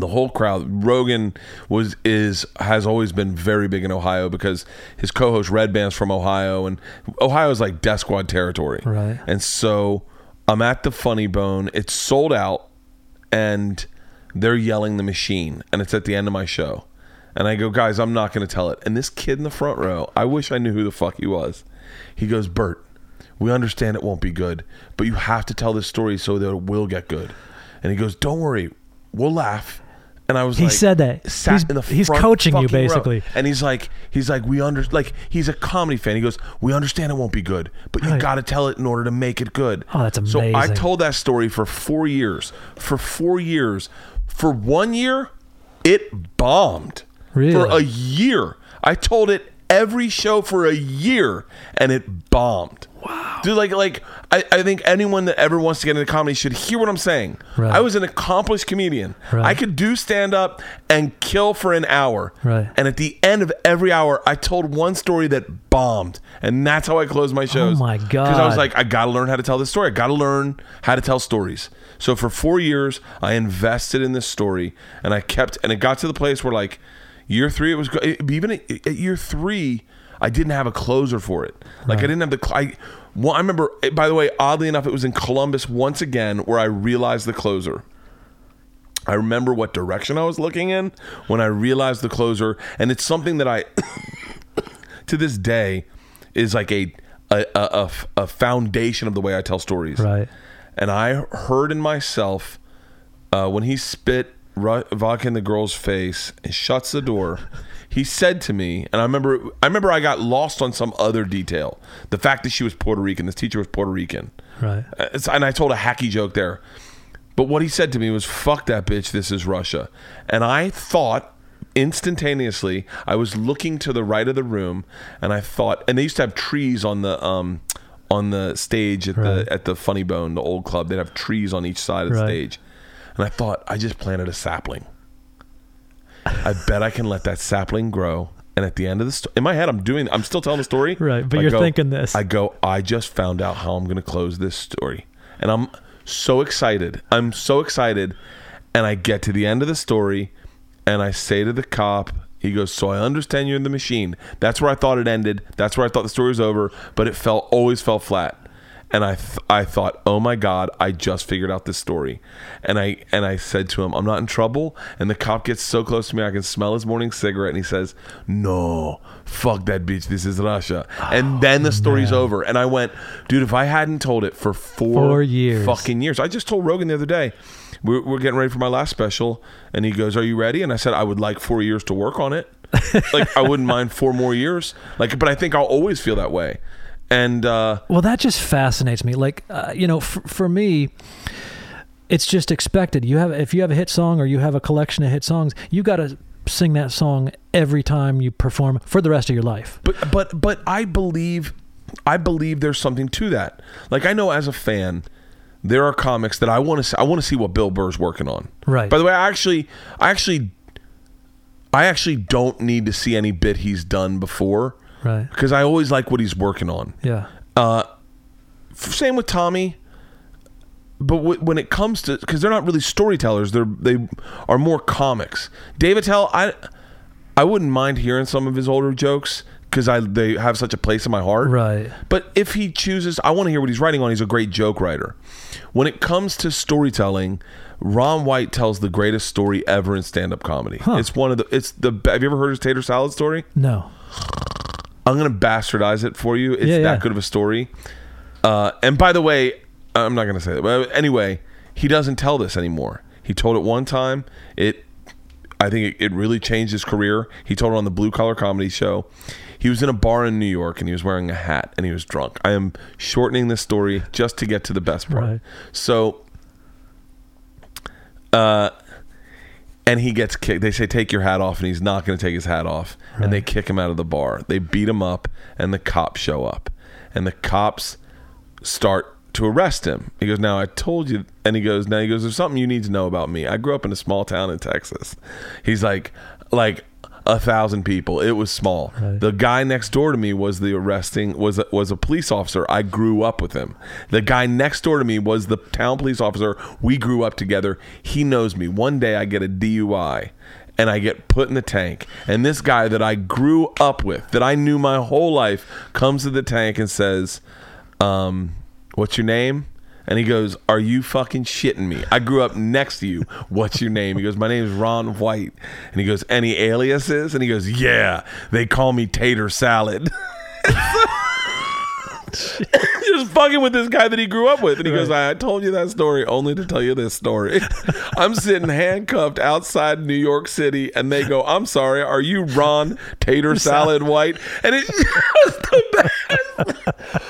The whole crowd. Rogan was is has always been very big in Ohio because his co-host Redban's from Ohio, and Ohio is like Death Squad territory. Right. And so I'm at the Funny Bone. It's sold out, and they're yelling the machine, and it's at the end of my show. And I go, guys, I'm not going to tell it. And this kid in the front row, I wish I knew who the fuck he was. He goes, Bert, we understand it won't be good, but you have to tell this story so that it will get good. And he goes, don't worry, we'll laugh. And I was He like, said that. sat He's- in the he's coaching you, fucking row. basically. And he's like, he's like, we under like he's a comedy fan. He goes, we understand it won't be good, but you Right. got to tell it in order to make it good. Oh, that's amazing. So I told that story for four years. For four years, for one year, it bombed. Really? For a year, I told it every show for a year, and it bombed. Wow, dude, like like I, I think anyone that ever wants to get into comedy should hear what I'm saying. Right. I was an accomplished comedian. Right. I could do stand up and kill for an hour. Right. And at the end of every hour, I told one story that bombed, and that's how I closed my oh shows. Oh my God. Because I was like, I got to learn how to tell this story. I got to learn how to tell stories. So for four years, I invested in this story, and I kept, and it got to the place where like year three, it was even at, at year three, I didn't have a closer for it. Like I didn't have the. I, well, I remember. By the way, oddly enough, it was in Columbus once again where I realized the closer. I remember what direction I was looking in when I realized the closer, and it's something that I, to this day, is like a a, a, a foundation of the way I tell stories. Right. And I heard in myself uh, when he spit ru- vodka in the girl's face and shuts the door. He said to me, and I remember, I remember I got lost on some other detail. The fact that she was Puerto Rican, this teacher was Puerto Rican. Right. Uh, and I told a hacky joke there. But what he said to me was, fuck that bitch, this is Russia. And I thought instantaneously, I was looking to the right of the room and I thought, and they used to have trees on the, um, on the stage at Right. the at the Funny Bone, the old club. They'd have trees on each side of the Right. stage, and I thought I just planted a sapling. I bet I can let that sapling grow. And at the end of the story, in my head, I'm doing, I'm still telling the story. Right, but I you're go- thinking this. I go, I just found out how I'm going to close this story. And I'm so excited. I'm so excited. And I get to the end of the story and I say to the cop, he goes, So I understand you're in the machine. That's where I thought it ended. That's where I thought the story was over, but it fell always fell flat. And I th- I thought, "Oh my god, I just figured out this story." And I and I said to him, "I'm not in trouble." And the cop gets so close to me, I can smell his morning cigarette and he says, "No, fuck that bitch. This is Russia." And oh, then the story's over. And I went, "Dude, if I hadn't told it for 4 Four years. fucking years. I just told Rogan the other day. We're, we're getting ready for my last special, and he goes, "Are you ready?" And I said, "I would like four years to work on it. like I wouldn't mind four more years. Like, but I think I'll always feel that way." And uh, Well, that just fascinates me. Like, uh, you know, f- for me, it's just expected. You have if you have a hit song or you have a collection of hit songs, you got to sing that song every time you perform for the rest of your life. But but but I believe I believe there's something to that. Like I know as a fan, there are comics that I want to I want to see what Bill Burr's working on. Right. By the way, I actually I actually I actually don't need to see any bit he's done before Right. because I always like what he's working on. Yeah. Uh, same with Tommy. But w- when it comes to because they're not really storytellers, they're they are more comics. Dave Attell, I I wouldn't mind hearing some of his older jokes because I they have such a place in my heart. Right. But if he chooses, I want to hear what he's writing on. He's a great joke writer. When it comes to storytelling, Ron White tells the greatest story ever in stand-up comedy. Huh. It's one of the. It's the. Have you ever heard his tater salad story? No. I'm gonna bastardize it for you. It's Yeah, that yeah. good of a story. Uh, and by the way, I'm not gonna say that. But anyway, he doesn't tell this anymore. He told it one time. It, I think it, it really changed his career. He told it on the Blue Collar Comedy Show. He was in a bar in New York and he was wearing a hat and he was drunk. I am shortening this story just to get to the best part. Right. So, uh, and he gets kicked. They say, "Take your hat off," and he's not going to take his hat off, and they kick him out of the bar. They beat him up, and the cops show up, and the cops start to arrest him. He goes, "Now I told you," and he goes, "Now he goes, there's something you need to know about me. I grew up in a small town in Texas." He's like, like a thousand people. It was small. Right. The guy next door to me was the arresting was a, was a police officer. I grew up with him. The guy next door to me was the town police officer. We grew up together. He knows me. One day I get a DUI and I get put in the tank. And this guy that I grew up with, that I knew my whole life, comes to the tank and says, um, "What's your name?" And he goes, "Are you fucking shitting me? I grew up next to you. What's your name?" He goes, "My name is Ron White." And he goes, "Any aliases?" And he goes, "Yeah, they call me Tater Salad." Just fucking with this guy that he grew up with, and he goes, "I told you that story only to tell you this story." I'm sitting handcuffed outside New York City, and they go, "I'm sorry, are you Ron Tater Salad White?" And it's just the best.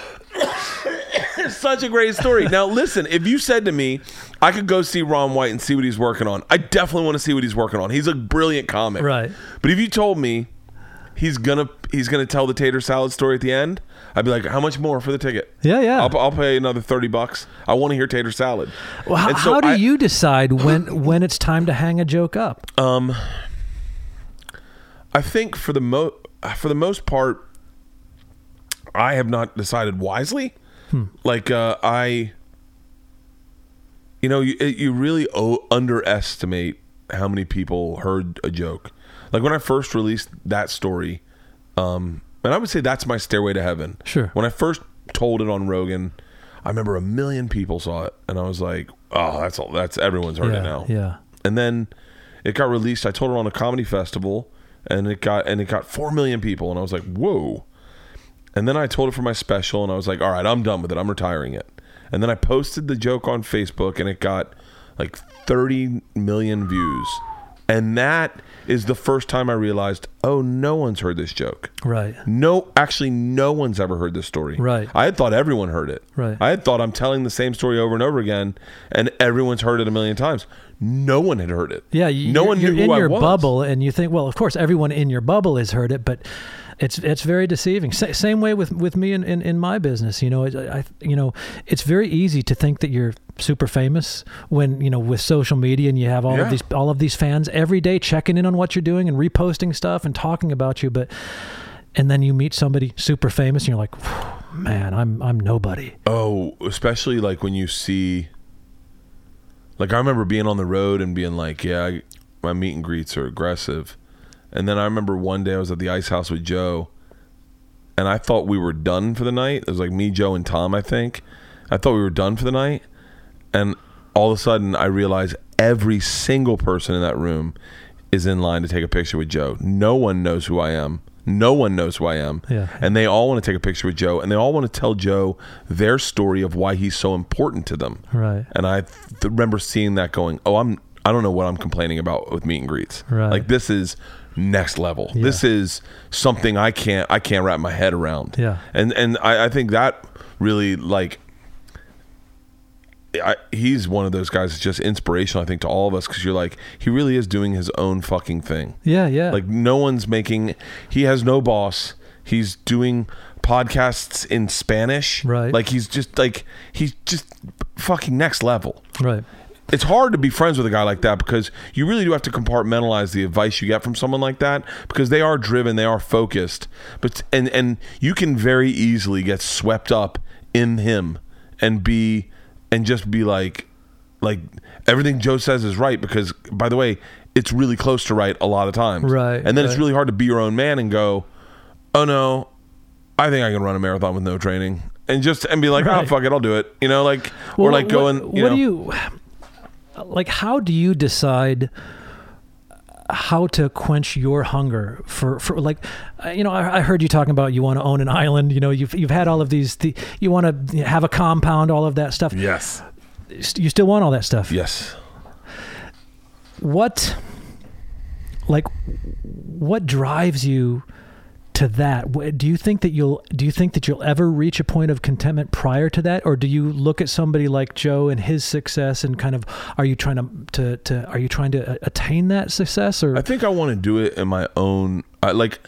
Such a great story. Now, listen, if you said to me, I could go see Ron White and see what he's working on, I definitely want to see what he's working on. He's a brilliant comic. Right. But if you told me he's gonna he's gonna tell the tater salad story at the end, I'd be like, how much more for the ticket? Yeah, yeah. I'll, I'll pay another thirty bucks. I want to hear tater salad. Well, how, so how do I- you decide when when it's time to hang a joke up? Um, I think for the mo for the most part, I have not decided wisely. Like uh, I, you know, you you really o- underestimate how many people heard a joke. Like when I first released that story, um, and I would say that's my stairway to heaven. Sure. When I first told it on Rogan, I remember a million people saw it, and I was like, "Oh, that's all. That's everyone's heard yeah, it now." yeah. and then it got released. I told it on a comedy festival, and it got and it got four million people, and I was like, "Whoa!" And then I told it for my special, and I was like, "All right, I'm done with it. I'm retiring it." And then I posted the joke on Facebook, and it got like 30 million views, and that is the first time I realized, oh, no one's heard this joke. Right. No, actually, no one's ever heard this story. Right. I had thought everyone heard it. Right. I had thought I'm telling the same story over and over again, and everyone's heard it a million times. No one had heard it. Yeah, you, no you're, one knew you're who in I your was. bubble, and you think, well, of course, everyone in your bubble has heard it, but it's it's very deceiving. Sa- same way with, with me in, in, in my business. You know, I, I you know, it's very easy to think that you're super famous when you know with social media and you have all Yeah. of these all of these fans every day checking in on what you're doing and reposting stuff and talking about you, but and then you meet somebody super famous and you're like, man, I'm I'm nobody. Oh, especially like when you see. Like I remember being on the road and being like, "Yeah, I, my meet and greets are aggressive," and then I remember one day I was at the Ice House with Joe, and I thought we were done for the night. It was like me, Joe, and Tom. I think I thought we were done for the night, and all of a sudden I realized every single person in that room is in line to take a picture with Joe. No one knows who I am. No one knows who I am. Yeah. And they all want to take a picture with Joe, and they all want to tell Joe their story of why he's so important to them. Right. And I th- remember seeing that, going, "Oh, I'm. I don't know what I'm complaining about with meet and greets. Right. Like this is next level. Yeah. This is something I can't. I can't wrap my head around. Yeah. And and I, I think that really like. I, he's one of those guys that's just inspirational, I think, to all of us because you're like, he really is doing his own fucking thing. Yeah, yeah. Like no one's making. He has no boss. He's doing podcasts in Spanish. Right. Like he's just like he's just fucking next level. right. It's hard to be friends with a guy like that because you really do have to compartmentalize the advice you get from someone like that because they are driven, they are focused, but and and you can very easily get swept up in him and be and just be like like everything Joe says is right because by the way, it's really close to right a lot of times. Right, And then it's really hard to be your own man and go, "Oh no, I think I can run a marathon with no training." And just and be like, "Oh fuck it, I'll do it." You know, like or like what- going, What, you know, do you like? How do you decide how to quench your hunger for for like? uh, You know, I, I heard you talking about you want to own an island. You know, you've you've had all of these. The, you want to have a compound, all of that stuff. Yes. You still want all that stuff. Yes. What, like, what drives you? To that do you think that you'll do you think that you'll ever reach a point of contentment prior to that or do you look at somebody like Joe and his success and kind of are you trying to to, to are you trying to uh, attain that success or I think I want to do it in my own. I, like,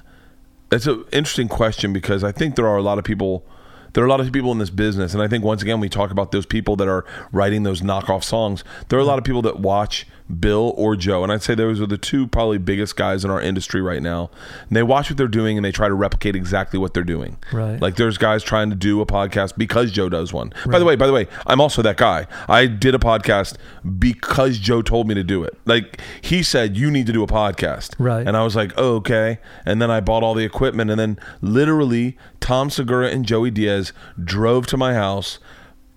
it's an interesting question because I think there are a lot of people. There are a lot of people in this business, and I think once again we talk about those people that are writing those knockoff songs. There are a lot of people that watch Bill or Joe, and I'd say those are the two probably biggest guys in our industry right now. And they watch what they're doing and they try to replicate exactly what they're doing. Right. Like there's guys trying to do a podcast because Joe does one. By the way, by the way, I'm also that guy. I did a podcast because Joe told me to do it. Like he said, you need to do a podcast. Right. And I was like, oh, okay. And then I bought all the equipment, and then literally Tom Segura and Joey Diaz drove to my house.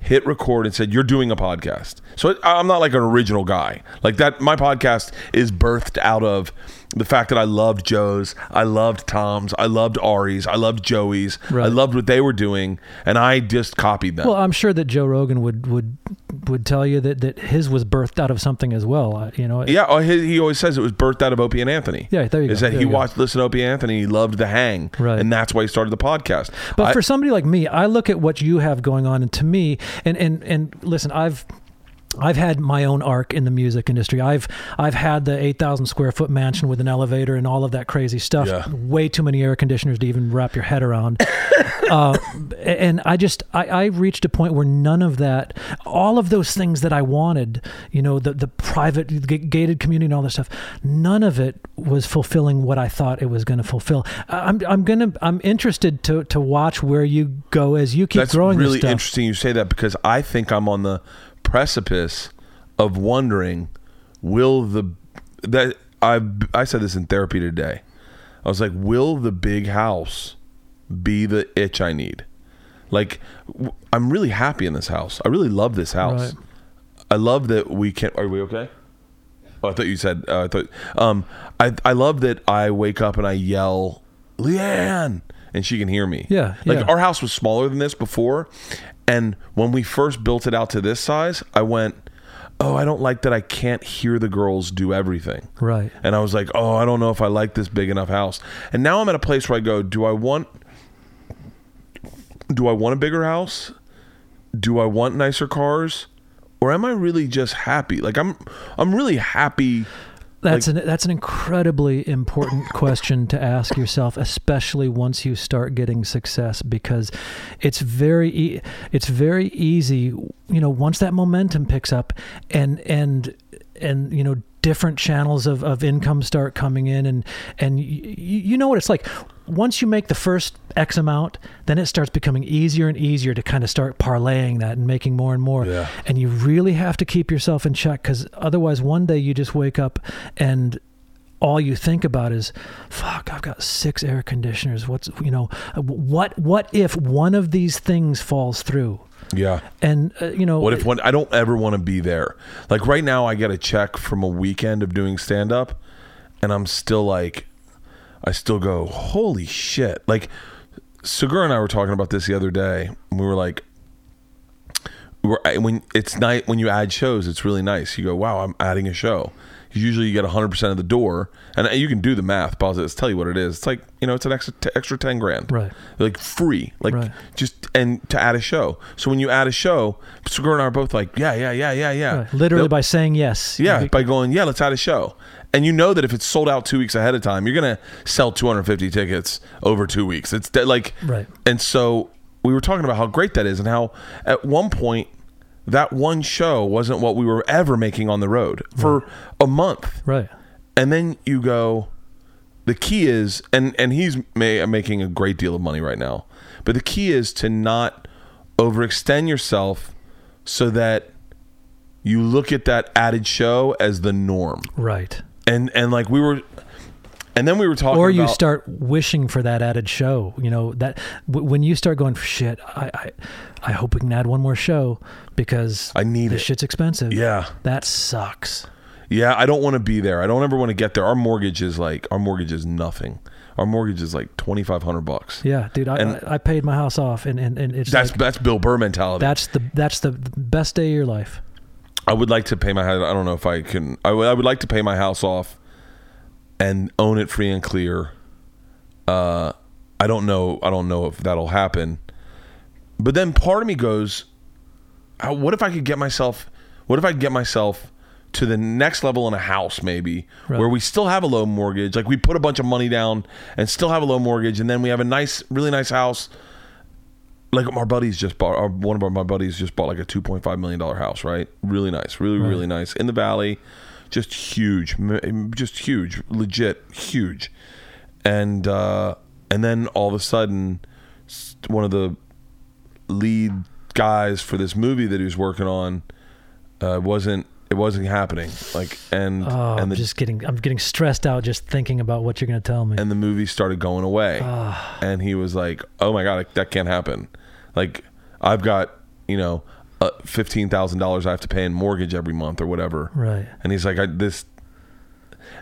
Hit record and said, "You're doing a podcast." So I'm not like an original guy. Like that, my podcast is birthed out of the fact that I loved Joe's, I loved Tom's, I loved Ari's, I loved Joey's, I loved what they were doing, and I just copied them. well I'm sure that Joe Rogan would would would tell you that that his was birthed out of something as well uh, you know yeah, oh, he, he always says it was birthed out of Opie and Anthony. Yeah, there you Is go, that there he go. watched, listened to Opie and Anthony, he loved The Hang, Right. and that's why he started the podcast. But I- for somebody like me, I look at what you have going on, and to me, and and and listen, I've I've had my own arc in the music industry. I've I've had the eight thousand square foot mansion with an elevator and all of that crazy stuff. Yeah. Way too many air conditioners to even wrap your head around. uh, and I just I, I reached a point where none of that, all of those things that I wanted, you know, the the private g- gated community and all that stuff, none of it was fulfilling what I thought it was going to fulfill. I'm I'm gonna I'm interested to to watch where you go as you keep That's growing. really this stuff. interesting you say that because I think I'm on the precipice of wondering will the that I I said this in therapy today. I was like, will the big house be the itch I need? Like, I'm really happy in this house. I really love this house. Right. I love that we can. Are we okay? Oh, I thought you said. Uh, I thought. Um, I I love that I wake up and I yell, LeeAnn, and she can hear me. Yeah, Like yeah. our house was smaller than this before, and when we first built it out to this size, I went, "Oh, I don't like that. I can't hear the girls do everything." Right. And I was like, "Oh, I don't know if I like this big enough house." And now I'm at a place where I go, "Do I want? Do I want a bigger house? Do I want nicer cars?" Or am I really just happy? Like I'm, I'm really happy. That's an that's an incredibly important question to ask yourself, especially once you start getting success, because it's very e- it's very easy, you know, once that momentum picks up, and and and you know different channels of, of income start coming in and and you, you know what it's like once you make the first x amount then it starts becoming easier and easier to kind of start parlaying that and making more and more Yeah. and you really have to keep yourself in check because otherwise one day you just wake up and all you think about is fuck i've got six air conditioners what's you know what what if one of these things falls through Yeah. and uh, you know What if one? I don't ever want to be there. Like right now, I get a check from a weekend of doing stand up, and I'm still like, I still go, holy shit! Like, Segura and I were talking about this the other day. We were like, we were, when it's night when you add shows, it's really nice. You go, wow, I'm adding a show. Usually, you get 100 percent of the door, and you can do the math. Pause it. Let's tell you what it is. It's like you know, it's an extra extra 10 grand Right. like free, like Right. just and to add a show. So when you add a show, Segura and I are both like, yeah, yeah, yeah, yeah, yeah. Right. literally They'll- by saying yes yeah, You- by going, yeah, let's add a show. And you know that if it's sold out two weeks ahead of time, you're gonna sell 250 tickets over two weeks. It's de- like, Right. And so we were talking about how great that is, and how at one point that one show wasn't what we were ever making on the road for a month. Right. And then you go the key is and and he's ma- making a great deal of money right now but the key is to not overextend yourself so that you look at that added show as the norm. Right and and like we were and then we were talking or you about- start wishing for that added show you know that w- when you start going shit I, I i hope we can add one more show because I need this it. shit's expensive. Yeah. that sucks. Yeah i don't want to be there. I don't ever want to get there. Our mortgage is like our mortgage is nothing. Our mortgage is like 2500 bucks. Yeah dude i, And- I, I paid my house off and, and, and it's that's like, that's bill burr mentality. That's the that's the best day of your life I would like to pay my. I don't know if I can. I would. Like to pay my house off, and own it free and clear. Uh, I don't know. I don't know if that'll happen. But then part of me goes, "What if I could get myself? What if I could get myself to the next level in a house, maybe Right. where we still have a low mortgage? Like we put a bunch of money down and still have a low mortgage, and then we have a nice, really nice house." Like our buddies just bought our, one of our my buddies just bought like a 2.5 million dollar house right? Really nice really Right. really nice. In the valley just huge just huge legit huge. And uh and then all of a sudden one of the lead guys for this movie that he was working on uh wasn't it wasn't happening. Like and oh and i'm just getting i'm getting stressed out just thinking about what you're going to tell me. And the movie started going away. Ah. and he was like oh my god that can't happen like i've got you know uh, $15000 i have to pay in mortgage every month or whatever. Right. And he's like I, this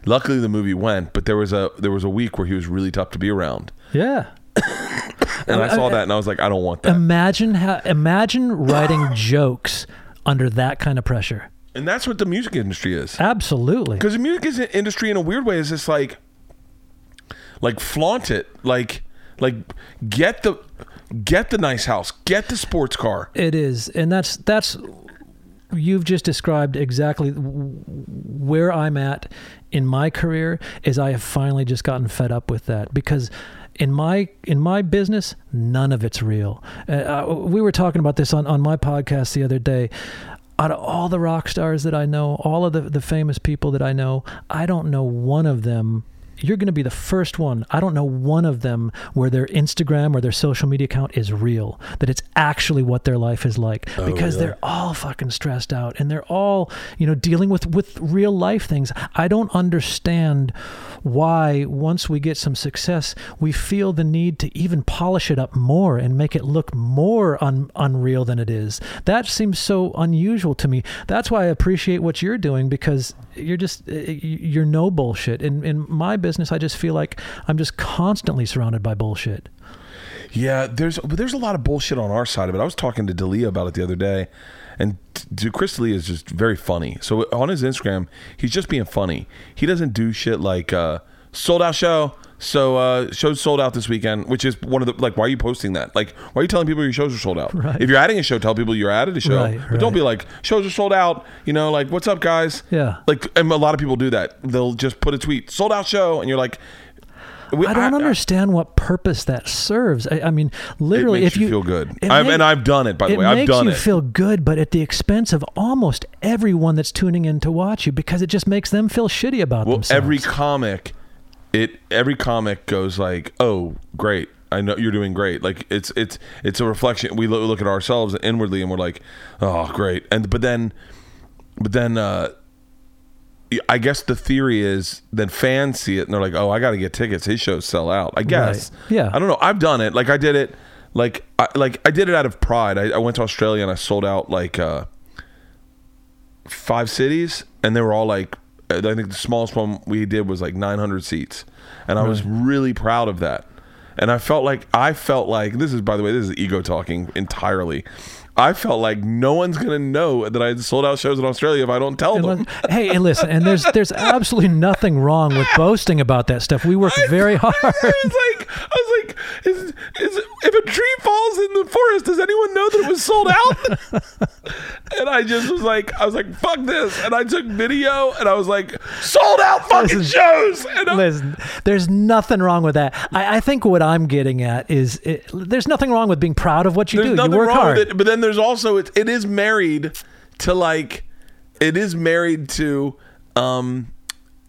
luckily the movie went but there was a there was a week where he was really tough to be around. Yeah. And i saw that and i was like i don't want that. Imagine how imagine writing jokes under that kind of pressure. And that's what the music industry is. Absolutely. Because the music is- industry in a weird way is just like like flaunt it. Like like get the get the nice house get the sports car It is, and that's that's you've just described exactly where I'm at in my career. Is I have finally just gotten fed up with that because in my in my business, none of it's real. Uh, uh, we were talking about this on on my podcast the other day. Out of all the rock stars that I know, all of the the famous people that I know, I don't know one of them you're going to be the first one. I don't know one of them where their Instagram or their social media account is real, that it's actually what their life is like oh, because really? they're all fucking stressed out and they're all, you know, dealing with with real life things. I don't understand why once we get some success, we feel the need to even polish it up more and make it look more un- unreal than it is. That seems so unusual to me. That's why I appreciate what you're doing because you're just uh, you're no bullshit. In in my business, I just feel like I'm just constantly surrounded by bullshit. Yeah, there's there's a lot of bullshit on our side of it. I was talking to D'Elia about it the other day, and t- Chris D'Elia is just very funny. So on his Instagram, he's just being funny. He doesn't do shit like uh, sold out show. So uh, shows sold out this weekend, which is one of the like. Why are you posting that? Like, why are you telling people your shows are sold out? Right. If you're adding a show, tell people you're added a show. Right, but don't be like shows are sold out. You know, like what's up, guys? Yeah. Like, and a lot of people do that. They'll just put a tweet sold out show, and you're like, we- I don't understand what purpose that serves. I, I mean, literally, if you, you feel good. I've, make- and I've done it, by the way. I've done it. makes you feel good, but at the expense of almost everyone that's tuning in to watch you because it just makes them feel shitty about well, themselves. every comic, it every comic goes like, "Oh, great! I know you're doing great." Like it's it's it's a reflection. We look, look at ourselves inwardly, and we're like, "Oh, great!" And but then, but then. uh I guess the theory is then fans see it and they're like, "Oh, I got to get tickets. His shows sell out." I guess. Right. Yeah. I don't know. I've done it. Like I did it. Like I, like I did it out of pride. I, I went to Australia and I sold out like uh, five cities, and they were all like, I think the smallest one we did was like 900 seats, and I was really proud of that. And I felt like I felt like this is by the way this is ego talking entirely. I felt like no one's gonna know that I had sold out shows in Australia if I don't tell And them. hey, and listen, and there's there's absolutely nothing wrong with boasting about that stuff. We work very hard. I was like, I was like, is, is, if a tree falls in the forest, does anyone know that it was sold out? and I just was like, I was like, fuck this, and I took video, and I was like, sold out fucking Listen, shows. And Listen, there's nothing wrong with that. I, I think what I'm getting at is it, there's nothing wrong with being proud of what you do. You work wrong hard. with it, but then there's also it, it is married to like, it is married to, um,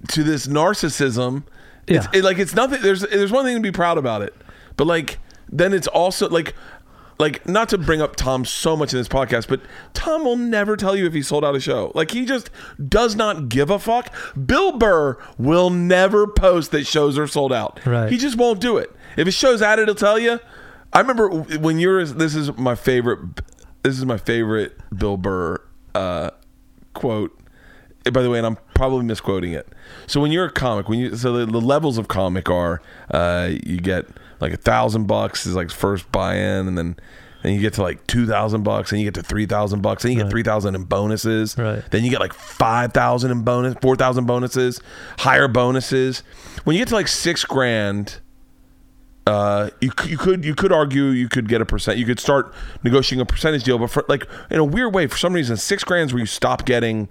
to this narcissism. It's it, like it's nothing. There's there's one thing to be proud about it, but like then it's also like. Like not to bring up Tom so much in this podcast, but Tom will never tell you if he sold out a show. Like he just does not give a fuck. Bill Burr will never post that shows are sold out. Right. He just won't do it. If his show's added, he'll tell you. I remember when you're. This is my favorite. This is my favorite Bill Burr uh, quote. By the way, and I'm probably misquoting it. So when you're a comic, when you so the, the levels of comic are uh, you get like a thousand bucks is like first buy-in, and then then you get to like two thousand bucks, and you get to three thousand bucks, and you get Right. three thousand in bonuses. Right. Then you get like five thousand in bonus, four thousand bonuses, higher bonuses. When you get to like six grand, uh, you you could you could argue you could get a percent. You could start negotiating a percentage deal, but for like in a weird way, for some reason, six grand's where you stop getting.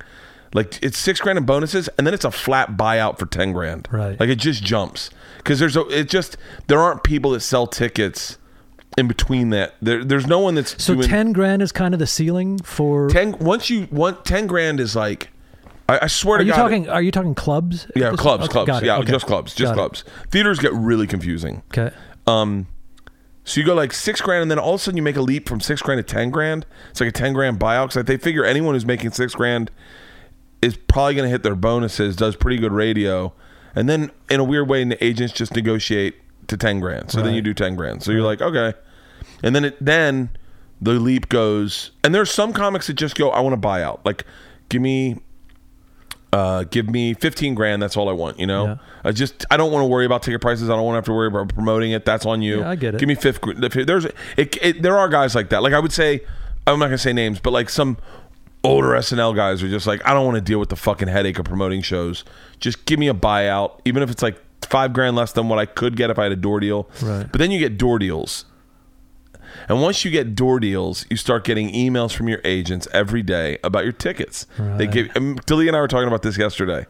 Like it's six grand in bonuses, and then it's a flat buyout for ten grand. Right. Like it just jumps because there's a. It just there aren't people that sell tickets in between that. There, there's no one that's so doing ten grand is kind of the ceiling for. ten. Once you want ten grand is like, I, I swear are to you God. talking? Are you talking clubs? yeah, This- clubs, okay, clubs. Yeah, okay. just clubs, just Got it. clubs. Theaters get really confusing. Okay. Um, so you go like six grand, and then all of a sudden you make a leap from six grand to ten grand. It's like a ten grand buyout because they figure anyone who's making six grand is probably going to hit their bonuses, does pretty good radio, and then in a weird way, the agents just negotiate to ten grand. So then you do ten grand. So you're like, okay, and then it then the leap goes, and there's some comics that just go, I want to buy out, like give me. Uh, give me 15 grand. That's all I want. You know, Yeah. I just, I don't want to worry about ticket prices. I don't want to have to worry about promoting it. That's on you. Yeah, I get it. Give me fifth. There's, it, it, there are guys like that. Like I would say, I'm not gonna say names, but like some older SNL guys are just like, I don't want to deal with the fucking headache of promoting shows. Just give me a buyout, even if it's like five grand less than what I could get if I had a door deal. Right. But then you get door deals. And once you get door deals, you start getting emails from your agents every day about your tickets. They give. Um, Dilly and I were talking about this yesterday,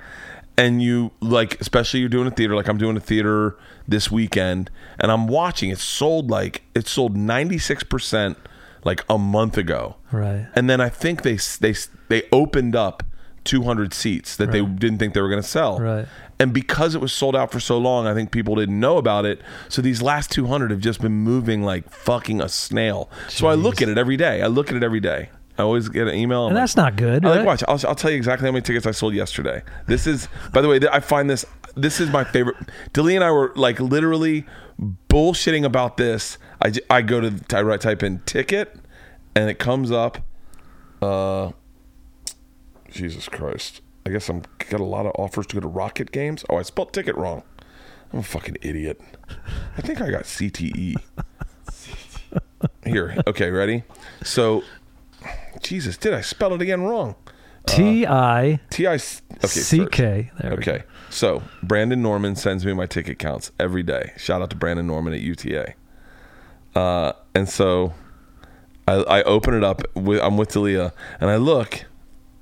and you like, especially you're doing a theater. Like I'm doing a theater this weekend, and I'm watching. It sold like it sold 96 percent like a month ago. Right. And then I think they they they opened up 200 seats that they didn't think they were going to sell. Right. And because it was sold out for so long, I think people didn't know about it. So these last 200 have just been moving like fucking a snail. So I look at it every day. I look at it every day. I always get an email. And like- that's not good. I like watch. I'll, I'll tell you exactly how many tickets I sold yesterday. This is, by the way, I find this. This is my favorite. Dilly and I were like literally bullshitting about this. I, I go to I type in ticket, and it comes up. Uh, Jesus Christ! I guess I'm got a lot of offers to go to Rocket Games. Oh, I spelled ticket wrong. I'm a fucking idiot. I think I got CTE. Here, okay, ready? So, Jesus, did I spell it again wrong? T I T I C K. There. Okay, so Brandon Norman sends me my ticket counts every day. Shout out to Brandon Norman at UTA. Uh, and so I, I open it up. With, I'm with D'Elia, and I look,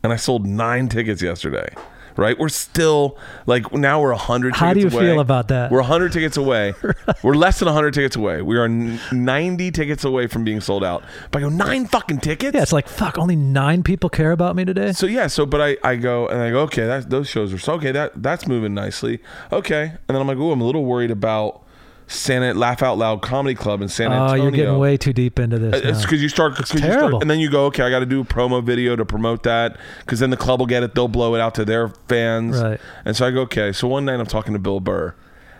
and I sold nine tickets yesterday. Right, we're still like now we're hundred. How do you away. feel about that? We're hundred tickets away. We're less than hundred tickets away. We are ninety tickets away from being sold out. But I go nine fucking tickets. Yeah, it's like fuck. Only nine people care about me today. So yeah, so but I, I go and I go okay that those shows are so okay that that's moving nicely okay and then I'm like oh I'm a little worried about Santa Laugh Out Loud Comedy Club in San Oh, Antonio. you're getting way too deep into this. It's because you start, cause you start, terrible. and then you go, okay, I got to do a promo video to promote that, because then the club will get it, they'll blow it out to their fans, Right. And so I go, okay. So one night I'm talking to Bill Burr,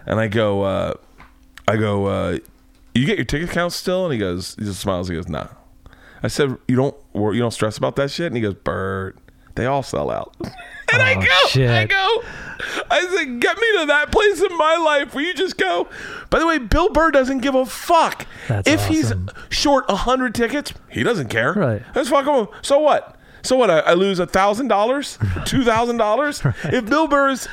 and I go, uh, I go, uh, you get your ticket count still? And he goes, he just smiles. He goes, nah. I said, you don't, you don't stress about that shit. And he goes, Bert, they all sell out. and I Oh, go, I go, I said, get me to that place in my life where you just go. By the way, Bill Burr doesn't give a fuck That's if he's short a hundred tickets. He doesn't care. Right. That's fucking. So what? So what? I, I lose a thousand dollars, two thousand dollars. If Bill Burr's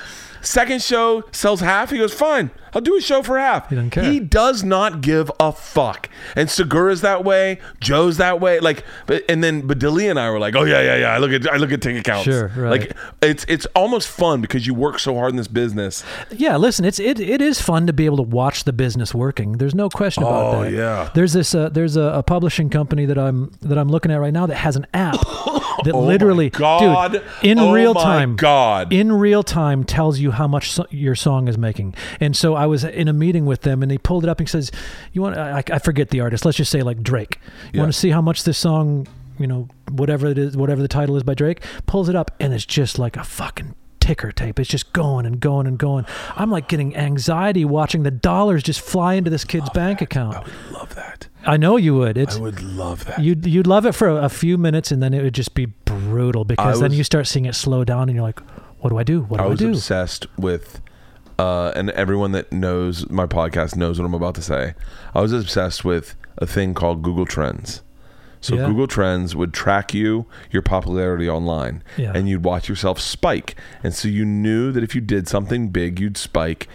second show sells half, he goes, "Fine, I'll do a show for half." He doesn't care. He does not give a fuck. And Segura's that way. Joe's that way. Like, but and then but and I were like, "Oh yeah, yeah, yeah." I look at I look at ticket counts. Sure, right. Like it's it's almost fun because you work so hard in this business. Yeah, listen, it's it, it is fun to be able to watch the business working. There's no question about Oh, that. yeah. There's this uh, there's a, a publishing company that I'm that I'm looking at right now that has an app that Oh literally, God. dude, in Oh real time, God. in real time tells you how much so- your song is making. And so I was in a meeting with them, and they pulled it up and says, "You want? I, I forget the artist. Let's just say like Drake. You Yeah. want to see how much this song, you know, whatever it is, whatever the title is by Drake, pulls it up, and it's just like a fucking." Ticker tape it's just going and going and going i'm like getting anxiety watching the dollars just fly into this kid's bank account I would love that. i know you would it's I would love that. You'd you'd love it for a, a few minutes, and then it would just be brutal because I then you start seeing it slow down, and you're like, "What do I do? What do I do? I, was obsessed with, uh, and everyone that knows my podcast knows what I'm about to say. I was obsessed with a thing called Google Trends. So Yeah. Google Trends would track you, your popularity online, Yeah. and you'd watch yourself spike. And so you knew that if you did something big, you'd spike.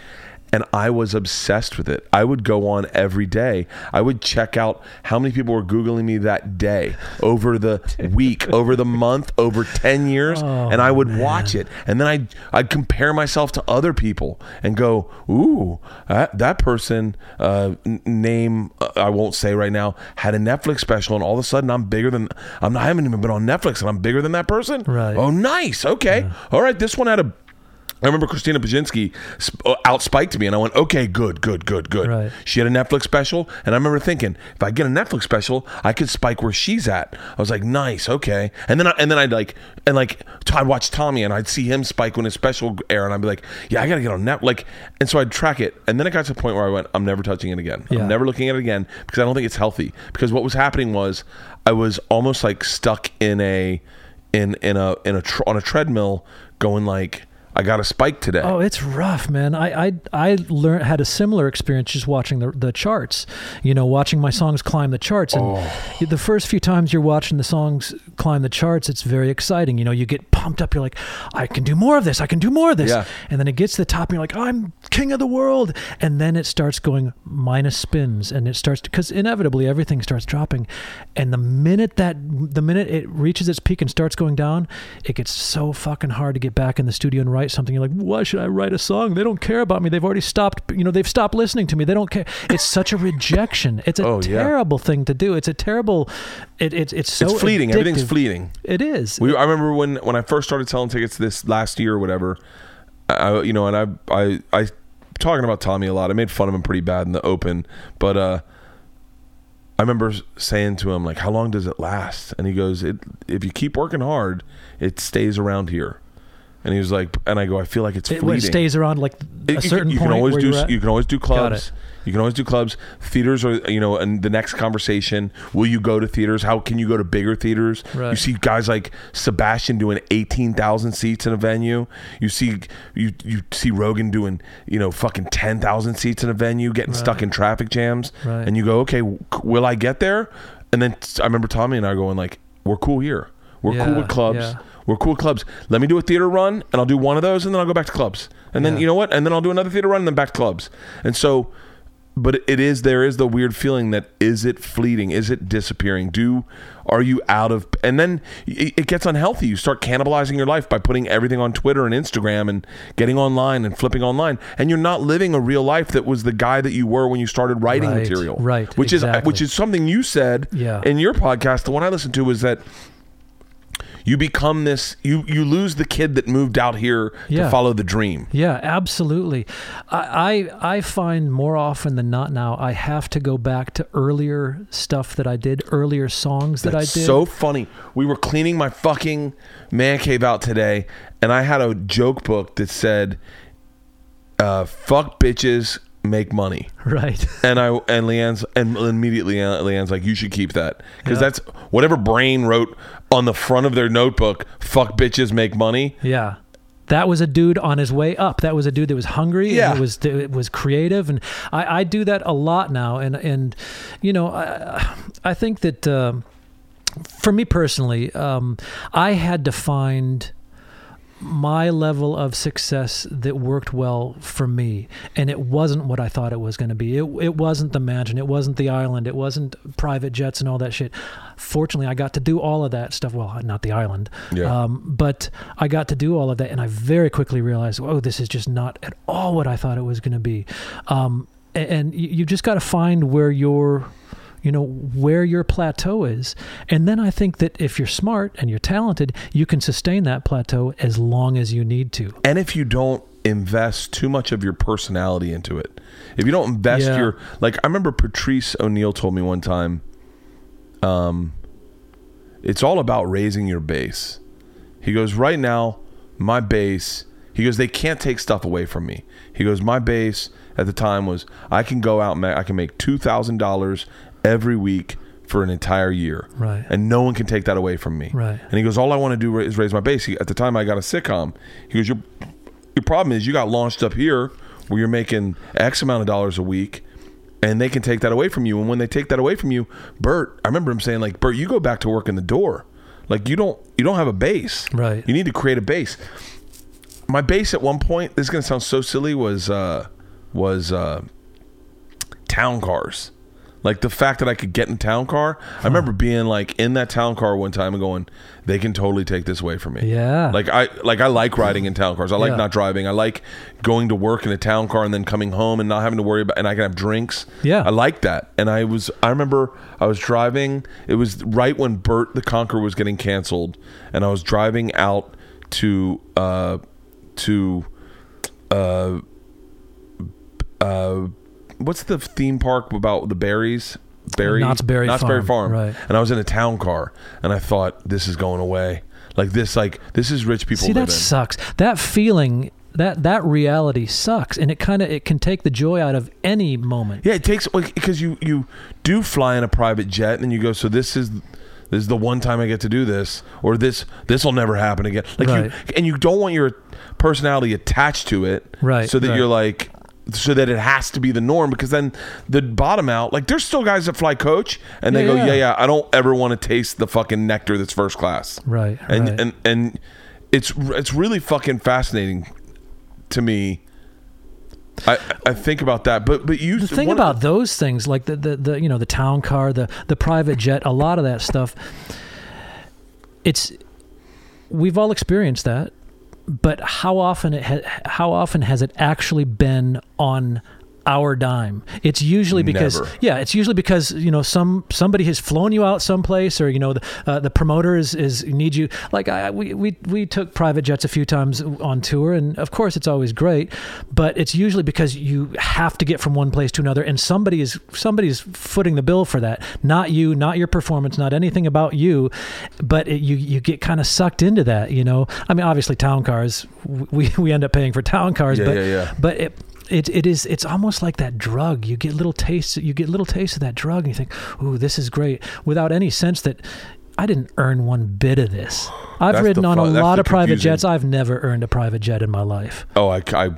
And I was obsessed with it. I would go on every day. I would check out how many people were Googling me that day, over the week, over the month, over 10 years. Oh, and I would watch it. And then I'd, I'd compare myself to other people and go, ooh, that, that person, uh, n- name, uh, I won't say right now, had a Netflix special. And all of a sudden I'm bigger than, I'm not, I haven't even been on Netflix and I'm bigger than that person. Right. Oh, nice. Okay. All right. This one had a, I remember Christina Pazsitzky sp- uh, outspiked me, and I went, "Okay, good, good, good, good." Right. She had a Netflix special, and I remember thinking, if I get a Netflix special, I could spike where she's at. I was like, "Nice, okay." And then, I, and then I'd like, and like, I'd watch Tommy, and I'd see him spike when his special air, and I'd be like, "Yeah, I gotta get on net." Like, and so I'd track it, and then it got to the point where I went, "I'm never touching it again. Yeah. I'm never looking at it again because I don't think it's healthy." Because what was happening was, I was almost like stuck in a, in in a in a tr- on a treadmill, going like. I got a spike today. Oh, it's rough, man. I I I learned had a similar experience just watching the the charts. You know, watching my songs climb the charts, and Oh. the first few times you're watching the songs climb the charts, it's very exciting. You know, you get pumped up. You're like, I can do more of this. I can do more of this. Yeah. And then it gets to the top, and you're like, I'm king of the world. And then it starts going minus spins, and it starts because inevitably everything starts dropping. And the minute that the minute it reaches its peak and starts going down, it gets so fucking hard to get back in the studio and write something. You're like, why should I write a song? They don't care about me. They've already stopped. You know, they've stopped listening to me. They don't care. It's such a rejection. It's a Oh, yeah. terrible thing to do. It's a terrible. It, it's it's so it's fleeting. Everything's addictive. Fleeting. It is. We, I remember when when I first started selling tickets this last year or whatever. I, you know, and I I I talking about Tommy a lot. I made fun of him pretty bad in the open, but uh, I remember saying to him like, "How long does it last?" And he goes, "It if you keep working hard, it stays around here." And he was like, and I go, "I feel like it's it, fleeting." it stays around like It- a certain you point can always do you can always do clubs. it. you can always do clubs. Theaters are you know and the next conversation will you go to theaters? How can you go to bigger theaters? You see guys like sebastian doing 18000 seats in a venue. You see you you see rogan doing you know fucking 10000 seats in a venue getting stuck in traffic jams. Right. and you go okay will i get there? And then i remember tommy and i going like we're cool here. We're cool with clubs. yeah. We're cool clubs. Let me do a theater run, and I'll do one of those, and then I'll go back to clubs. And then Yeah. you know what? And then I'll do another theater run, and then back to clubs. And so, but it is there is the weird feeling that is it fleeting? Is it disappearing? Do are you out of? And then it, gets unhealthy. You start cannibalizing your life by putting everything on Twitter and Instagram and getting online and flipping online, and you're not living a real life that was the guy that you were when you started writing Right, material. right, Which is uh, which is something you said Yeah. in your podcast. The one I listened to was that you become this you you lose the kid that moved out here Yeah. to follow the dream Yeah, absolutely. I, I I find more often than not now I have to go back to earlier stuff that I did, earlier songs that That's I did. so funny we were cleaning my fucking man cave out today and i had a joke book that said uh, fuck bitches make money right. and I and LeeAnn's and immediately uh, LeeAnn's like you should keep that because Yeah. that's whatever brain wrote on the front of their notebook fuck bitches make money Yeah. That was a dude on his way up. That was a dude that was hungry. Yeah. and it was it was creative, and I, I do that a lot now. And and you know, I I think that um for me personally, um, I had to find my level of success that worked well for me. And it wasn't what i thought it was going to be. It, it wasn't the mansion it wasn't the island. It wasn't private jets and all that shit. Fortunately i got to do all of that stuff. Well not the island. Yeah. um, but i got to do all of that and i very quickly realized oh this is just not at all what i thought it was going to be. Um, a- and you, you just got to find where your you know where your plateau is. And then i think that if you're smart and you're talented you can sustain that plateau as long as you need to. And if you don't invest too much of your personality into it if you don't invest Yeah. your like i remember patrice o'neal told me one time um it's all about raising your base. He goes right now my base he goes they can't take stuff away from me. He goes my base at the time was i can go out and i can make $2000 every week for an entire year. Right. and no one can take that away from me. Right. and he goes all i want to do is raise my base. He- at the time i got a sitcom. He goes your, your problem is you got launched up here where you're making x amount of dollars a week and they can take that away from you. And when they take that away from you bert i remember him saying like bert you go back to work in the door. Like you don't you don't have a base. Right. you need to create a base. My base at one point this is going to sound so silly was uh was uh town cars like the fact that i could get in town car i remember being like in that town car one time and going they can totally take this away from me Yeah. like i like i like riding in town cars i like Yeah. not driving i like going to work in a town car and then coming home and not having to worry about and i can have drinks Yeah. i like that and i was i remember i was driving it was right when bert the conqueror was getting canceled and i was driving out to uh to uh uh what's the theme park about the berries berry Knott's Berry Knott's Berry Farm, farm right. and i was in a town car and i thought this is going away like this like this is rich people See, living that sucks. That feeling, that that reality sucks, and it kind of it can take the joy out of any moment. Yeah, it takes like because you you do fly in a private jet and you go. So this is this this is the one time I get to do this, or this this will never happen again. Like Right. you, and you don't want your personality attached to it, Right, So that right. you're like, so that it has to be the norm, because then the bottom out. Like there's still guys that fly coach, and they Yeah, go, yeah. yeah, yeah, I don't ever want to taste the fucking nectar that's first class, Right, And right. and and it's it's really fucking fascinating to me. I I think about that, but but you the thing about those things like the, the the you know the town car the the private jet a lot of that stuff it's we've all experienced that but how often it ha- how often has it actually been on our dime it's usually because Never. yeah it's usually because you know some somebody has flown you out someplace or you know the uh, the promoter is is need you like I, we, we we took private jets a few times on tour and of course it's always great but it's usually because you have to get from one place to another and somebody is somebody's footing the bill for that not you not your performance not anything about you but it, you you get kind of sucked into that you know I mean obviously town cars we we end up paying for town cars Yeah, but yeah, yeah. but it it, it is it's almost like that drug you get little tastes you get little tastes of that drug and you think ooh this is great without any sense that I didn't earn one bit of this. I've That's ridden on a lot of private confusing- jets. I've never earned a private jet in my life. Oh, I, I,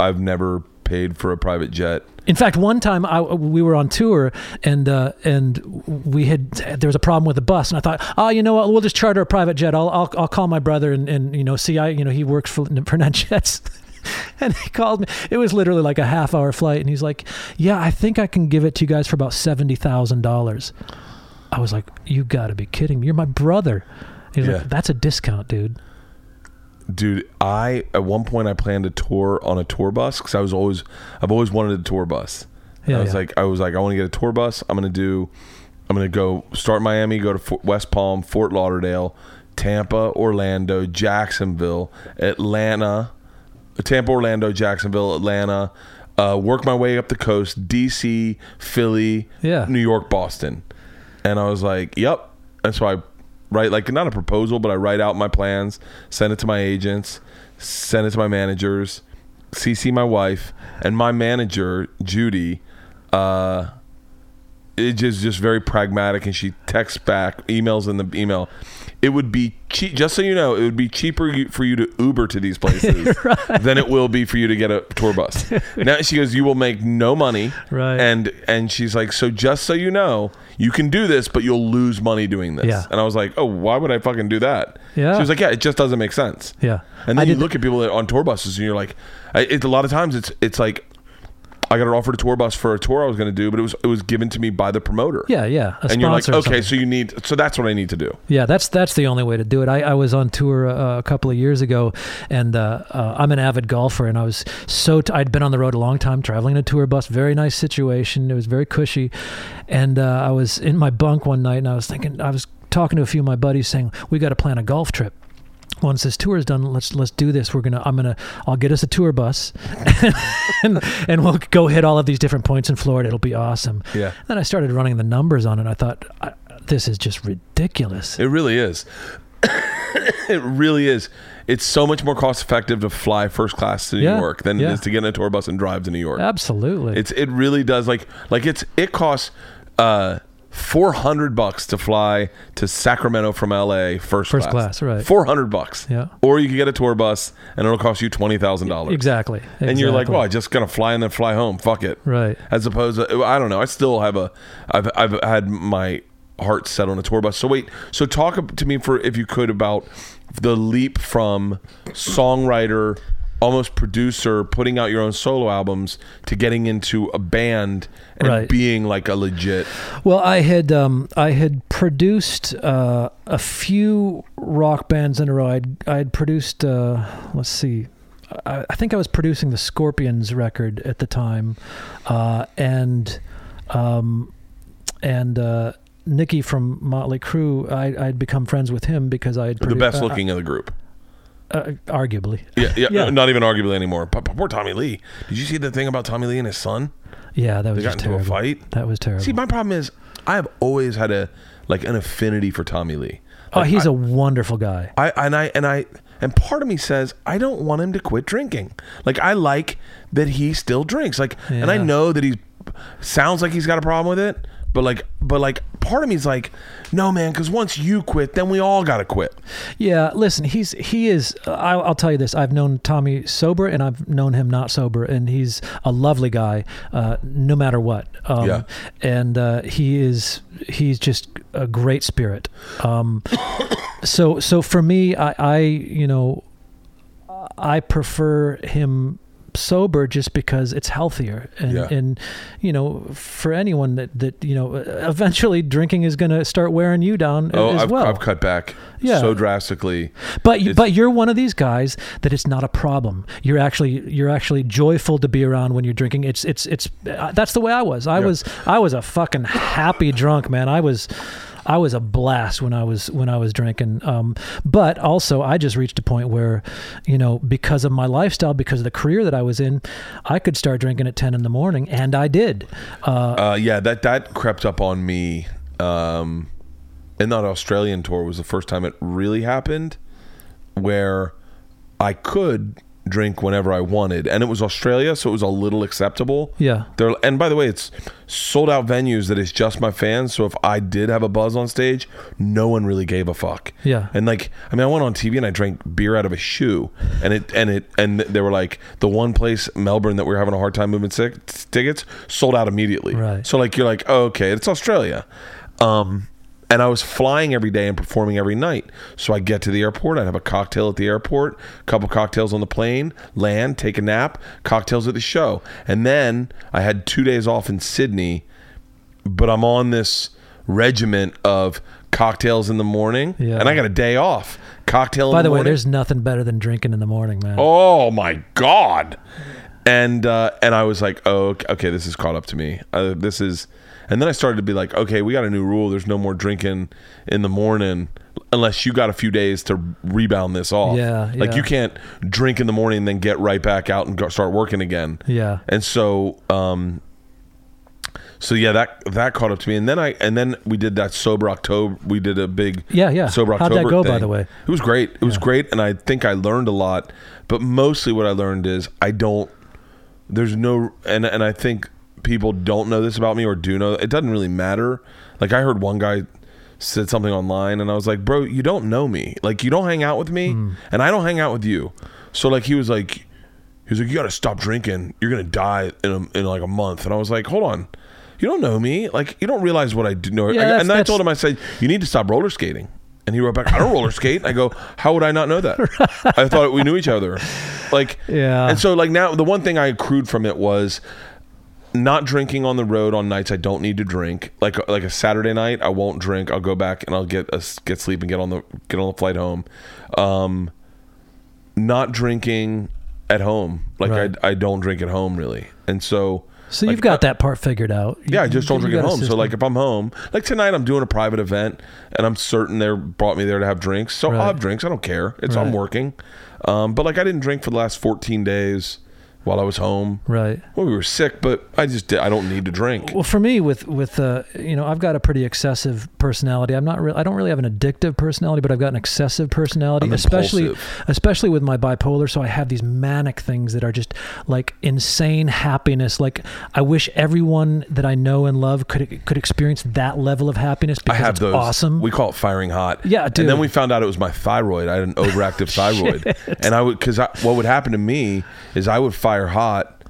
I've never paid for a private jet. In fact, one time I, we were on tour and uh, and we had there was a problem with the bus, and I thought, oh, you know what, we'll just charter a private jet. I'll I'll, I'll call my brother and, and you know see I you know he works for for NetJets. And he called me. It was literally like a half hour flight, and he's like, "Yeah, I think I can give it to you guys for about seventy thousand dollars." I was like, "You got to be kidding me! You're my brother." He's Yeah. like, "That's a discount, dude." Dude, I at one point I planned a tour on a tour bus because I was always I've always wanted a tour bus. Yeah, I was yeah. like I was like I want to get a tour bus. I'm gonna do I'm gonna go start Miami, go to Fort, West Palm, Fort Lauderdale, Tampa, Orlando, Jacksonville, Atlanta, Tampa, Orlando, Jacksonville, Atlanta. Uh, work my way up the coast, DC, Philly, Yeah. New York, Boston, and I was like, "Yep." And so I write like not a proposal, but I write out my plans, send it to my agents, send it to my managers, CC my wife, and my manager Judy. Uh, it just just very pragmatic, and she texts back, emails in the email. It would be cheap. Just so you know, it would be cheaper for you to Uber to these places than it will be for you to get a tour bus. now she goes, you will make no money, Right. And and she's like, so just so you know, you can do this, but you'll lose money doing this. Yeah. And I was like, oh, why would I fucking do that? Yeah. She was like, yeah, it just doesn't make sense. Yeah. And I then you did- look at people that on tour buses, and you're like, I, it, a lot of times it's it's like. I got it offered a tour bus for a tour I was going to do, but it was it was given to me by the promoter. Yeah, yeah. A and you're like, okay, so you need, so that's what I need to do. Yeah, that's that's the only way to do it. I, I was on tour uh, a couple of years ago, and uh, uh, I'm an avid golfer, and I was so t- I'd been on the road a long time, traveling in a tour bus. Very nice situation. It was very cushy, and uh, I was in my bunk one night, and I was thinking, I was talking to a few of my buddies, saying we got to plan a golf trip. Once this tour is done, let's let's do this. We're gonna I'm gonna I'll get us a tour bus, and and we'll go hit all of these different points in Florida. It'll be awesome. Yeah. Then I started running the numbers on it. I thought, I, this is just ridiculous. It really is. it really is. It's so much more cost effective to fly first class to New Yeah, York than yeah. it is to get in a tour bus and drive to New York. Absolutely. It's it really does like like it's it costs uh four hundred bucks to fly to Sacramento from LA first, First class, right. Four hundred bucks. Yeah. Or you can get a tour bus and it'll cost you twenty thousand dollars. exactly. And you're like, well, I just gonna fly and then fly home. Fuck it. Right. As opposed to, I don't know. I still have a, I've, I've had my heart set on a tour bus. So wait, so talk to me for, if you could, about the leap from songwriter, almost producer, putting out your own solo albums to getting into a band and Right. being like a legit. Well, I had um, I had produced uh, a few rock bands in a row. I'd I'd produced uh, let's see, I, I think I was producing the Scorpions record at the time, uh, and um, and uh, Nikki from Motley Crue. I, I'd become friends with him because I had The produ- best uh, looking of the group. Uh, arguably. Yeah, yeah, Yeah. not even arguably anymore. P- Poor Tommy Lee. Did you see the thing about Tommy Lee and his son? Yeah, that They was got just into a terrible. fight. That was terrible. See, my problem is I have always had a like an affinity for Tommy Lee. oh, he's I- a wonderful guy. I and I and I and part of me says I don't want him to quit drinking. Like I like that he still drinks. Like and I know that he sounds like he's got a problem with it, but like but like part of me is like, no, man, because once you quit, then we all got to quit. Yeah, listen, he's he is. Uh, I'll, I'll tell you this: I've known Tommy sober, and I've known him not sober, and he's a lovely guy, uh, no matter what. Um, Yeah. and uh, he is he's just a great spirit. Um, so so for me, I, I you know, I prefer him sober just because it's healthier and Yeah. and you know for anyone that that you know eventually drinking is going to start wearing you down Oh, as I've, well I've cut back Yeah. so drastically. but It's- but you're one of these guys that it's not a problem. You're actually you're actually joyful to be around when you're drinking. It's it's it's uh, that's the way I was. I Yeah. was I was a fucking happy drunk man. I was I was a blast when I was when I was drinking. Um, but also I just reached a point where, you know, because of my lifestyle, because of the career that I was in, I could start drinking at ten in the morning, and I did. Uh, Uh, yeah, that that crept up on me. Um, and that Australian tour was the first time it really happened, where I could drink whenever I wanted, and it was Australia, so it was a little acceptable. Yeah. There, and by the way, it's sold out venues that is just my fans. So if I did have a buzz on stage, no one really gave a fuck. Yeah. And like, I mean, I went on TV and I drank beer out of a shoe, and it and it and they were like the one place Melbourne that we were having a hard time moving sick, tickets sold out immediately. Right. So like, you're like, oh, okay, it's Australia. Um, and I was flying every day and performing every night. So I get to the airport, I'd have a cocktail at the airport, a couple cocktails on the plane, land, take a nap, cocktails at the show. And then I had two days off in Sydney, but I'm on this regiment of cocktails in the morning, Yeah. and I got a day off. Cocktail. in by the way, morning. there's nothing better than drinking in the morning, man. Oh my god! And uh, and I was like, oh, okay, okay, this is caught up to me. Uh, this is, and then I started to be like, okay, we got a new rule. There's no more drinking in the morning unless you got a few days to rebound this off. Yeah, like yeah. you can't drink in the morning and then get right back out and go, start working again. Yeah. And so, um, so yeah, that that caught up to me, and then I and then we did that sober October. We did a big Yeah, yeah. sober October. How'd that go, by the way? It was great. It was great, and I think I learned a lot. But mostly, what I learned is I don't. There's no, and and I think people don't know this about me or do know. It doesn't really matter. Like I heard one guy said something online, and I was like, "Bro, you don't know me. Like you don't hang out with me, Hmm. and I don't hang out with you." So like he was like, he was like, "You got to stop drinking. You're gonna die in a, in like a month." And I was like, "Hold on." You don't know me, like you don't realize what I do know. Yeah, I- and then I told him, I said, "You need to stop roller skating." And he wrote back, "I don't roller skate." I go, "How would I not know that? I thought we knew each other." Like, Yeah. And so, like now, the one thing I accrued from it was not drinking on the road on nights I don't need to drink. Like like a Saturday night, I won't drink. I'll go back and I'll get a, get sleep and get on the get on the flight home. Um, not drinking at home. Like Right. I I don't drink at home really. And so So like, you've got I- that part figured out. You- yeah, I just don't drink at home. So like if I'm home, like tonight I'm doing a private event and I'm certain they brought me there to have drinks. So Right. I'll have drinks. I don't care. It's I'm working. Um, but like I didn't drink for the last 14 days while I was home. right. Well, we were sick, but I just did, I don't need to drink. Well, for me, with with uh, you know, I've got a pretty excessive personality. I'm not real. I don't really have an addictive personality, but I've got an excessive personality, I'm especially impulsive. especially with my bipolar. So I have these manic things that are just like insane happiness. Like I wish everyone that I know and love could could experience that level of happiness I because have it's those. awesome. We call it firing hot. Yeah, And then we found out it was my thyroid. I had an overactive thyroid, and I would because what would happen to me is I would fire hot,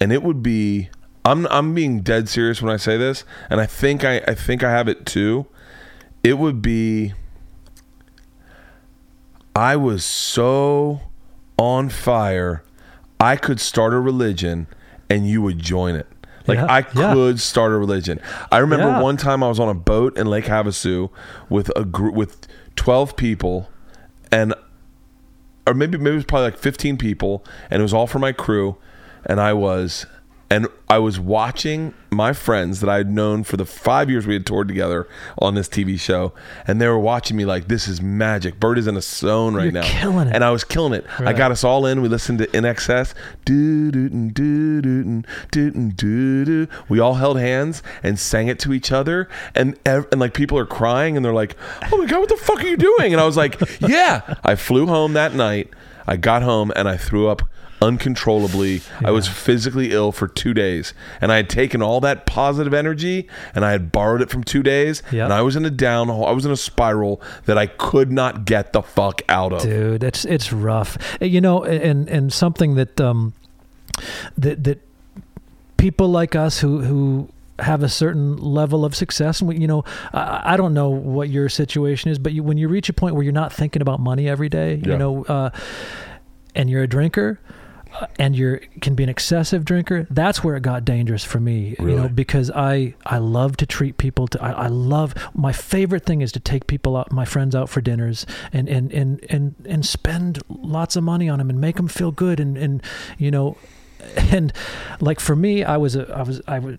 and it would be. I'm I'm being dead serious when I say this, and I think I I think I have it too. It would be. I was so on fire, I could start a religion, and you would join it. Like Yeah, I yeah. could start a religion. I remember Yeah. one time I was on a boat in Lake Havasu with a group with twelve people, and or maybe maybe it was probably like fifteen people, and it was all for my crew, and I was. And I was watching my friends that I had known for the five years we had toured together on this TV show, and they were watching me like, "This is magic." Bert is in a zone right You're now, killing it. and I was killing it. I got us all in. We listened to Excess. Do do do do do do do. We all held hands and sang it to each other, and ev- and like people are crying, and they're like, "Oh my god, what the fuck are you doing?" And I was like, "Yeah." I flew home that night. I got home and I threw up uncontrollably. I was physically ill for two days, and I had taken all that positive energy and I had borrowed it from two days, Yep. and I was in a down. I was in a spiral that I could not get the fuck out of. dude it's it's rough you know and and something that um that that people like us who who have a certain level of success and we, you know I, I don't know what your situation is but you, when you reach a point where you're not thinking about money every day Yeah. you know uh, and you're a drinker and you're can be an excessive drinker that's where it got dangerous for me you know because i i love to treat people to I, I love my favorite thing is to take people out my friends out for dinners and and and and, and spend lots of money on them and make them feel good and and you know and like for me i was a i was i was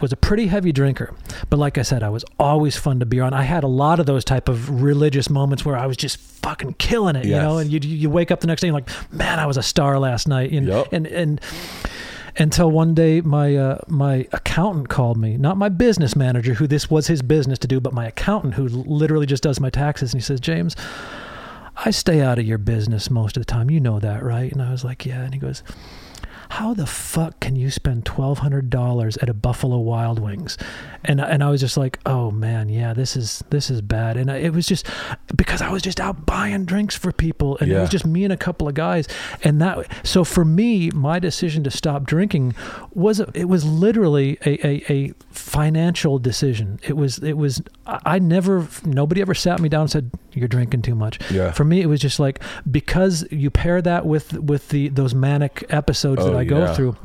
was a pretty heavy drinker. But like i said i was always fun to be around. I had a lot of those type of religious moments where i was just fucking killing it you know? And you you wake up the next day and like man i was a star last night. And Yep. and and until one day my uh, my accountant called me not my business manager who this was his business to do but my accountant who literally just does my taxes and he says james i stay out of your business most of the time. You know that right? And i was like yeah. And he goes how the fuck can you spend twelve hundred dollars at a Buffalo Wild Wings? And and I was just like, oh man, yeah, this is this is bad. And I, it was just because I was just out buying drinks for people, and it was just me and a couple of guys. And that so for me, my decision to stop drinking was it was literally a, a, a financial decision. It was it was I never nobody ever sat me down and said you're drinking too much. Yeah. For me, it was just like because you pair that with with the those manic episodes that Oh, I go yeah. through.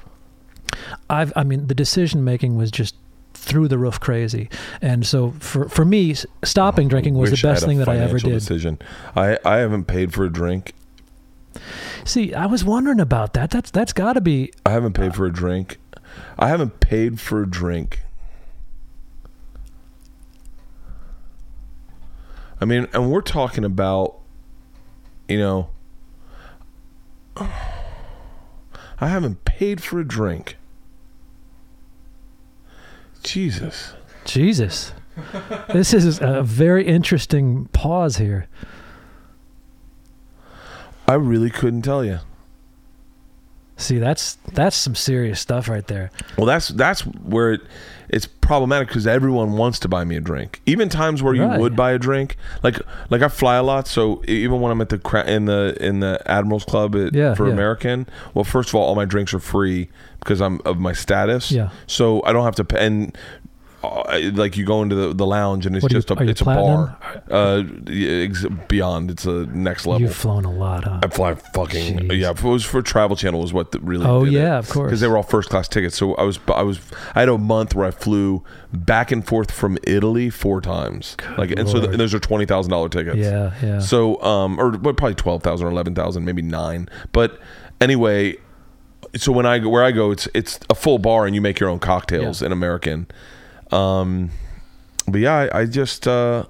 I've I mean the decision making was just through the roof crazy, and so for for me, stopping oh, drinking was the Wish best thing that I ever did. Decision. I I haven't paid for a drink. See, I was wondering about that. That's that's got to be I haven't paid uh, for a drink. I haven't paid for a drink. I mean, and we're talking about, you know, I haven't paid for a drink. Jesus. Jesus. this is a very interesting pause here. I really couldn't tell you. See, that's that's some serious stuff right there. Well, that's that's where it, it's problematic because everyone wants to buy me a drink. Even times where you Right. would buy a drink, like like I fly a lot, so even when I'm at the cra- in the in the Admirals Club at, Yeah, for yeah. American, well, first of all, all my drinks are free because I'm of my status. Yeah. So I don't have to pay. And like you go into the, the lounge and it's are you- just a it's a bar. Uh, beyond, it's a next level. You've flown a lot, huh? I fly fucking Jeez. yeah. It was for Travel Channel, was what the really. Oh, did it. yeah, of course. because they were all first class tickets. So I was I was I had a month where I flew back and forth from Italy four times. like and so th- Lord. and those are twenty thousand dollar tickets. Yeah, yeah. So um or what probably twelve thousand or eleven thousand, maybe nine. But anyway, so when I go where I go, it's it's a full bar and you make your own cocktails Yeah. in American. Um, but yeah, I, I just. uh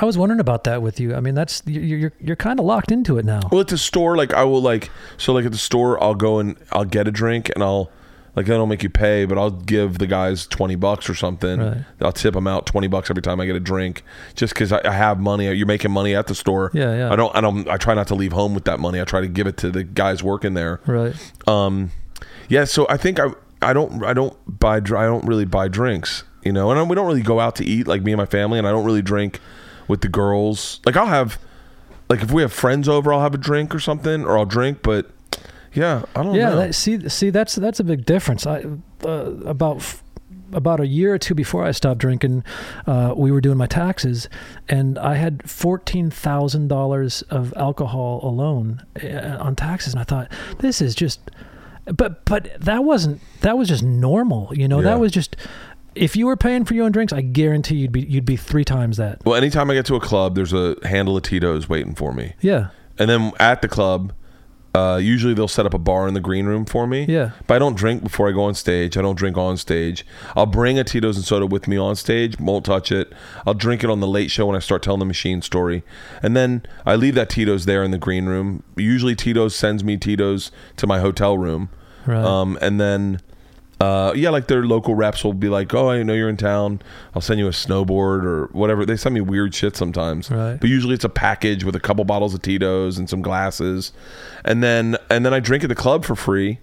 I was wondering about that with you. I mean, that's you're you're, you're kind of locked into it now. Well, at the store, like I will like so like at the store, I'll go and I'll get a drink and I'll like I don't make you pay, but I'll give the guys twenty bucks or something. Right. I'll tip them out twenty bucks every time I get a drink, just because I, I have money. You're making money at the store. Yeah, yeah. I don't. I don't. I try not to leave home with that money. I try to give it to the guys working there. Right. Um, yeah. So I think I I don't I don't buy I don't really buy drinks. You know, and we don't really go out to eat like me and my family, and I don't really drink with the girls. Like I'll have like if we have friends over, I'll have a drink or something, or I'll drink. But yeah, I don't Yeah. know. That, see, see, that's that's a big difference. I uh, about f- about a year or two before I stopped drinking, uh, we were doing my taxes, and I had fourteen thousand dollars of alcohol alone uh, on taxes, and I thought this is just. But but that wasn't that was just normal, you know. Yeah. That was just if you were paying for your own drinks, I guarantee you'd be you'd be three times that. well, anytime I get to a club, there's a handle of Tito's waiting for me, Yeah. and then at the club. Uh, usually they'll set up a bar in the green room for me. Yeah. But I don't drink before I go on stage. I don't drink on stage. I'll bring a Tito's and soda with me on stage. Won't touch it. I'll drink it on the late show when I start telling the machine story, and then I leave that Tito's there in the green room. Usually Tito's sends me Tito's to my hotel room. Right. Um, and then Uh, yeah, like their local reps will be like, "Oh, I know you're in town. I'll send you a snowboard or whatever." They send me weird shit sometimes, Right. but usually it's a package with a couple bottles of Tito's and some glasses, and then and then I drink at the club for free,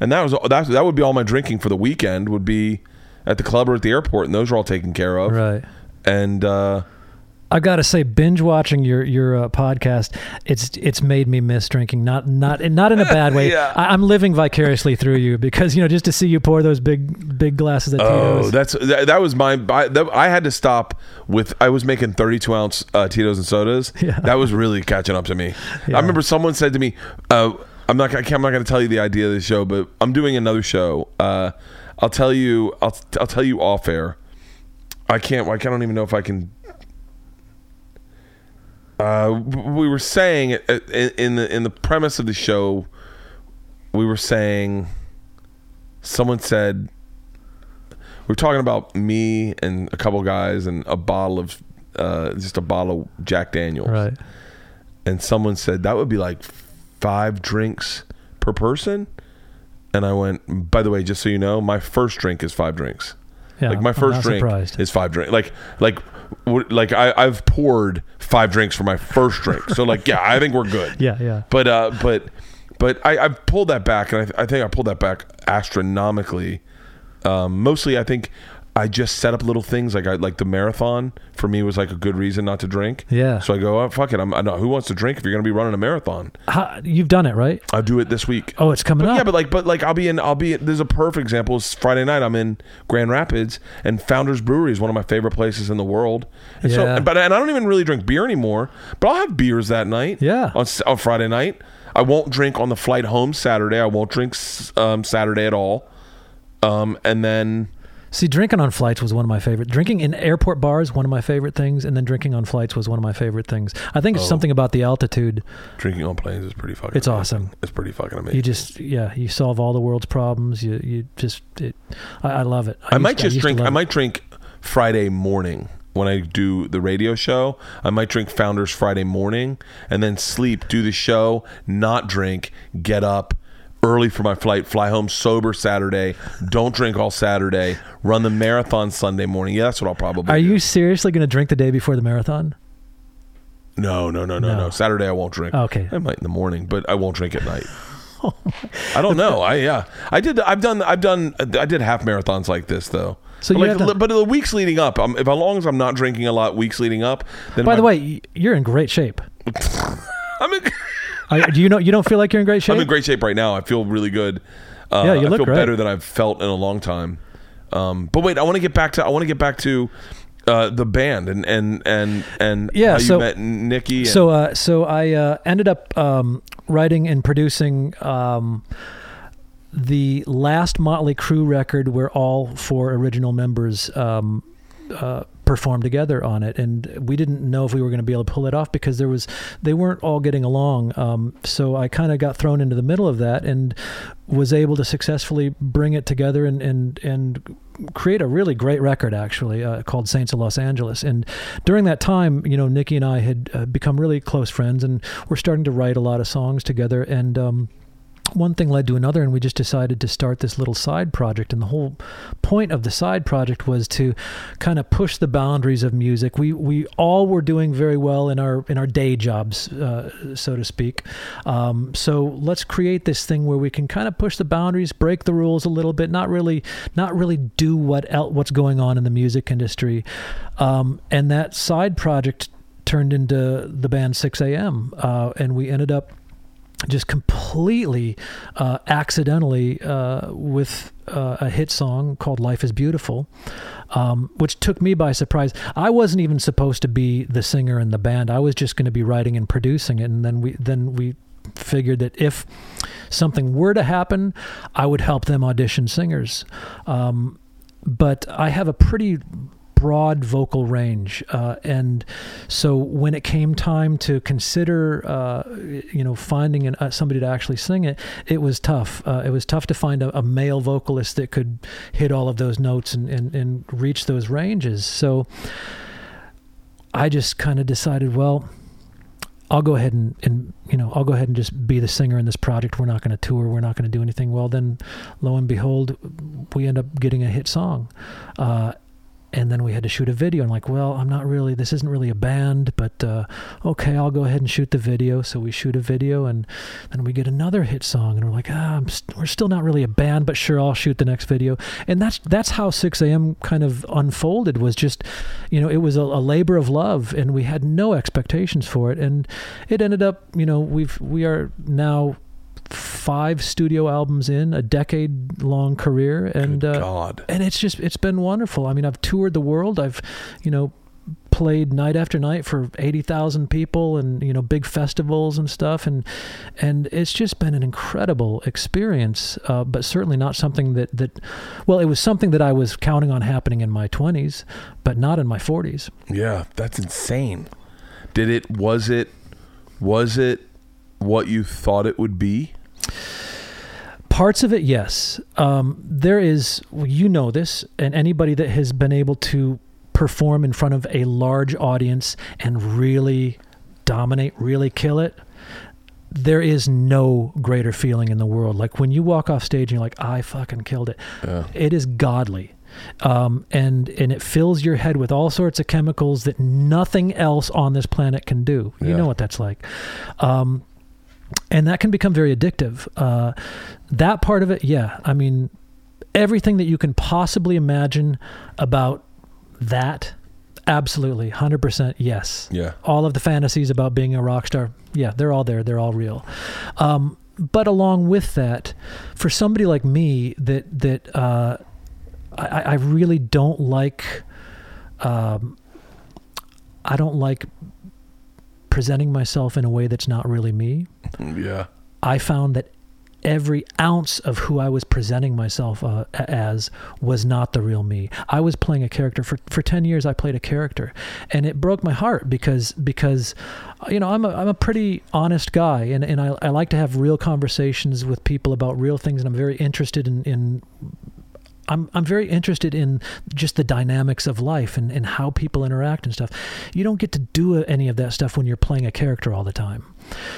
and that was that that would be all my drinking for the weekend would be at the club or at the airport, and those are all taken care of, Right. and. uh I gotta say, binge watching your your uh, podcast, it's it's made me miss drinking. Not not not in a bad way. Yeah. I, I'm living vicariously through you because you know just to see you pour those big big glasses of Oh, that's that, that was my. I, that, I had to stop with. I was making thirty-two ounce uh, Tito's and sodas. Yeah. That was really catching up to me. Yeah. I remember someone said to me, uh, "I'm not. I can't, I'm not going to tell you the idea of the show, but I'm doing another show. Uh, I'll tell you. I'll I'll tell you off air. I can't. I don't even know if I can." Uh, we were saying uh, in in the in the premise of the show, we were saying someone said we were talking about me and a couple guys and a bottle of uh, just a bottle of Jack Daniels, right. and someone said that would be like five drinks per person, and I went. By the way, just so you know, my first drink is five drinks. Yeah, like my first drink surprised. is five drinks. Like like like I, I've poured five drinks for my first drink. So like yeah, I think we're good. Yeah, yeah. But uh, but but I, I've pulled that back, and I, I think I pulled that back astronomically. Um, mostly, I think I just set up little things like I like the marathon for me was like a good reason not to drink. Yeah. So I go, oh, fuck it. I'm, I know who wants to drink if you're going to be running a marathon. How, you've done it, right? I'll do it this week. Oh, it's coming But up. yeah, but like, but like, I'll be in. I'll be. There's a perfect example. It's Friday night. I'm in Grand Rapids, and Founders Brewery is one of my favorite places in the world. And Yeah. So, but and I don't even really drink beer anymore. But I'll have beers that night. Yeah. On on Friday night, I won't drink on the flight home Saturday. I won't drink um, Saturday at all. Um, and then See, drinking on flights was one of my favorite. Drinking in airport bars, one of my favorite things, and then drinking on flights was one of my favorite things. I think it's Oh. something about the altitude. drinking on planes is pretty fucking. It's amazing. awesome. It's pretty fucking amazing. You just, yeah, you solve all the world's problems. You, you just, it, I, I love it. I, used- might just to drink. I might drink Friday morning when I do the radio show. I might drink Founders Friday morning and then sleep, do the show, not drink, get up early for my flight, fly home sober Saturday, don't drink all Saturday, run the marathon Sunday morning. Yeah, that's what I'll probably. Are do. you seriously going to drink the day before the marathon? No, no, no, no, No. no. Saturday I won't drink. Okay. I might in the morning, but I won't drink at night. I don't know. I yeah. I did. I've done. I've done. I did half marathons like this though. So but you like, but the weeks leading up, um, if as long as I'm not drinking a lot weeks leading up, then By the way, you're in great shape. I'm in, Are, do you know? You don't feel like you're in great shape? I'm in great shape right now. I feel really good. Uh, Yeah, you I look feel great. better than I've felt in a long time. Um, but wait, I want to get back to. I want to get back to. Uh, the band and and and and Yeah, how so- you met Nikki. And, So, uh, so I uh, ended up um, writing and producing um, the last Motley Crue record, where all four original members um, uh, performed together on it, and we didn't know if we were going to be able to pull it off because there was they weren't all getting along. Um, so I kind of got thrown into the middle of that and was able to successfully bring it together and and and create a really great record actually uh, called Saints of Los Angeles. And during that time, you know, Nikki and I had uh, become really close friends, and we're starting to write a lot of songs together. And um, one thing led to another, and we just decided to start this little side project. And the whole point of the side project was to kind of push the boundaries of music. We we all were doing very well in our in our day jobs, uh, so to speak. Um, so let's create this thing where we can kind of push the boundaries, break the rules a little bit, not really not really do what el- what's going on in the music industry. Um, and that side project turned into the band Sixx:A.M. Uh, and we ended up just completely uh, accidentally uh, with uh, a hit song called "Life Is Beautiful," um, which took me by surprise. I wasn't even supposed to be the singer in the band. I was just going to be writing and producing it, and then we then we figured that if something were to happen, I would help them audition singers. Um, but I have a pretty broad vocal range, uh, and so when it came time to consider, uh, you know, finding an, uh, somebody to actually sing it, it was tough. Uh, it was tough to find a, a male vocalist that could hit all of those notes and, and, and reach those ranges. So I just kind of decided, well, I'll go ahead and, and you know I'll go ahead and just be the singer in this project. We're not going to tour. We're not going to do anything. Well, then, lo and behold, we end up getting a hit song. Uh, and then we had to shoot a video. And like, well, I'm not really. This isn't really a band, but uh, okay, I'll go ahead and shoot the video. So we shoot a video, and then we get another hit song, and we're like, ah, I'm st- we're still not really a band, but sure, I'll shoot the next video. And that's that's how Sixx:A.M. kind of unfolded. Was just, you know, it was a, a labor of love, and we had no expectations for it, and it ended up, you know, we've we are now five studio albums in a decade long career and uh, God. and it's just it's been wonderful i mean i've toured the world i've you know played night after night for 80,000 people and you know big festivals and stuff and and it's just been an incredible experience uh, but certainly not something that that well it was something that I was counting on happening in my 20s but not in my 40s Yeah, that's insane. Did it? Was it? Was it what you thought it would be? Parts of it, yes. Um, there is, well, you know this, and anybody that has been able to perform in front of a large audience and really dominate, really kill it, there is no greater feeling in the world. Like when you walk off stage and you're like, I fucking killed it. Yeah. It is godly. Um, and and it fills your head with all sorts of chemicals that nothing else on this planet can do. You Yeah. know what that's like. Um, and that can become very addictive. Uh, that part of it, yeah. I mean, everything that you can possibly imagine about that, absolutely, hundred percent, yes. Yeah. All of the fantasies about being a rock star, yeah, they're all there. They're all real. Um, but along with that, for somebody like me, that that uh, I, I really don't like. Um, I don't like presenting myself in a way that's not really me. Yeah. I found that every ounce of who I was presenting myself uh, as was not the real me. I was playing a character for for 10 years I played a character and it broke my heart because because you know I'm a I'm a pretty honest guy and and I I like to have real conversations with people about real things and I'm very interested in in I'm I'm very interested in just the dynamics of life and, and how people interact and stuff. You don't get to do any of that stuff when you're playing a character all the time.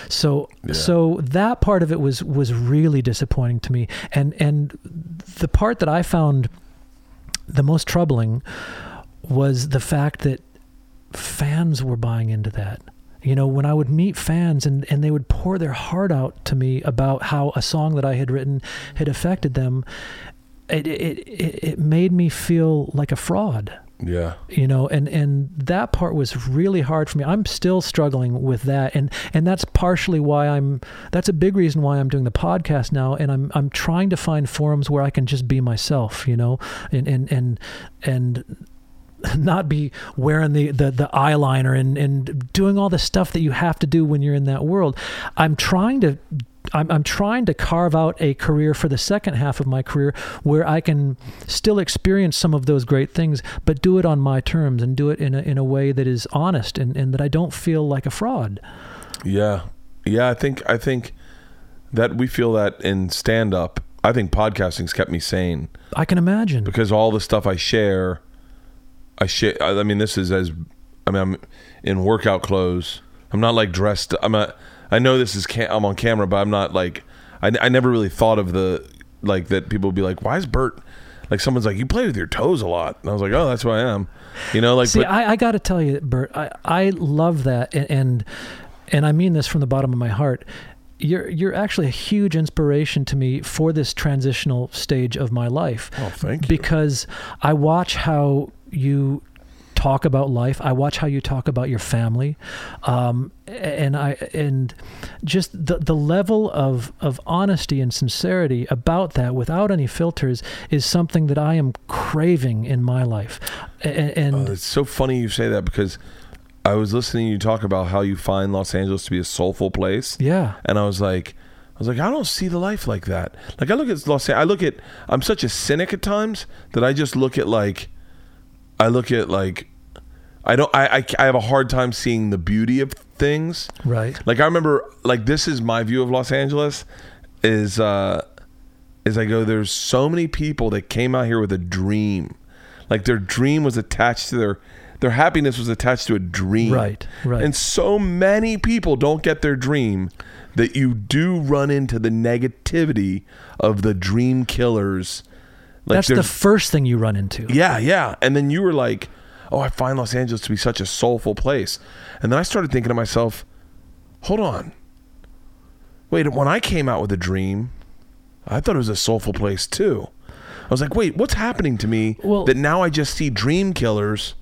So Yeah. so that part of it was was really disappointing to me. And and the part that I found the most troubling was the fact that fans were buying into that. You know, when I would meet fans and, and they would pour their heart out to me about how a song that I had written had affected them, it it, it, it made me feel like a fraud Yeah. you know and and that part was really hard for me i'm still struggling with that and and that's partially why i'm that's a big reason why i'm doing the podcast now and i'm i'm trying to find forums where i can just be myself you know and and and and not be wearing the, the, the eyeliner and, and doing all the stuff that you have to do when you're in that world. I'm trying to I'm, I'm trying to carve out a career for the second half of my career where I can still experience some of those great things, but do it on my terms and do it in a, in a way that is honest and, and that I don't feel like a fraud. Yeah. Yeah, I think I think that we feel that in stand up. I think podcasting's kept me sane I can imagine. because all the stuff I share I share I mean this is as I mean I'm in workout clothes. I'm not like dressed I'm not I know this is ca- I'm on camera but I'm not like I, I never really thought of the like that people would be like why is Bert like someone's like you play with your toes a lot and I was like oh that's who I am you know like See, but, I, I got to tell you, Bert, I, I love that, and, and and I mean this from the bottom of my heart. You're you're actually a huge inspiration to me for this transitional stage of my life. Oh, thank you. Because I watch how you talk about life. I watch how you talk about your family, um, and I and just the the level of of honesty and sincerity about that, without any filters, is something that I am craving in my life. A- And, Oh, it's so funny you say that because I was listening to you talk about how you find Los Angeles to be a soulful place. yeah, And I was like, I was like, I don't see the life like that. Like I look at Los Angeles, I look at, I'm such a cynic at times that I just look at like, I look at like, I don't, I, I, I have a hard time seeing the beauty of things. right. Like I remember, like this is my view of Los Angeles, is uh, is I go. There's so many people that came out here with a dream, like their dream was attached to their their happiness was attached to a dream. Right, right. And so many people don't get their dream that you do run into the negativity of the dream killers. Like That's the first thing you run into. yeah, yeah. And then you were like, "Oh, I find Los Angeles to be such a soulful place." And then I started thinking to myself, "Hold on. Wait, when I came out with a dream, I thought it was a soulful place too." I was like, "Wait, what's happening to me Well- that now I just see dream killers?"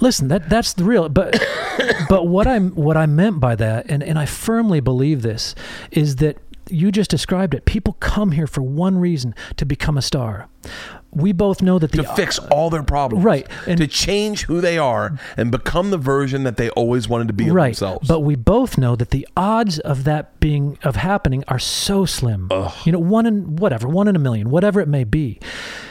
Listen, that that's the real but but what I'm what I meant by that and and I firmly believe this is that you just described it. People come here for one reason to become a star. We both know that the to fix uh, all their problems. Right, and- to change who they are and become the version that they always wanted to be of right, themselves. but we both know that the odds of that being of happening are so slim. You know, one in whatever, one in a million, whatever it may be.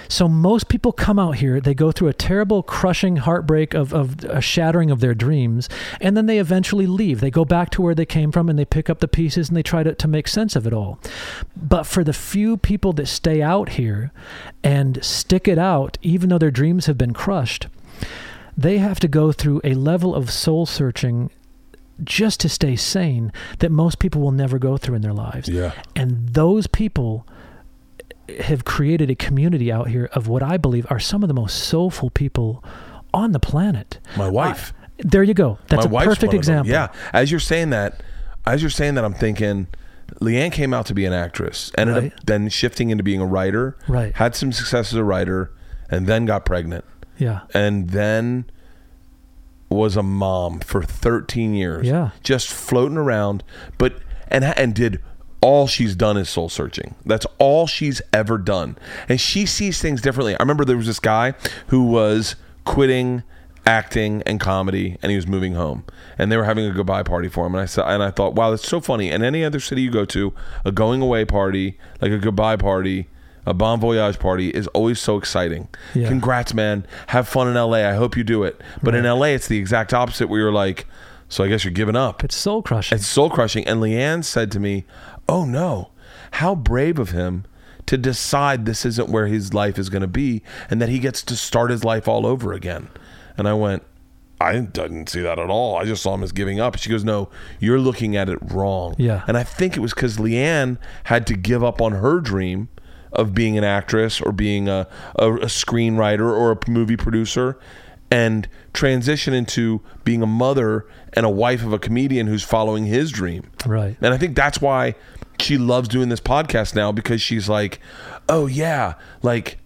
So most people come out here, they go through a terrible, crushing heartbreak of, of a shattering of their dreams, and then they eventually leave. They go back to where they came from and they pick up the pieces and they try to, to make sense of it all. But for the few people that stay out here and stick it out, even though their dreams have been crushed, they have to go through a level of soul searching just to stay sane that most people will never go through in their lives. Yeah. And those people have created a community out here of what I believe are some of the most soulful people on the planet. My wife. There you go. That's My a wife's perfect one of them. example. Yeah. As you're saying that, as you're saying that, I'm thinking LeeAnn came out to be an actress, ended Right. up then shifting into being a writer, Right. had some success as a writer, and then got pregnant. Yeah. And then was a mom for 13 years. Yeah. Just floating around, but and and did all she's done is soul searching. That's all she's ever done. And she sees things differently. I remember there was this guy who was quitting acting and comedy and he was moving home and they were having a goodbye party for him and I said and I thought wow that's so funny in any other city you go to a going away party like a goodbye party a bon voyage party is always so exciting Yeah. congrats man have fun in LA I hope you do it but in LA it's the exact opposite where you're like so I guess you're giving up It's soul crushing. it's soul crushing. And LeeAnn said to me, Oh no, how brave of him to decide this isn't where his life is going to be and that he gets to start his life all over again. And I went, I didn't see that at all. I just saw him as giving up. She goes, No, you're looking at it wrong. Yeah. And I think it was because LeeAnn had to give up on her dream of being an actress or being a, a, a screenwriter or a movie producer and transition into being a mother and a wife of a comedian who's following his dream. Right. And I think that's why she loves doing this podcast now because she's like, oh yeah, like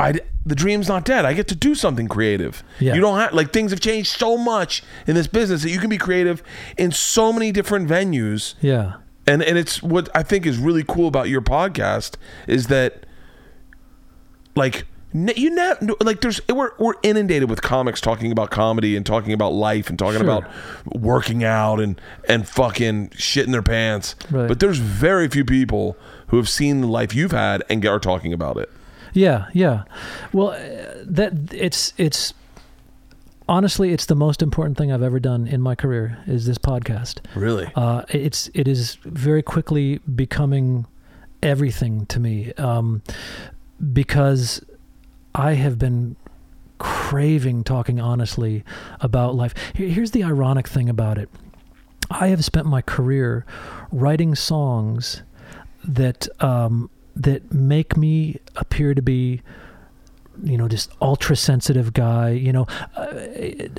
I the dream's not dead. I get to do something creative. Yeah. You don't have like things have changed so much in this business that you can be creative in so many different venues. yeah. And and it's what I think is really cool about your podcast is that like you know like there's we're we're inundated with comics talking about comedy and talking about life and talking Sure. about working out and and fucking shitting their pants. Right. But there's very few people who have seen the life you've had and are talking about it. Yeah, yeah. Well, uh, that it's it's honestly it's the most important thing I've ever done in my career is this podcast. Really? Uh, it's it is very quickly becoming everything to me um, because I have been craving talking honestly about life. Here's the ironic thing about it. I have spent my career writing songs that um, that make me appear to be you know just ultra sensitive guy you know uh,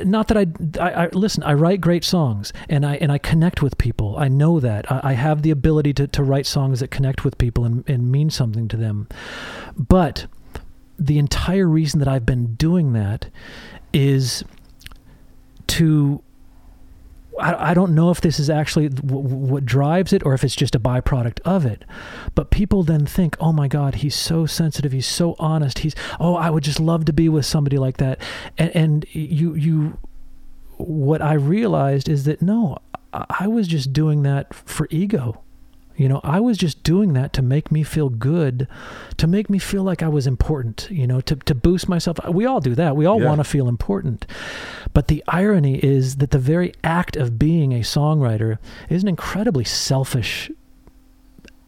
not that I, I i listen i write great songs and i and i connect with people i know that i, I have the ability to, to write songs that connect with people and, and mean something to them but the entire reason that i've been doing that is to I, don't know if this is actually what drives it or if it's just a byproduct of it. But people then think, oh my God, he's so sensitive. He's so honest. He's, oh, I would just love to be with somebody like that. And, and you, you, what I realized is that no, I was just doing that for ego. You know, I was just doing that to make me feel good, to make me feel like I was important, you know, to, to boost myself. We all do that. We all Yeah. want to feel important. But the irony is that the very act of being a songwriter is an incredibly selfish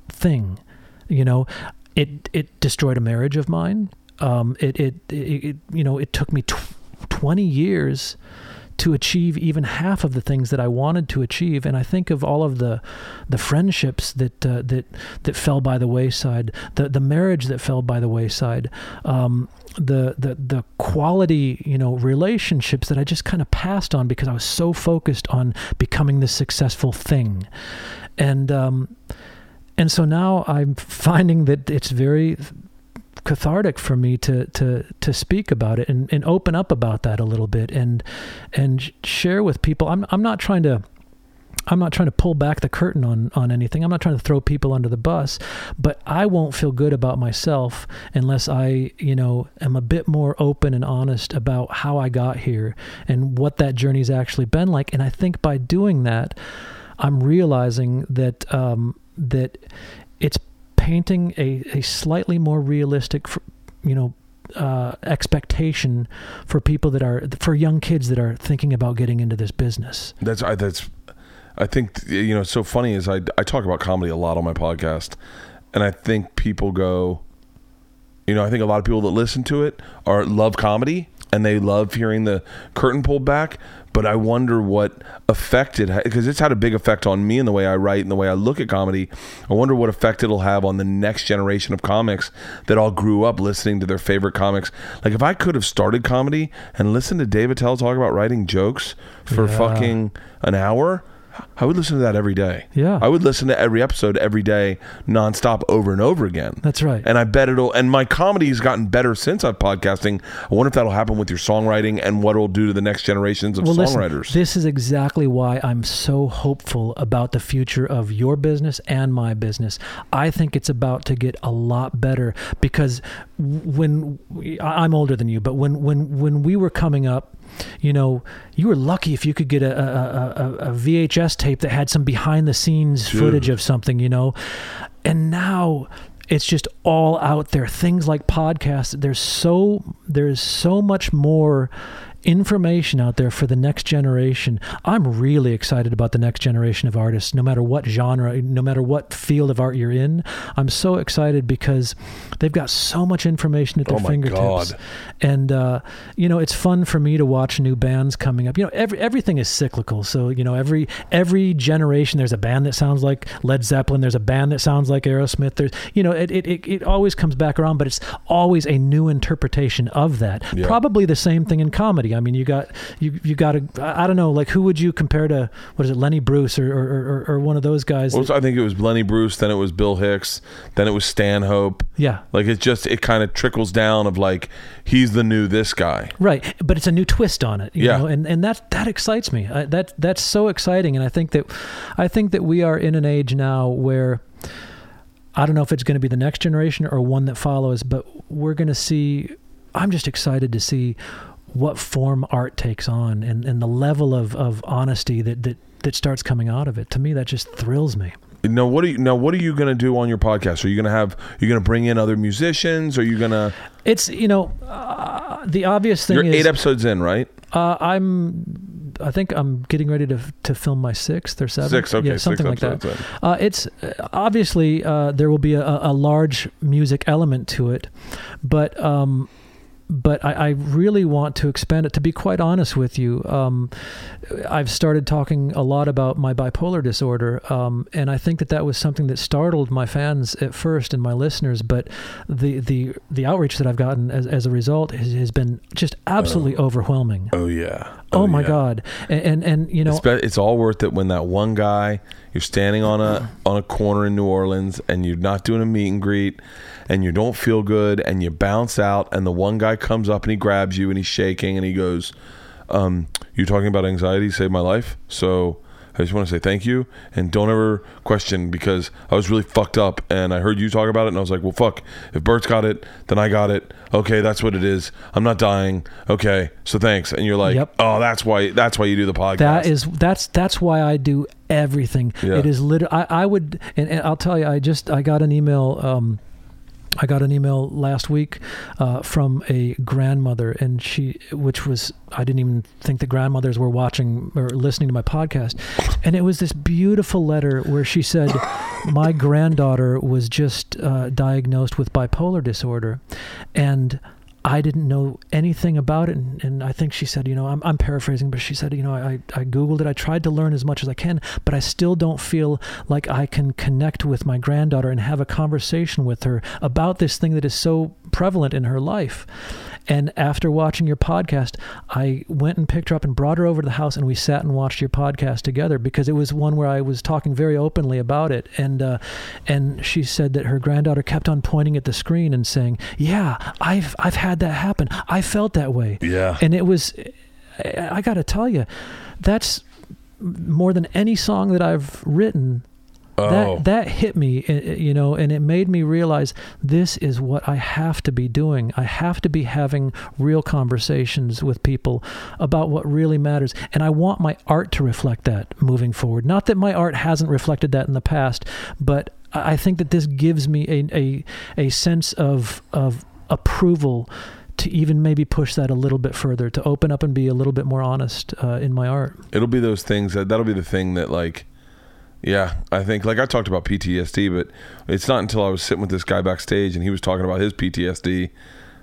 thing. You know, it it destroyed a marriage of mine. Um, it, it it it you know it took me tw- 20 years to achieve even half of the things that I wanted to achieve. And I think of all of the the friendships that uh, that that fell by the wayside, the the marriage that fell by the wayside, um, the the the quality you know relationships that I just kind of passed on because I was so focused on becoming this successful thing, and um, and so now I'm finding that it's very cathartic for me to to to speak about it and, and open up about that a little bit and and share with people. I'm I'm not trying to I'm not trying to pull back the curtain on on anything. I'm not trying to throw people under the bus, but I won't feel good about myself unless I, you know, am a bit more open and honest about how I got here and what that journey's actually been like. And I think by doing that, I'm realizing that um, that it's painting a, a slightly more realistic, you know, uh, expectation for people that are for young kids that are thinking about getting into this business. That's I that's I think you know. So funny is I I talk about comedy a lot on my podcast, and I think people go, you know, I think a lot of people that listen to it are love comedy and they love hearing the curtain pulled back. But I wonder what effect it because it's had a big effect on me and the way I write and the way I look at comedy. I wonder what effect it'll have on the next generation of comics that all grew up listening to their favorite comics. Like if I could have started comedy and listened to Dave Attell talk about writing jokes for Yeah. fucking an hour, I would listen to that every day. Yeah. I would listen to every episode every day, nonstop, over and over again. That's right. And I bet it'll. And my comedy has gotten better since I've podcasting. I wonder if that'll happen with your songwriting and what it'll do to the next generations of well, songwriters. Listen, this is exactly why I'm so hopeful about the future of your business and my business. I think it's about to get a lot better because when we, I'm older than you, but when when when we were coming up, you know, you were lucky if you could get a, a, a, a VHS tape that had some behind the scenes Dude. footage of something, you know, and now it's just all out there things like podcasts there's so there's so much more information out there for the next generation. I'm really excited about the next generation of artists no matter what genre no matter what field of art you're in. I'm so excited because they've got so much information at their Oh my fingertips. God. and uh, you know it's fun for me to watch new bands coming up. You know every, everything is cyclical. So you know every every generation there's a band that sounds like led zeppelin. There's a band that sounds like aerosmith. There's you know it, it, it, it always comes back around but it's always a new interpretation of that. Yeah. probably the same thing in comedy i mean you got you you got a i don't know like who would you compare to what is it lenny bruce or or, or, or one of those guys Well, I think it was Lenny Bruce, then it was Bill Hicks, then it was Stanhope. yeah Like it just it kind of trickles down of like he's the new this guy. Right, but it's a new twist on it, you Yeah. know, and and that that excites me. I, that that's so exciting, and I think that I think that we are in an age now where I don't know if it's going to be the next generation or one that follows, but we're going to see. I'm just excited to see what form art takes on and, and the level of, of honesty that, that that starts coming out of it. To me, that just thrills me. Now what are you now what are you gonna do on your podcast? Are you gonna have are you gonna bring in other musicians? Are you gonna It's you know uh, the obvious thing You're is eight episodes in, right? Uh, I'm. I think I'm getting ready to to film my sixth or seventh. Six, okay, yeah, something six like that. Uh, it's uh, obviously uh, there will be a, a large music element to it, but um, but I, I really want to expand it. To be quite honest with you, um, I've started talking a lot about my bipolar disorder, um, and I think that that was something that startled my fans at first and my listeners. But the the the outreach that I've gotten as, as a result has, has been just absolutely overwhelming. Oh yeah. Oh, my yeah. God! And, and and you know, It's, it's all worth it when that one guy you're standing on a on a corner in New Orleans and you're not doing a meet and greet and you don't feel good and you bounce out and the one guy comes up and he grabs you and he's shaking and he goes, um, "You talking about anxiety saved my life." So I just want to say thank you and don't ever question because I was really fucked up and I heard you talk about it and I was like, well, fuck. If Bert's got it, then I got it. Okay, that's what it is. I'm not dying. Okay, so thanks. And you're like, Yep. oh, that's why. That's why you do the podcast. that is that's that's why I do everything. Yeah. It is literally. I, I would, and, and I'll tell you, I just I got an email. Um, I got an email last week uh, from a grandmother, and she, which was, I didn't even think the grandmothers were watching or listening to my podcast. And it was this beautiful letter where she said, My granddaughter was just uh, diagnosed with bipolar disorder. And I didn't know anything about it, and, and I think she said, you know, I'm, I'm paraphrasing, but she said, you know, I, I googled it. I tried to learn as much as I can, but I still don't feel like I can connect with my granddaughter and have a conversation with her about this thing that is so prevalent in her life. And after watching your podcast, I went and picked her up and brought her over to the house, and we sat and watched your podcast together because it was one where I was talking very openly about it. And uh, and she said that her granddaughter kept on pointing at the screen and saying, "Yeah, I've I've had that happen. I felt that way." Yeah. And it was, I, I got to tell you, that's more than any song that I've written Oh. that that hit me uh, uh, you know and it made me realize this is what I have to be doing. I have to be having real conversations with people about what really matters and I want my art to reflect that moving forward. Not that my art hasn't reflected that in the past but I I think that this gives me a a, a sense of of approval to even maybe push that a little bit further to open up and be a little bit more honest uh, in my art. It'll be those things that that'll be the thing that like yeah i think like i talked about ptsd but it's not until i was sitting with this guy backstage and he was talking about his ptsd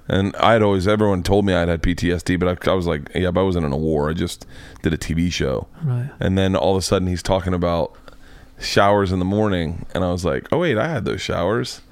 and i had always everyone told me i'd had ptsd but I, I was like yeah but i wasn't in a war. I just did a tv show. Right. And then all of a sudden he's talking about showers in the morning. And i was like oh wait i had those showers.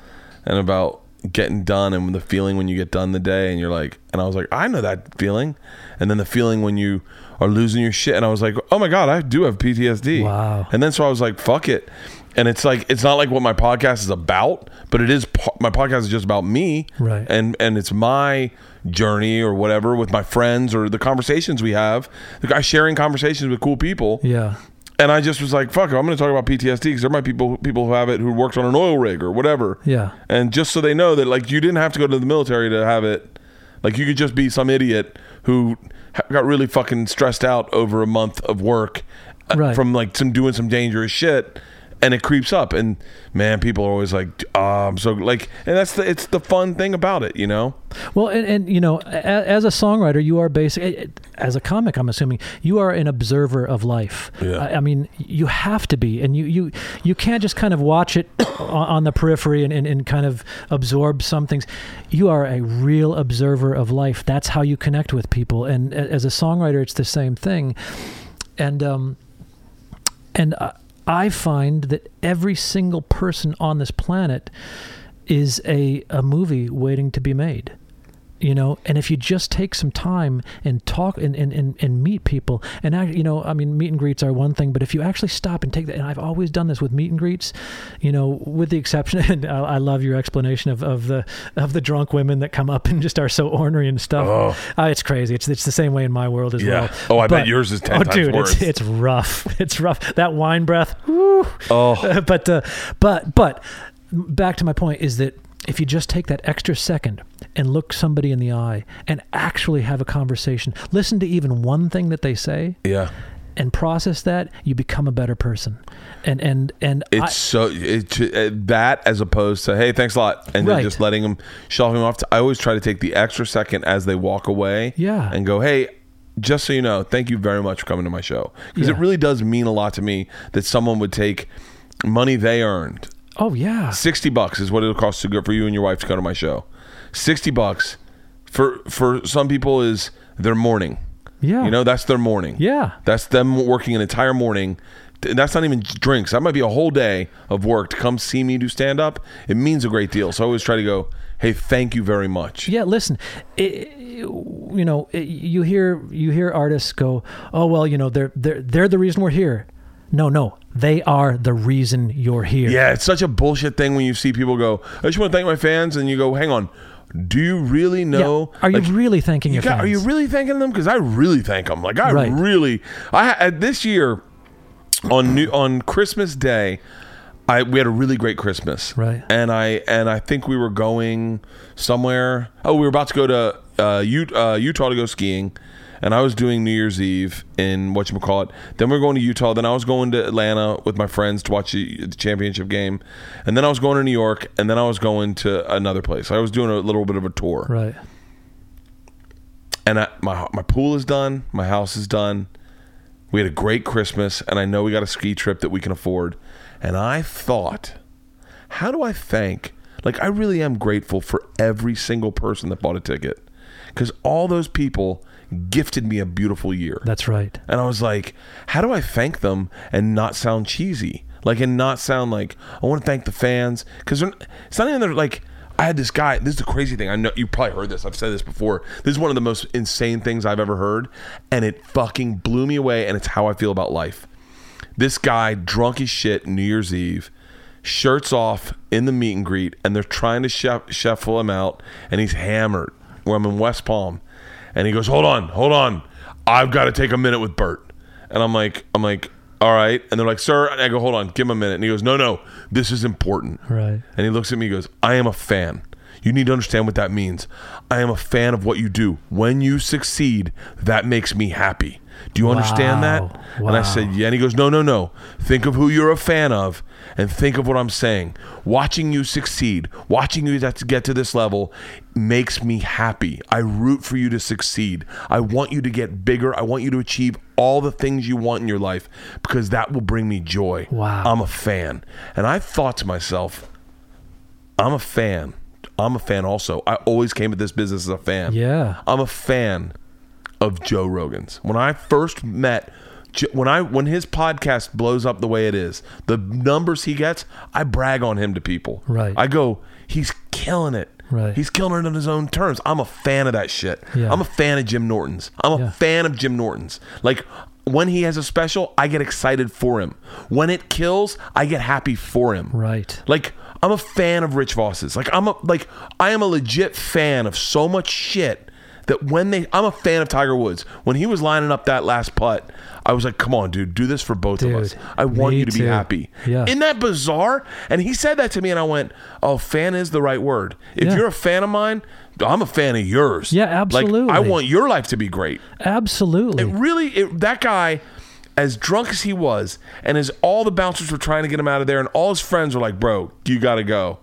And about getting done and the feeling when you get done the day and you're like and i was like i know that feeling. And then the feeling when you are losing your shit and i was like oh my god i do have ptsd Wow. and then so i was like fuck it and it's like it's not like what my podcast is about but it is my podcast is just about me Right. and and it's my journey or whatever with my friends or the conversations we have the guy sharing conversations with cool people yeah and I just was like, "Fuck, it, I'm going to talk about PTSD because there might be people people who have it who worked on an oil rig or whatever." Yeah. And just so they know that, like, you didn't have to go to the military to have it. Like, you could just be some idiot who got really fucking stressed out over a month of work uh, Right. from like some doing some dangerous shit, and it creeps up. And man, people are always like, oh, "I'm so like," and that's the it's the fun thing about it, you know. Well, and, and you know, a, as a songwriter, you are basic. Eh, eh, as a comic, I'm assuming you are an observer of life. Yeah. I, I mean, you have to be, and you you you can't just kind of watch it on, on the periphery and, and, and kind of absorb some things. You are a real observer of life. That's how you connect with people. And eh, as a songwriter, it's the same thing. And um, and I- I find that every single person on this planet is a, a movie waiting to be made you know and if you just take some time and talk and, and, and, and meet people and act, you know i mean meet and greets are one thing but if you actually stop and take that and i've always done this with meet and greets you know with the exception and i, I love your explanation of, of the of the drunk women that come up and just are so ornery and stuff Oh. uh, it's crazy it's it's the same way in my world as Yeah. well Oh, I bet yours is 10 oh times dude worse. it's it's rough it's rough that wine breath whew. Oh, but uh, but but back to my point is that if you just take that extra second and look somebody in the eye and actually have a conversation, listen to even one thing that they say yeah. and process that, you become a better person. And and and It's I, so it's uh, that as opposed to hey, thanks a lot, and then Right. just letting them shelf him off. I always try to take the extra second as they walk away, Yeah. and go, hey, just so you know, thank you very much for coming to my show because it really does mean a lot to me that someone would take money they earned. oh yeah, Sixty bucks is what it'll cost to go for you and your wife to go to my show. Sixty bucks for for some people is their morning. yeah, You know, that's their morning. yeah, That's them working an entire morning. That's not even drinks. That might be a whole day of work to come see me do stand up. It means a great deal. So I always try to go, hey, thank you very much. Yeah, listen, it, you know, it, you hear you hear artists go, "Oh well, you know, they're they're they're the reason we're here." No, no, they are the reason you're here. Yeah, it's such a bullshit thing when you see people go, I just want to thank my fans. And you go, hang on, do you really Yeah. know? Are you like, really thanking you your got-? Are you really thanking them? Because I really thank them. Like I Right. really, I this year on new on Christmas Day, I we had a really great Christmas. Right. And I and I think we were going somewhere. Oh, we were about to go to uh, U, uh, Utah to go skiing. And I was doing New Year's Eve in what you call it. Then we are going to Utah. Then I was going to Atlanta with my friends to watch the, championship game. And then I was going to New York. And then I was going to another place. I was doing a little bit of a tour Right. and I, my my pool is done, my house is done. We had a great Christmas, and I know we got a ski trip that we can afford. And I thought, how do I thank? Like, I really am grateful for every single person that bought a ticket. because all those people gifted me a beautiful year. That's right. And I was like, how do I thank them and not sound cheesy? Like, and not sound like I want to thank the fans because it's not even they're like. I had this guy. This is the crazy thing. I know you probably heard this. I've said this before. This is one of the most insane things I've ever heard, and it fucking blew me away. And it's how I feel about life. This guy, drunk as shit, New Year's Eve, shirts off in the meet and greet, and they're trying to shuffle him out, and he's hammered. Where I'm in West Palm, and he goes, "Hold on, hold on, I've got to take a minute with Bert." And I'm like, I'm like, all right. And they're like, "Sir," and I go, "Hold on, give him a minute." And he goes, "No, no, this is important." Right. And he looks at me, he goes, "I am a fan." You need to understand what that means. I am a fan of what you do. When you succeed, that makes me happy. Do you understand that? Wow. And I said, yeah. And he goes, no, no, no. Think of who you're a fan of and think of what I'm saying. Watching you succeed, watching you to get to this level makes me happy. I root for you to succeed. I want you to get bigger. I want you to achieve all the things you want in your life because that will bring me joy. Wow. I'm a fan. And I thought to myself, I'm a fan. I'm a fan also. I always came at this business as a fan. Yeah. I'm a fan of Joe Rogan's. When I first met when I when his podcast blows up the way it is, the numbers he gets, I brag on him to people. Right. I go, he's killing it. Right. He's killing it on his own terms. I'm a fan of that shit. Yeah. I'm a fan of Jim Norton's. I'm a Yeah. fan of Jim Norton's. Like when he has a special, I get excited for him. When it kills, I get happy for him. Right. Like I'm a fan of Rich Voss's. Like I'm a like I am a legit fan of so much shit that when they I'm a fan of Tiger Woods. When he was lining up that last putt, I was like, "Come on, dude, do this for both of us. I want you to be happy." Yeah. Isn't that bizarre? And he said that to me and I went, "Oh, fan is the right word. If Yeah. you're a fan of mine, I'm a fan of yours." Yeah, Like I want your life to be great. Absolutely. It really, it, that guy, as drunk as he was, and as all the bouncers were trying to get him out of there, and all his friends were like, "Bro, you got to go."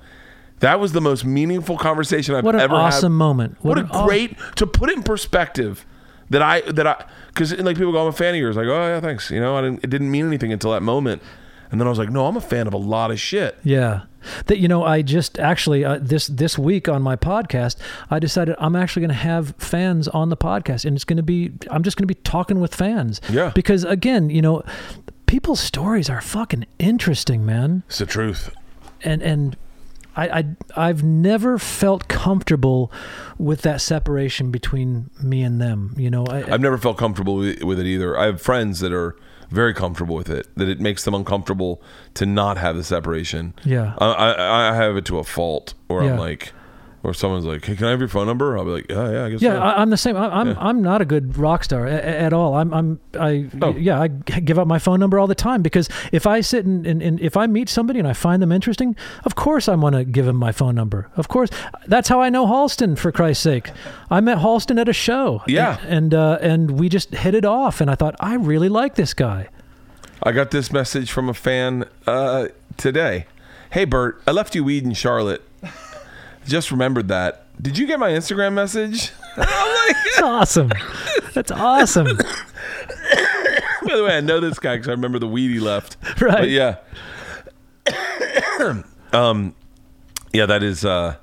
That was the most meaningful conversation I've ever had. What an awesome had. moment. What, What a an aw- great to put it in perspective. That I that I because like people go, I'm a fan of yours. Like, oh yeah, thanks. You know, I didn't, it didn't mean anything until that moment, and then I was like, no, I'm a fan of a lot of shit. Yeah. That you know, I just actually uh, this this week on my podcast, I decided I'm actually going to have fans on the podcast, and it's going to be I'm just going to be talking with fans. Yeah. Because again, you know, people's stories are fucking interesting, man, It's the truth. and and. I, I I've never felt comfortable with that separation between me and them. You know, I, I've never felt comfortable with it either. I have friends that are very comfortable with it. That it makes them uncomfortable to not have the separation. Yeah. I I, I have it to a fault where Yeah. I'm like, or someone's like, "Hey, can I have your phone number?" I'll be like, "Yeah, yeah, I guess." Yeah, so." I, I'm the same. I, I'm Yeah. I'm not a good rock star at, at all. I'm I'm I Oh. yeah I give up my phone number all the time because if I sit and, and, and if I meet somebody and I find them interesting, of course I want to give them my phone number. Of course, that's how I know Halston. For Christ's sake, I met Halston at a show. Yeah. and uh, and we just hit it off, and I thought I really like this guy. I got this message from a fan uh, today. Hey, Bert, I left you weed in Charlotte. Just remembered that. Did you get my Instagram message? That's awesome. That's awesome. By the way, I know this guy because I remember the weed he left. Right. But yeah. um, yeah, that is. Uh,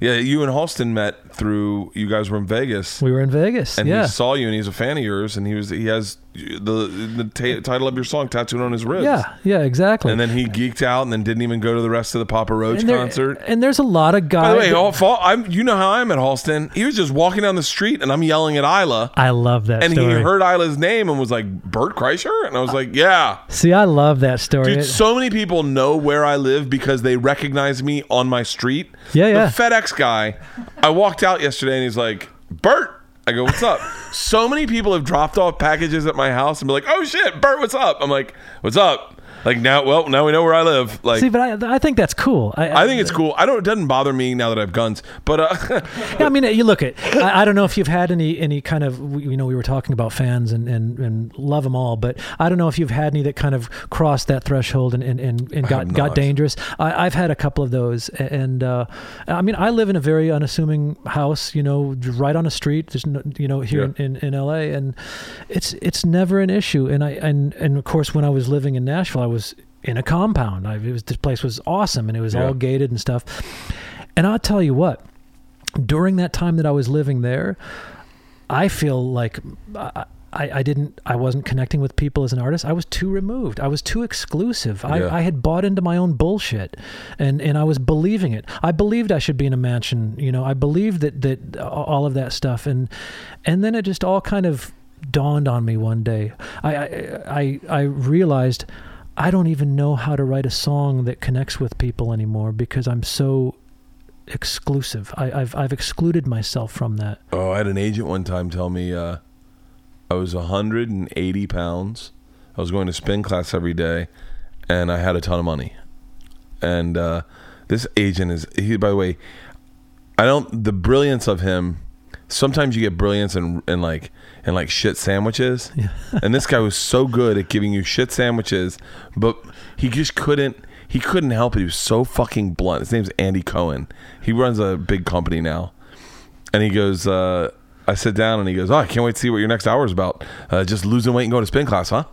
yeah, you and Halston met through. You guys were in Vegas, We were in Vegas. and yeah. he saw you, and he's a fan of yours, and he was. He has the the ta- title of your song tattooed on his ribs. yeah. Yeah. Exactly. And then he geeked out, and then didn't even go to the rest of the Papa Roach and, there- concert. and there's a lot of guys. By the way, all, fall, I'm, you know how I'm at Halston. He was just walking down the street, and I'm yelling at Isla, I love that and story. he heard Isla's name and was like, "Bert Kreischer," and I was like, "Yeah." See, I love that story. Dude, so many people know where I live because they recognize me on my street. Yeah, yeah. The FedEx guy, I walked out yesterday and he's like, Bert. I go, what's up? so many people have dropped off packages at my house and be like, oh shit, Bert, what's up? I'm like, what's up? Like now, well, now we know where I live. Like, See, but I, I think that's cool. I, I think it's cool. I don't. It doesn't bother me now that I have guns. But uh, Yeah, I mean, you look at. I, I don't know if you've had any any kind of. You know, we were talking about fans and and, and love them all, but I don't know if you've had any that kind of crossed that threshold and and, and, and got got dangerous. I, I've had a couple of those, and uh, I mean, I live in a very unassuming house. You know, right on a street. There's no, you know here Yeah. in, in L.A. and it's it's never an issue. And I and and of course, when I was living in Nashville, I was in a compound. I, it was this place was awesome, and it was Yeah. all gated and stuff. And I'll tell you what during that time that I was living there, I feel like I, I, I didn't, I wasn't connecting with people as an artist. I was too removed. I was too exclusive. I, Yeah. I had bought into my own bullshit, and and I was believing it. I believed I should be in a mansion. You know, I believed that that all of that stuff, and and then it just all kind of dawned on me one day. I I I, I realized. I don't even know how to write a song that connects with people anymore because I'm so exclusive. I, I've I've excluded myself from that. Oh, I had an agent one time tell me uh, I was 180 pounds. I was going to spin class every day, and I had a ton of money. And uh, this agent is he. By the way, I don't. The brilliance of him. Sometimes you get brilliance and in like in like shit sandwiches, and this guy was so good at giving you shit sandwiches, but he just couldn't. He couldn't help it. He was so fucking blunt. His name's Andy Cohen. He runs a big company now, and he goes, uh, I sit down and he goes, Oh, I can't wait to see what your next hour is about. Uh, just losing weight and going to spin class, huh?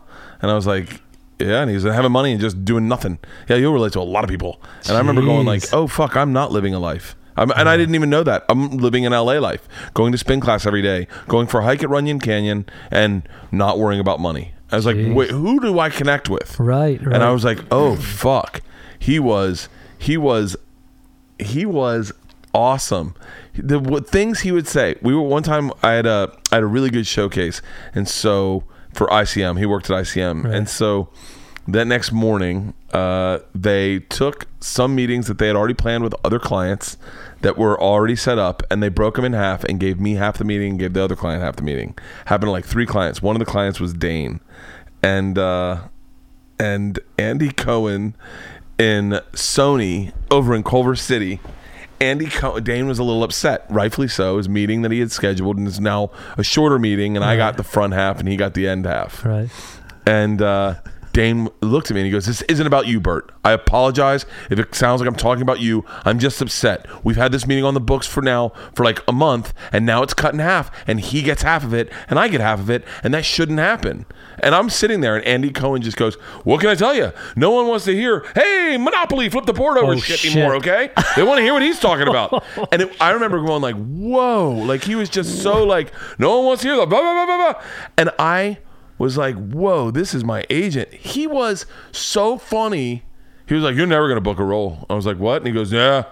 And I was like, Yeah. And he was having money and just doing nothing. Yeah, you'll relate to a lot of people. And I remember going like, Oh fuck, I'm not living a life. I'm, and I didn't even know that. I'm living an LA life, going to spin class every day, going for a hike at Runyon Canyon, and not worrying about money. I was like, Jeez. wait, who do I connect with? Right, right. And I was like, oh fuck. He was he was he was awesome. The what, things he would say. We were one time. I had a I had a really good showcase, and so for ICM, he worked at ICM, Right. and so that next morning, uh, they took some meetings that they had already planned with other clients that were already set up, and they broke them in half and gave me half the meeting, and gave the other client half the meeting. Happened to like three clients. One of the clients was Dane, and uh, and Andy Cohen in Sony over in Culver City. Andy Co- Dane was a little upset, rightfully so. His meeting that he had scheduled and is now a shorter meeting, and I got the front half and he got the end half. right. And uh, Dane looked at me and he goes, "This isn't about you, Bert. I apologize if it sounds like I'm talking about you. I'm just upset. We've had this meeting on the books for now for like a month, and now it's cut in half, and he gets half of it, and I get half of it, and that shouldn't happen." And I'm sitting there, and Andy Cohen just goes, "What can I tell you? No one wants to hear, hey, Monopoly, flip the board over Oh, shit, shit. anymore, okay? They want to hear what he's talking about." and it, I remember going like, "Whoa!" Like he was just so like, "No one wants to hear that." Blah blah blah blah blah. And I was like, whoa, this is my agent. He was so funny. He was like, you're never going to book a role. I was like, what? And he goes, yeah,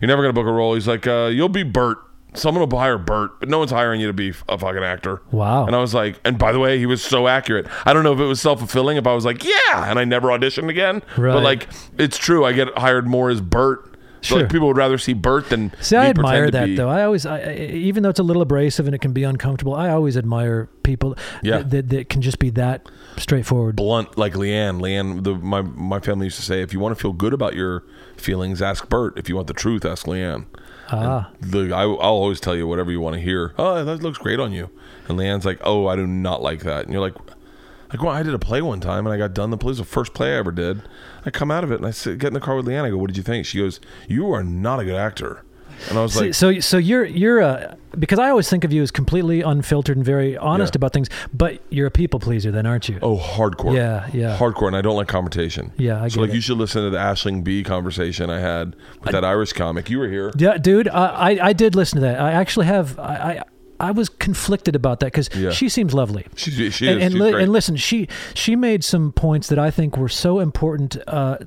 you're never going to book a role. He's like, uh, you'll be Bert. Someone will hire Bert, but no one's hiring you to be a fucking actor. Wow. And I was like, and by the way, he was so accurate. I don't know if it was self fulfilling, if I was like, yeah, and I never auditioned again. Right. But like, it's true. I get hired more as Bert. Sure. Like people would rather see Bert than See, I admire that be- though. I always, I, even though it's a little abrasive and it can be uncomfortable, I always admire people Yeah. that, that, that can just be that straightforward. blunt like LeeAnn. LeeAnn, the, my my family used to say, if you want to feel good about your feelings, ask Bert. If you want the truth, ask LeeAnn. Ah, The, I, I'll always tell you whatever you want to hear. Oh, that looks great on you. And LeeAnn's like, oh, I do not like that. And you're like, like, well, I did a play one time and I got done the play. Was the first play I ever did. I come out of it and I sit, get in the car with LeeAnn. I go, what did you think? She goes, you are not a good actor. And I was like, so so you're you're a because I always think of you as completely unfiltered and very honest Yeah. about things, but you're a people pleaser, then, aren't you? oh, hardcore. Yeah, yeah. Hardcore. And I don't like confrontation. Yeah, I So like, it. you should listen to the Aisling Bea conversation I had with that Irish comic. You were here. Yeah, dude, I, I I did listen to that. I actually have. I I, I was conflicted about that because Yeah. she seems lovely. She, she and, is. and, li- and listen, she she made some points that I think were so important uh,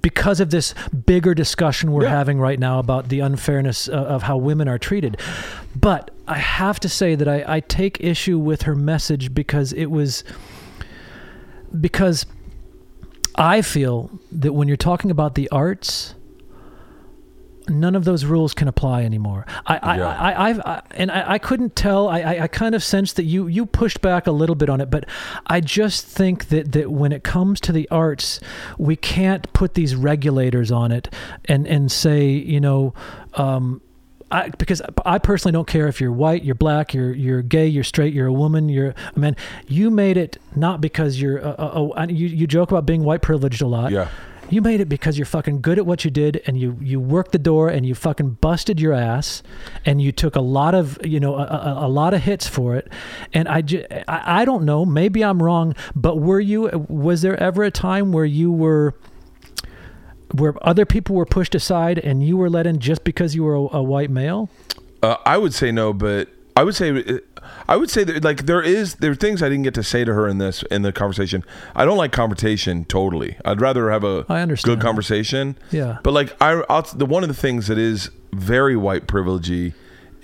because of this bigger discussion we're Yeah. having right now about the unfairness uh, of how women are treated. But I have to say that I, I take issue with her message because it was because I feel that when you're talking about the arts. None of those rules can apply anymore. I, I, Yeah. I, I've, I and I, I couldn't tell. I, I, I kind of sensed that you, you pushed back a little bit on it, but I just think that, that when it comes to the arts, we can't put these regulators on it and, and say, you know, um, I, because I personally don't care if you're white, you're black, you're you're gay, you're straight, you're a woman, you're a man. You made it not because you're a, a, a, you you joke about being white privileged a lot. Yeah. You made it because you're fucking good at what you did, and you you worked the door, and you fucking busted your ass, and you took a lot of you know a, a, a lot of hits for it. And I, ju- I I don't know, maybe I'm wrong, but were you? Was there ever a time where you were? where other people were pushed aside and you were let in just because you were a, a white male? Uh, I would say no, but I would say I would say that like there is there are things I didn't get to say to her in this in the conversation. I don't like confrontation totally. I'd rather have a I understand good that. conversation. Yeah. But like I I'll, the one of the things that is very white privilegey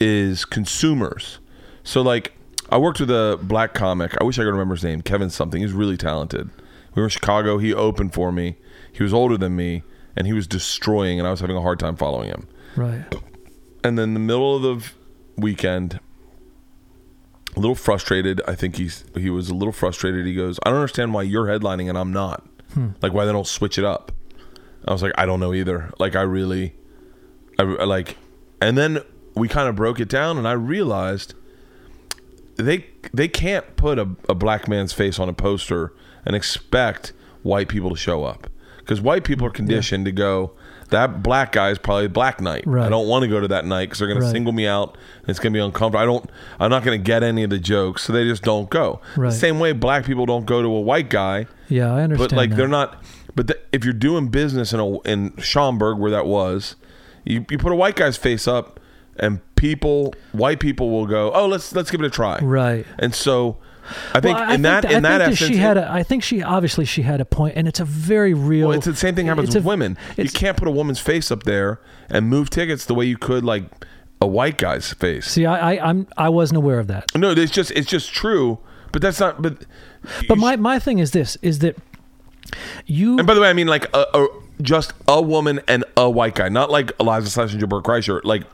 is consumers. So like I worked with a black comic. I wish I could remember his name. Kevin something. He's really talented. We were in Chicago. He opened for me. He was older than me, and he was destroying, and I was having a hard time following him. Right. And then the middle of the weekend, a little frustrated. I think he's he was a little frustrated. He goes, "I don't understand why you're headlining and I'm not. Hmm. Like why they don't switch it up." I was like, "I don't know either. Like I really, I, like." And then we kind of broke it down, and I realized they they can't put a, a black man's face on a poster and expect white people to show up because white people are conditioned to go that black guy is probably black night i don't want to go to that night because they're going Right. to single me out and it's going to be uncomfortable i don't i'm not going to get any of the jokes so they just don't go Right. the same way black people don't go to a white guy Yeah, I understand. but like that. they're not but the, if you're doing business in a in Schaumburg where that was you, you put a white guy's face up and people white people will go oh let's let's give it a try Right. and so I think Well, I in that that- in I that think essence, she had a, I think she obviously she had a point, and it's a very real. well, it's the same thing happens with a- women. You can't put a woman's face up there and move tickets the way you could like a white guy's face. See, I, I I'm I wasn't aware of that. no, it's just it's just true, but that's not. But But my my thing is this: is that you and by the way, I mean like a, a just a woman and a white guy, not like Iliza Shlesinger, Bert Kreischer, like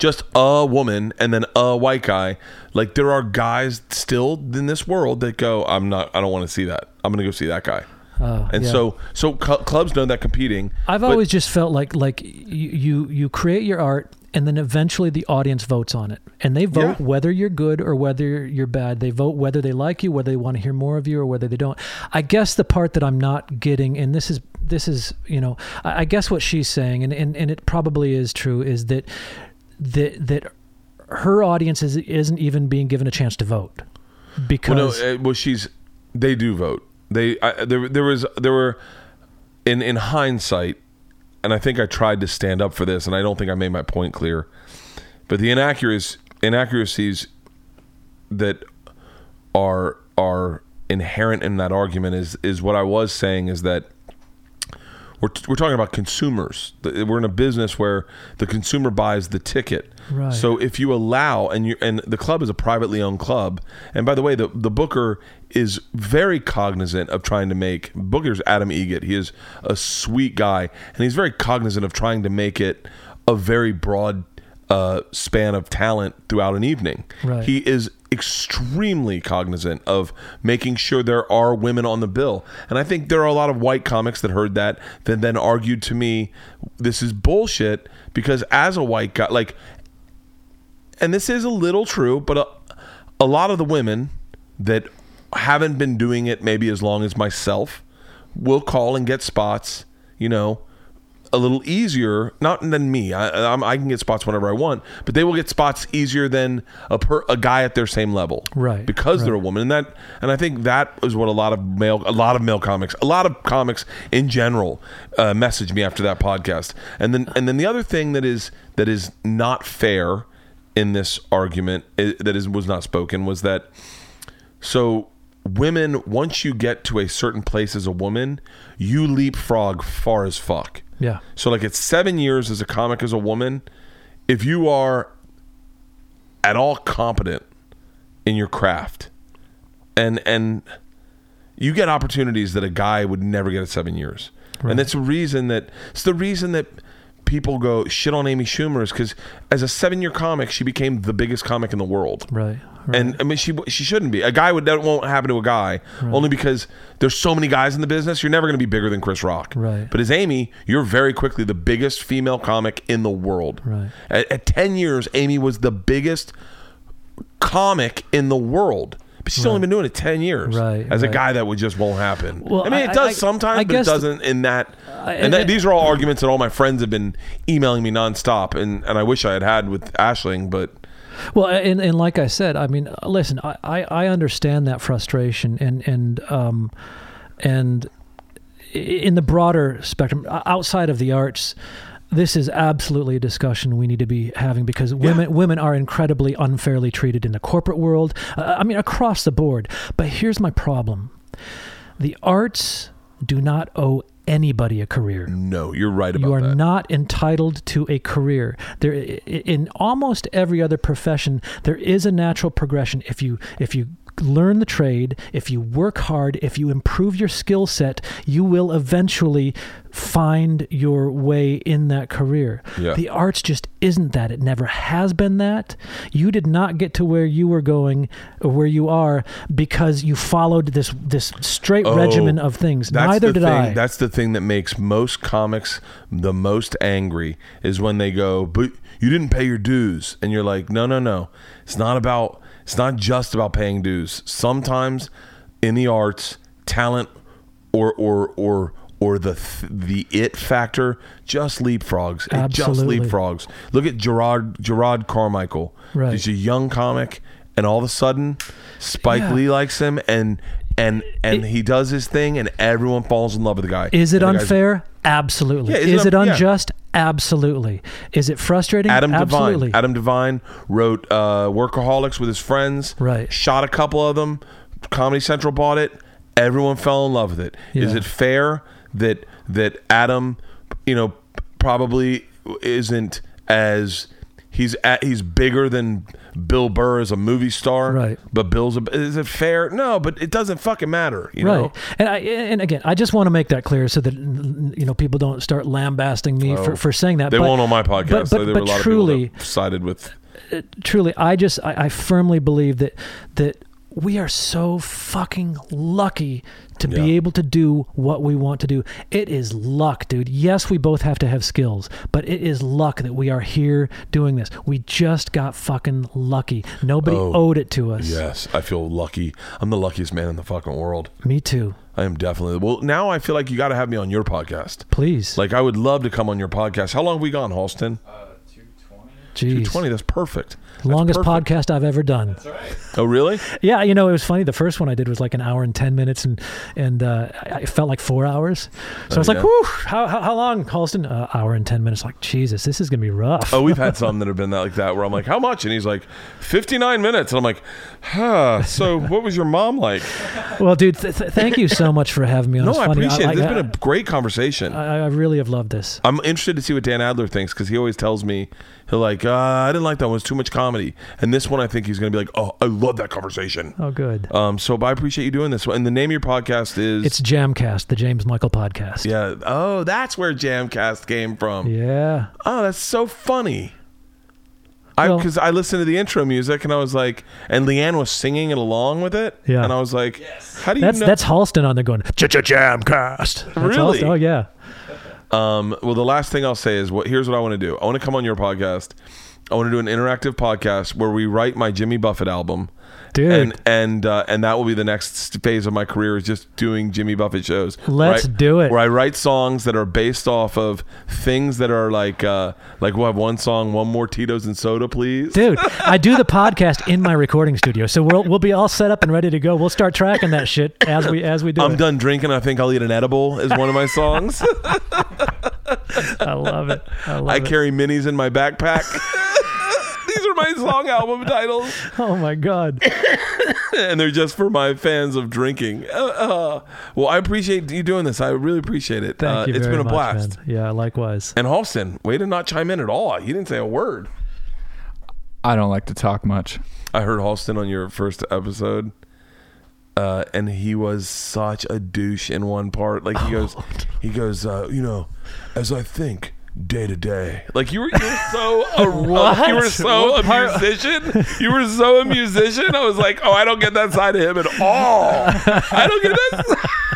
just a woman and then a white guy. Like there are guys still in this world that go, I'm not, I don't want to see that. I'm gonna go see that guy. Oh, and yeah. so so cl- clubs know that competing. I've always just felt like like you, you you create your art and then eventually the audience votes on it and they vote Yeah. whether you're good or whether you're bad they vote whether they like you whether they want to hear more of you or whether they don't i guess the part that i'm not getting and this is this is you know i, I guess what she's saying and, and and it probably is true is that that that her audience is, isn't even being given a chance to vote because Well, no, uh, well, she's. They do vote. They I, there. There was there were, in in hindsight, and I think I tried to stand up for this, and I don't think I made my point clear. But the inaccuracies inaccuracies that are are inherent in that argument is is what I was saying is that we're, we're talking about consumers. The- We're in a business where the consumer buys the ticket. Right. So if you allow and you and the club is a privately owned club, and by the way, the the booker is very cognizant of trying to make Booker's Adam Eget. He is a sweet guy, and he's very cognizant of trying to make it a very broad uh, span of talent throughout an evening. Right. He is extremely cognizant of making sure there are women on the bill. And I think there are a lot of white comics that heard that that then argued to me this is bullshit because as a white guy like and this is a little true, but a, a lot of the women that haven't been doing it maybe as long as myself will call and get spots, you know, a little easier, not than me. I, I'm, I can get spots whenever I want, but they will get spots easier than a per, a guy at their same level, Right, Because they're a woman, and that, and I think that is what a lot of male, a lot of male comics, a lot of comics in general, uh, messaged me after that podcast. And then, and then the other thing that is that is not fair in this argument i that is was not spoken was that so women once you get to a certain place as a woman you leapfrog far as fuck yeah. So like it's seven years as a comic as a woman. If you are at all competent in your craft and and you get opportunities that a guy would never get at seven years. And that's the reason that it's the reason that people go shit on amy schumer is because as a seven year comic she became the biggest comic in the world right, right. and I mean, she she shouldn't be. A guy would that won't happen to a guy only because there's so many guys in the business. You're never going to be bigger than Chris Rock. Right. But as Amy, you're very quickly the biggest female comic in the world. Right. At, at ten years, Amy was the biggest comic in the world. She's only been doing it ten years. Right, As a guy, that would just won't happen. Well, I mean, I- it does I- sometimes, I but it doesn't in that. I- and that, I- these are all arguments that all my friends have been emailing me nonstop, and and I wish I had had with Aisling, but. Well, and, and like I said, I mean, listen, I, I, I understand that frustration and and um, and in the broader spectrum, outside of the arts, this is absolutely a discussion we need to be having because women women are incredibly unfairly treated in the corporate world. Uh, I mean, across the board. But here's my problem: the arts do not owe anybody a career. No, you're right about that. You are that. not entitled to a career. There, in almost every other profession, there is a natural progression. If you if you learn the trade, if you work hard, if you improve your skill set, you will eventually find your way in that career. Yeah. The arts just isn't that. It never has been that. You did not get to where you were going or where you are because you followed this this straight Oh, regimen of things. Neither did thing, I. That's the thing that makes most comics the most angry is when they go, "But you didn't pay your dues," and you're like, "No, no, no. It's not about. It's not just about paying dues. Sometimes in the arts, talent or or or or the the it factor just leapfrogs. It just Absolutely. leapfrogs. Look at Jerrod Jerrod Carmichael. Right. He's a young comic, and all of a sudden, Spike Yeah. Lee likes him, and and and It- he does his thing, and everyone falls in love with the guy. Is it unfair? Absolutely. Yeah, is is it it un- yeah. unjust? Absolutely. Is it frustrating? Adam Absolutely. DeVine. Adam DeVine wrote uh, Workaholics with his friends. Right. Shot a couple of them. Comedy Central bought it. Everyone fell in love with it. Is Yeah. it fair that that Adam, you know, probably isn't as he's at, he's bigger than Bill Burr is a movie star. Right. But Bill's a, is it fair? No, but it doesn't fucking matter. You right. know. And I and again, I just want to make that clear so that you know people don't start lambasting me for, oh. for saying that. They but, won't on my podcast. But, so but, there but were a lot truly, of people sided with. Uh, truly, I just I, I firmly believe that that we are so fucking lucky to be able to do what we want to do. It is luck, dude. Yes, we both have to have skills, but it is luck that we are here doing this. We just got fucking lucky. Nobody Oh, owed it to us. Yes, I feel lucky. I'm the luckiest man in the fucking world. Me too. I am definitely. Well, now I feel like you got to have me on your podcast. Please. Like I would love to come on your podcast. How long have we gone, Halston? Uh, Jeez. 220. That's perfect. That's Longest perfect. podcast I've ever done. Oh, really? Yeah, you know, it was funny. The first one I did was like an hour and ten minutes, and and uh, I I felt like four hours. So I was Oh, like, yeah. "Whew, how, how how long, Halston? Uh, hour and ten minutes." Like, Jesus, this is gonna be rough. Oh, we've had some that have been that like that where I'm like, how much? And he's like, 59 minutes. And I'm like, huh. So what was your mom like? Well, dude, th- th- thank you so much for having me on. No, It's I funny. appreciate it. like- This has been a great conversation. I, I really have loved this. I'm interested to see what Dan Adler thinks because he always tells me he'll like, uh, I didn't like that one. It's too much comedy. And this one, I think he's going to be like, oh, I love that conversation. Oh, good. Um, so, but I appreciate you doing this. And the name of your podcast is It's Jamcast, the James Michael podcast. yeah. Oh, that's where Jamcast came from. Yeah. Oh, that's so funny. I Well- because I listened to the intro music and I was like, and LeeAnn was singing it along with it. Yeah. and I was like, how do you That's know? that's Halston on there going Jamcast. That's Really? Halston. Oh yeah. Um, well, the last thing I'll say is what here's what I want to do. I want to come on your podcast. I want to do an interactive podcast where we write my Jimmy Buffett album. Dude. And and uh, and that will be the next phase of my career is just doing Jimmy Buffett shows. Let's right? do it. Where I write songs that are based off of things that are like uh, like we'll have one song, one more Tito's and soda, please. Dude, I do the podcast in my recording studio, so we'll we'll be all set up and ready to go. We'll start tracking that shit as we as we do I'm it. done drinking. I think I'll eat an edible. Is one of my songs. I love it. I love I it. carry minis in my backpack. These are my song album titles. Oh my god. and they're just for my fans of drinking. Uh, uh, well, I appreciate you doing this. I really appreciate it. Thank uh, you It's very been a much, blast. man. Yeah, likewise. And Halston, way to not chime in at all. He didn't say a word. I don't like to talk much. I heard Halston on your first episode. Uh, and he was such a douche in one part. Like he goes, he goes, uh, you know, as I think day to day. Like you were, you were so, a, What? you were so a musician. You were so a musician. I was like, oh, I don't get that side of him at all. I don't get that.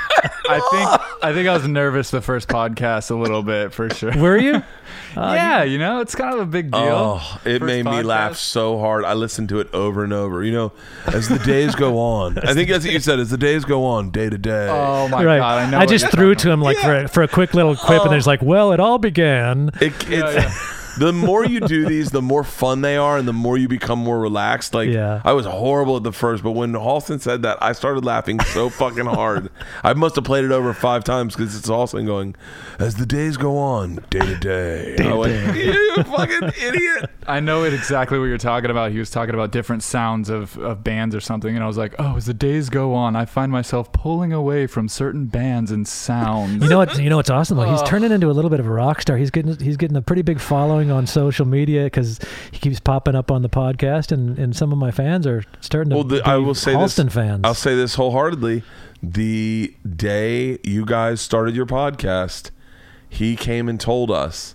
I think I think I was nervous the first podcast a little bit for sure. Were you? Uh, yeah, you know, it's kind of a big deal. Oh, it First made me laugh so hard. I listened to it over and over. You know, as the days go on, I think that's what you said. As the days go on, day to day. Oh my right. god, I know. I just threw talking to him like for a, for a quick little quip, and oh. there's like, well, it all began. It, it's, Yeah, the more you do these, the more fun they are, and the more you become more relaxed. Like, Yeah. I was horrible at the first, but when Halston said that, I started laughing so fucking hard. I must have played it over five times because it's Halston going, "As the days go on, day to day." I went, "You fucking idiot!" I know it exactly what you're talking about. He was talking about different sounds of, of bands or something, and I was like, oh, as the days go on, I find myself pulling away from certain bands and sounds. You know what? You know what's awesome? Though? He's turning into a little bit of a rock star. He's getting he's getting a pretty big following on social media because he keeps popping up on the podcast, and, and some of my fans are starting to. Well, the, be I will say Halston this. fans. I'll say this wholeheartedly. The day you guys started your podcast, he came and told us,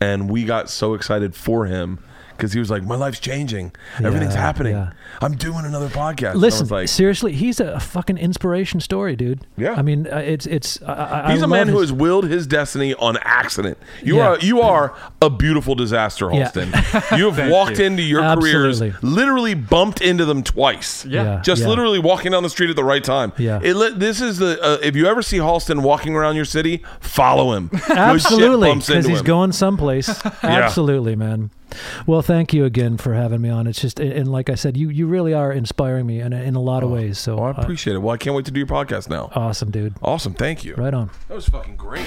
and we got so excited for him because he was like, "My life's changing. Everything's Yeah, happening. yeah. I'm doing another podcast." And I Listen, was like, seriously, he's a fucking inspiration story, dude. Yeah. I mean, uh, it's it's. I, I, He's I a man love who has willed his destiny on accident. You Yeah. are you are a beautiful disaster, Yeah. Halston. You have walked you. into your Absolutely. careers, literally bumped into them twice. Yeah. Yeah. just literally walking down the street at the right time. Yeah. It, li- this is the uh, if you ever see Halston walking around your city, follow him. Good shit Absolutely, bumps because into he's him. going someplace. Absolutely, man. Well, thank you again for having me on. It's just, and like I said, you you really are inspiring me in a, in a lot of ways. So Oh, I uh, appreciate it. Well, I can't wait to do your podcast now. awesome, dude. Awesome, thank you. Right on. That was fucking great.